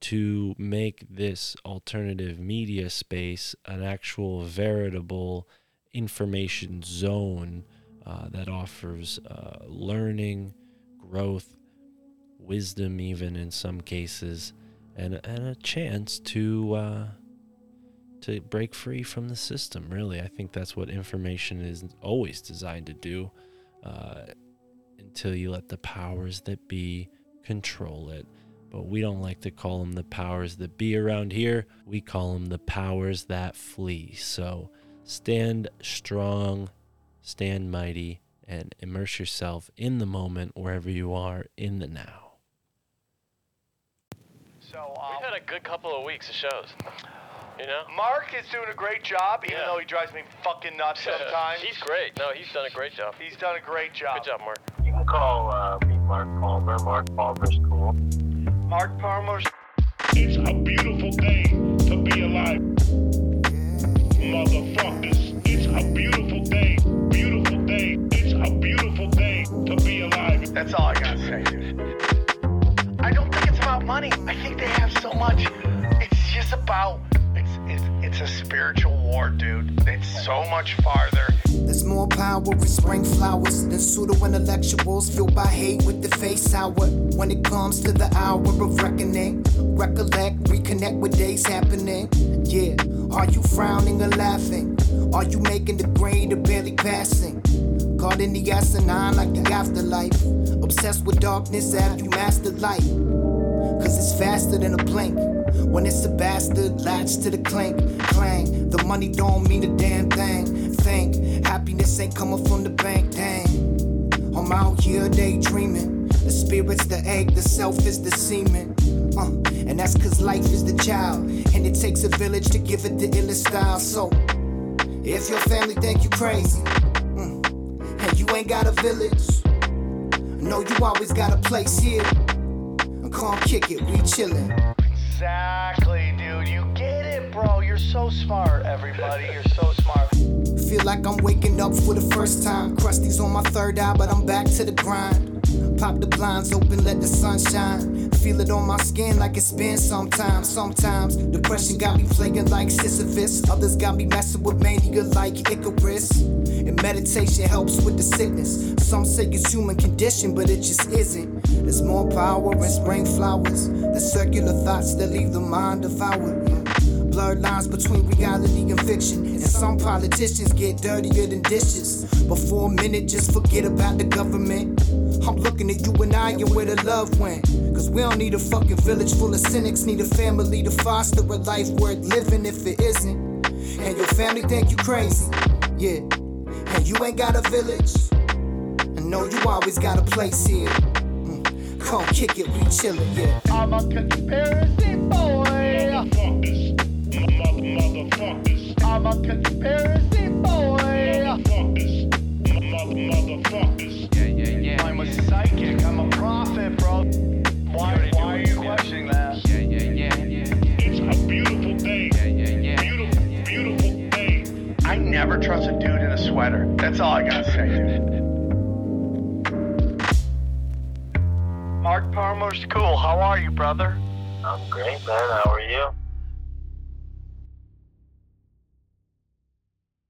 to make this alternative media space an actual veritable information zone uh, that offers uh, learning, growth, wisdom, even in some cases, and and a chance to uh, to break free from the system. Really, I think that's what information is always designed to do. Uh, until you let the powers that be control it. But we don't like to call them the powers that be around here. We call them the powers that flee. So stand strong, stand mighty, and immerse yourself in the moment wherever you are in the now. So, um, We've had a good couple of weeks of shows. You know? Mark is doing a great job, even Yeah. though he drives me fucking nuts sometimes. he's great. No, he's done a great job. He's done a great job. Good job, Mark. You can call uh, me Mark Palmer. Mark Palmer's cool. Mark Palmer's It's a beautiful day to be alive. Motherfuckers, it's a beautiful day. Beautiful day. It's a beautiful day to be alive. That's all I gotta say, dude. I don't think it's about money. I think they have so much. It's just about it's a spiritual war, dude. It's so much farther. There's more power in spring flowers than pseudo intellectuals fueled by hate with the face sour. When it comes to the hour of reckoning, recollect, reconnect with days happening. Yeah, are you frowning or laughing? Are you making the grade or barely passing? Caught in the asinine like the afterlife. Obsessed with darkness, have you mastered light? Cause it's faster than a blink. When it's a bastard, latch to the clink, clang. The money don't mean a damn thing. Think happiness ain't coming from the bank, dang. I'm out here daydreaming. The spirit's the egg, the self is the semen. Uh, and that's cause life is the child. And it takes a village to give it the illest style. So, if your family think you crazy, mm, and you ain't got a village, know you always got a place here. Come kick it, we chillin'. Exactly, dude. You get it, bro. You're so smart, everybody. You're so smart. Feel like I'm waking up for the first time. Krusty's on my third eye, but I'm back to the grind. Pop the blinds open, let the sun shine. Feel it on my skin like it's been sometimes. Sometimes depression got me playing like Sisyphus. Others got me messing with mania like Icarus. And meditation helps with the sickness. Some say it's human condition, but it just isn't. There's more power in spring flowers. The circular thoughts that leave the mind devoured. Blurred lines between reality and fiction. And some politicians get dirtier than dishes. But for a minute, just forget about the government. I'm looking at you and I and where the love went. Cause we don't need a fucking village full of cynics. Need a family to foster a life worth living if it isn't. And your family think you crazy. Yeah. And you ain't got a village. I know you always got a place here. Mm. Come kick it, we chillin', yeah. I'm a conspiracy boy. Motherfuckers, m- mother, motherfuckers, I'm a conspiracy boy. motherfuckers, motherfuckers. Yeah, yeah, yeah. I'm a psychic. I'm a prophet, bro. Why, why are you questioning that? Yeah, yeah, yeah, yeah. It's a beautiful day. Beautiful, beautiful day. I never trust a dude in a sweater. That's all I gotta say, dude. Mark Palmer's cool. How are you, brother? I'm great, man. How are you?